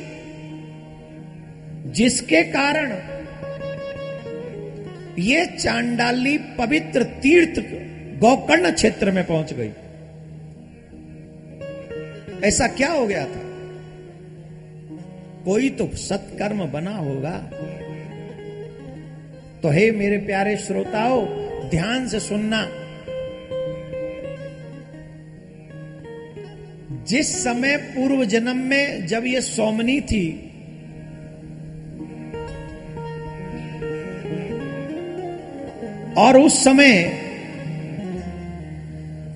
जिसके कारण ये चांडाली पवित्र तीर्थ गोकर्ण क्षेत्र में पहुँच गई। ऐसा क्या हो गया था? कोई तो सत्कर्म बना होगा। तो हे मेरे प्यारे श्रोताओं, ध्यान से सुनना। जिस समय पूर्व जन्म में जब ये सोमनी थी और उस समय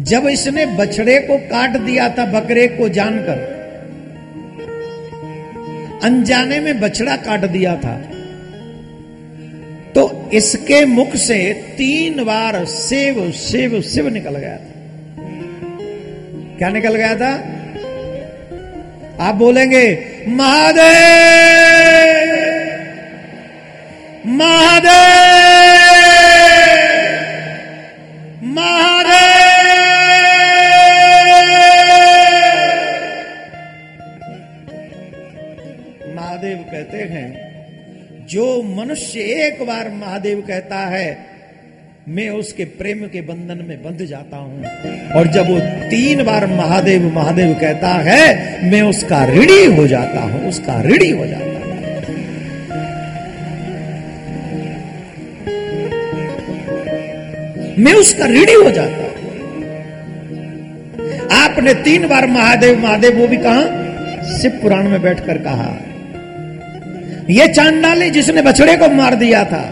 जब इसने बछड़े को काट दिया था बकरे को जानकर, अनजाने में बछड़ा काट दिया था तो इसके मुख से तीन बार शिव शिव शिव निकल गया था। क्या निकल गया था? आप बोलेंगे, महादेव! महादेव! हैं। जो मनुष्य एक बार महादेव कहता है, मैं उसके प्रेम के बंधन में बंध जाता हूँ। और जब वो तीन बार महादेव महादेव कहता है, मैं उसका ऋणी हो जाता हूँ, उसका ऋणी हो जाता हूँ। मैं उसका ऋणी हो जाता हूँ। आपने तीन बार महादेव महादेव, वो भी कहा? शिव पुराण में बैठकर कहा ये चांडाली जिसने बछड़े को मार दिया था,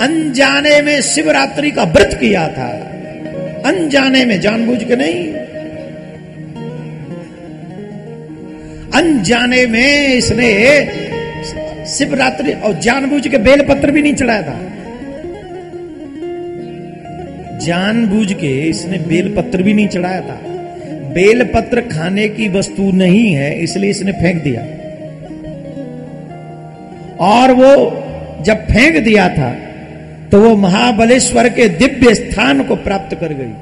अनजाने में शिवरात्रि का व्रत किया था, अनजाने में जानबूझ के नहीं, अनजाने में इसने शिवरात्रि और जानबूझ के बेलपत्र भी नहीं चढ़ाया था। जानबूझ के इसने बेलपत्र भी नहीं चढ़ाया था। बेलपत्र खाने की वस्तु नहीं है, इसलिए इसने फेंक दिया। और वो जब फेंक दिया था तो वो महाबलेश्वर के दिव्य स्थान को प्राप्त कर गई।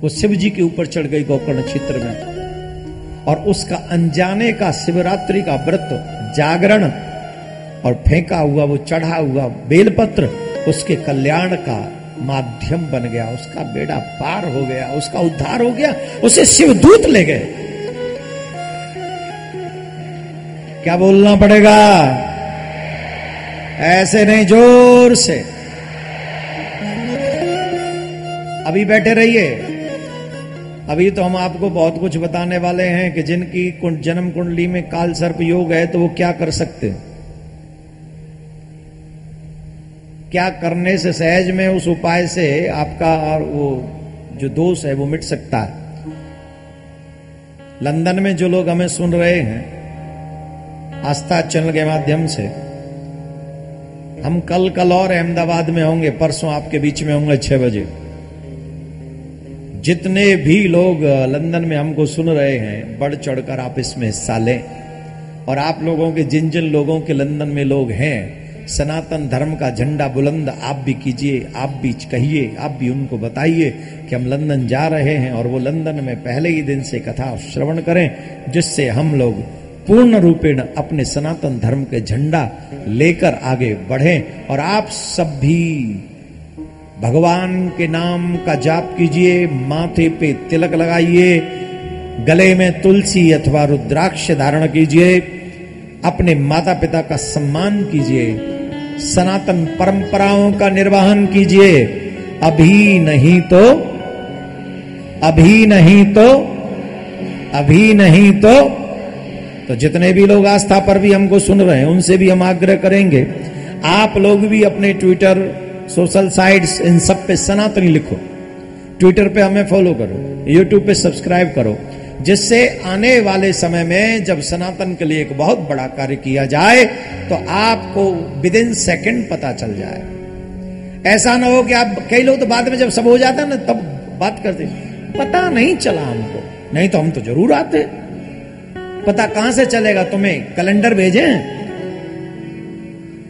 वो शिव जी के ऊपर चढ़ गई गोकर्ण क्षेत्र में। और उसका अनजाने का शिवरात्रि का व्रत, जागरण और फेंका हुआ, वो चढ़ा हुआ बेलपत्र, उसके कल्याण का माध्यम बन गया। उसका बेड़ा पार हो गया, उसका उद्धार हो गया, उसे शिवदूत ले गए। क्या बोलना पड़ेगा? ऐसे नहीं, ज़ोर से। अभी बैठे रहिए। अभी तो हम आपको बहुत कुछ बताने वाले हैं कि जिनकी जन्म कुंडली में काल सर्प योग है तो वो क्या कर सकते? हैं क्या करने से सहज में, उस उपाय से आपका और वो जो दोष है, वो मिट सकता है? लंदन में जो लोग हमें सुन रहे हैं, आस्था चैनल के माध्यम से हम कल कल और अहमदाबाद में होंगे, परसों आपके बीच में होंगे छह बजे। जितने भी लोग लंदन में हमको सुन रहे हैं, बढ़ चढ़कर आप इसमें हिस्सा लें। और आप लोगों के, जिन जिन लोगों के लंदन में लोग हैं, सनातन धर्म का झंडा बुलंद, आप भी कीजिए, आप भी कहिए, आप भी उनको बताइए कि हम लंदन जा रहे हैं और वो लंदन में पहले ही दिन से कथा श्रवण करें, जिससे हम लोग पूर्ण रूपेण अपने सनातन धर्म के झंडा लेकर आगे बढ़ें और आप सब भी भगवान के नाम का जाप कीजिए, माथे पे तिलक लगाइए, गले में तुलसी अथवा रुद्राक्ष धारण कीजिए, अपने माता पिता का सम्मान कीजिए, सनातन परंपराओं का निर्वहन कीजिए। अभी नहीं तो अभी नहीं तो अभी नहीं तो तो जितने भी लोग आस्था पर भी हमको सुन रहे हैं, उनसे भी हम आग्रह करेंगे, आप लोग भी अपने ट्विटर सोशल साइट्स इन सब पे सनातनी लिखो। ट्विटर पे हमें फॉलो करो यूट्यूब पे सब्सक्राइब करो, जिससे आने वाले समय में जब सनातन के लिए एक बहुत बड़ा कार्य किया जाए तो आपको विद इन सेकेंड पता चल जाए। ऐसा ना हो कि आप, कई लोग तो बाद में जब सब हो जाता है ना, तब बात करते पता नहीं चला हमको, नहीं तो हम तो ज़रूर आते पता कहाँ से चलेगा? तुम्हें कैलेंडर भेजे।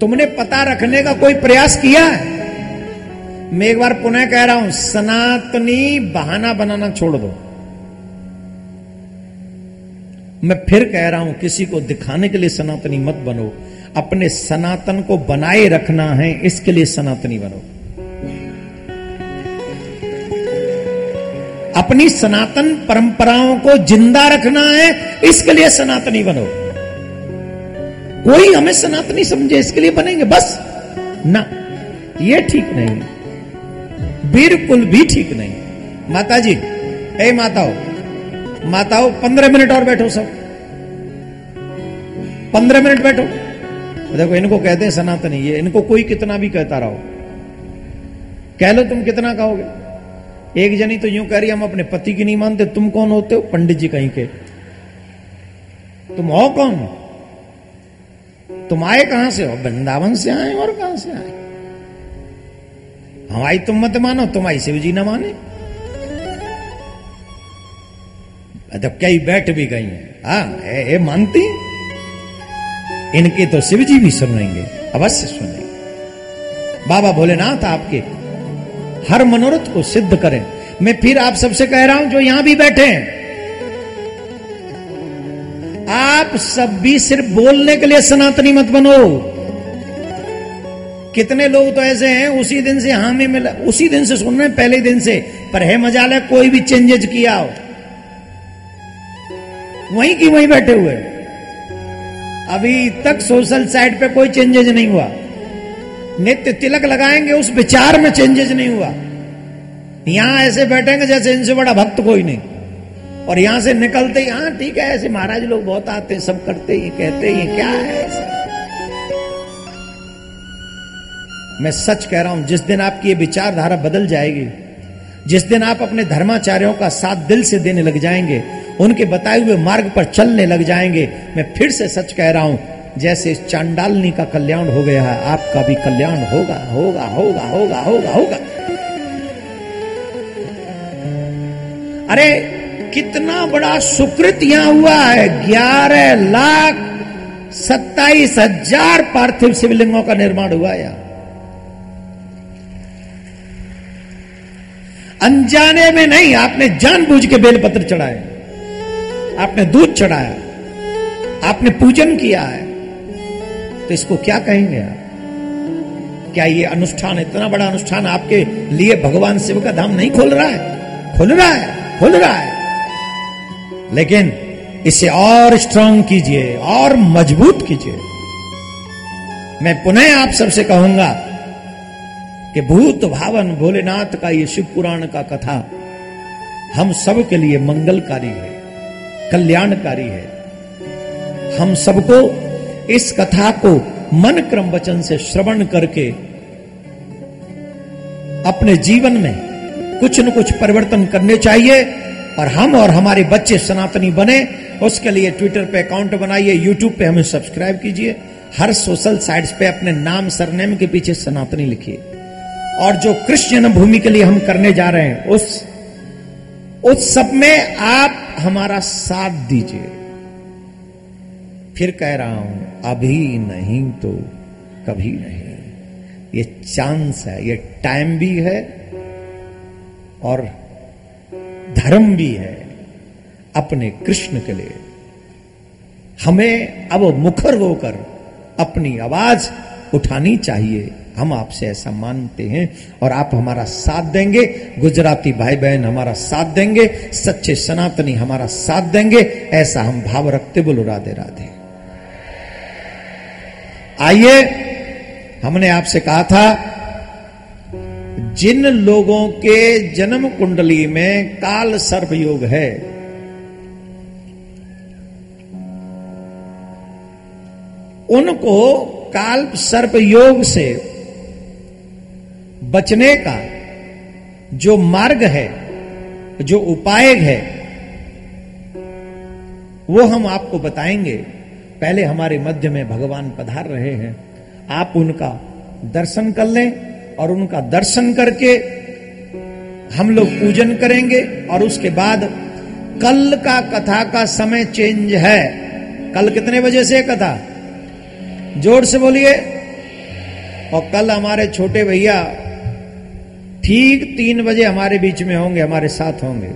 तुमने पता रखने का कोई प्रयास किया? मैं एक बार पुनः कह रहा हूँ, सनातनी बहाना बनाना छोड़ दो। मैं फिर कह रहा हूँ, किसी को दिखाने के लिए सनातनी मत बनो। अपने सनातन को बनाए रखना है, इसके लिए सनातनी बनो। अपनी सनातन परंपराओं को ज़िंदा रखना है, इसके लिए सनातनी बनो। कोई हमें सनातनी समझे, इसके लिए बनेंगे, बस। ना, ये ठीक नहीं। बिल्कुल भी ठीक नहीं। माता जी हे माताओं माताओं, पंद्रह मिनट और बैठो सब। पंद्रह मिनट बैठो। देखो, इनको कहते हैं सनातनी, ये इनको कोई कितना भी कहता रहो। कह लो तुम कितना कहोगे। एक जनी तो यूँ कह रही हम अपने पति की नहीं मानते, तुम कौन होते हो? पंडित जी कहीं के। तुम हो कौन? तुम आए कहाँ से हो? वृंदावन से आए और कहाँ से आए? हमारी तुम मत मानो, तुम्हारी शिव जी ना माने। जब कई बैठ भी गई हैं। ये मानती इनके तो शिव जी भी सुनेंगे अवश्य सुनेंगे। बाबा भोलेनाथ आपके हर मनोरथ को सिद्ध करें। मैं फिर आप सबसे कह रहा हूँ, जो यहाँ भी बैठे हैं, आप सब भी सिर्फ़ बोलने के लिए सनातनी मत बनो। कितने लोग तो ऐसे हैं, उसी दिन से हामी मिला, उसी दिन से सुन रहे हैं, पहले दिन से, पर है मजाल है कोई भी चेंजेज किया हो, वहीं की वहीं बैठे हुए अभी तक सोशल साइट पे कोई चेंजेज नहीं हुआ। नित्य तिलक लगाएँगे, उस विचार में चेंजेज नहीं हुआ। यहाँ ऐसे बैठेंगे जैसे इनसे बड़ा भक्त कोई नहीं। और यहाँ से निकलते ही हाँ ठीक है, ऐसे महाराज लोग बहुत आते हैं, सब करते ही, कहते ही, क्या है ऐसा? मैं सच कह रहा हूँ, जिस दिन आपकी ये विचारधारा बदल जाएगी, जिस दिन आप अपने धर्माचार्यों का साथ दिल से देने लग जाएँगे, उनके बताए हुए मार्ग पर चलने लग जाएँगे, मैं फिर से सच कह रहा हूँ जैसे चांडालनी का कल्याण हो गया है, आपका भी कल्याण होगा होगा होगा होगा होगा होगा। अरे, कितना बड़ा सुकृत यहाँ हुआ है, ग्यारह लाख सत्ताईस हज़ार पार्थिव शिवलिंगों का निर्माण हुआ यहाँ। अनजाने में नहीं, आपने जानबूझ के बेलपत्र चढ़ाए, आपने दूध चढ़ाया, आपने पूजन किया है। तो इसको क्या कहेंगे आप? क्या ये अनुष्ठान, इतना बड़ा अनुष्ठान आपके लिए भगवान शिव का धाम नहीं खोल रहा है? खुल रहा है, खुल रहा है। लेकिन इसे और स्ट्रांग कीजिए, और मज़बूत कीजिए। मैं पुनः आप सबसे कहूँगा कि भूत भावन भोलेनाथ का ये शिव पुराण का कथा हम सब के लिए मंगलकारी है, कल्याणकारी है। हम सबको इस कथा को मन क्रम वचन से श्रवण करके अपने जीवन में कुछ न कुछ परिवर्तन करने चाहिए और हम और हमारे बच्चे सनातनी बने, उसके लिए ट्विटर पे अकाउंट बनाइए यूट्यूब पे हमें सब्सक्राइब कीजिए, हर सोशल साइट्स पे अपने नाम सरनेम के पीछे सनातनी लिखिए। और जो कृष्ण जन्मभूमि के लिए हम करने जा रहे हैं, उस उस सब में आप हमारा साथ दीजिए। फिर कह रहा हूँ, अभी नहीं तो कभी नहीं। ये चांस है, ये टाइम भी है और धर्म भी है अपने कृष्ण के लिए। हमें अब मुखर होकर अपनी आवाज़ उठानी चाहिए। हम आपसे ऐसा मानते हैं और आप हमारा साथ देंगे। गुजराती भाई बहन हमारा साथ देंगे। सच्चे सनातनी हमारा साथ देंगे। ऐसा हम भाव रखते बोलो राधे राधे आइए, हमने आपसे कहा था, जिन लोगों के जन्म कुंडली में काल सर्प योग है, उनको काल सर्प योग से बचने का जो मार्ग है, जो उपाय है, वो हम आपको बताएँगे। पहले हमारे मध्य में भगवान पधार रहे हैं। आप उनका दर्शन कर लें और उनका दर्शन करके हम लोग पूजन करेंगे और उसके बाद कल का कथा का समय चेंज है। कल कितने बजे से कथा? ज़ोर से बोलिए। और कल हमारे छोटे भैया ठीक तीन बजे हमारे बीच में होंगे, हमारे साथ होंगे।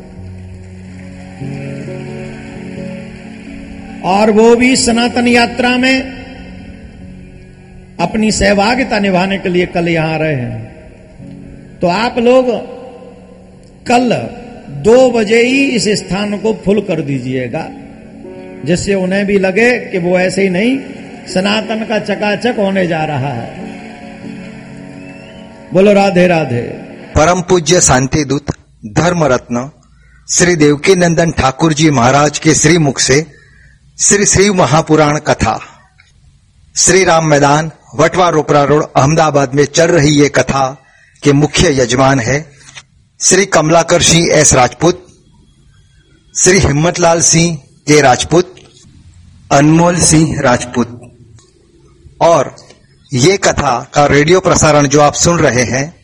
और वो भी सनातन यात्रा में अपनी सहभागिता निभाने के लिए कल यहाँ रहे हैं। तो आप लोग कल दो बजे ही इस स्थान को फुल कर दीजिएगा, जिससे उन्हें भी लगे कि वो ऐसे ही नहीं, सनातन का चकाचक होने जा रहा है। बोलो, राधे राधे। परम पूज्य शांति दूत धर्म रत्न श्री देवकी नंदन ठाकुर जी महाराज के श्री मुख से श्री श्री महापुराण कथा। श्री राम मैदान, वटवा रोपरा रोड, अहमदाबाद में चल रही ये कथा के मुख्य यजमान है श्री कमलाकर सिंह एस राजपूत, श्री हिम्मतलाल सिंह के राजपूत, अनमोल सिंह राजपूत। और ये कथा का रेडियो प्रसारण जो आप सुन रहे हैं,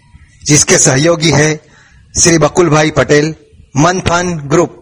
जिसके सहयोगी है श्री बकुल भाई पटेल मंथन ग्रुप।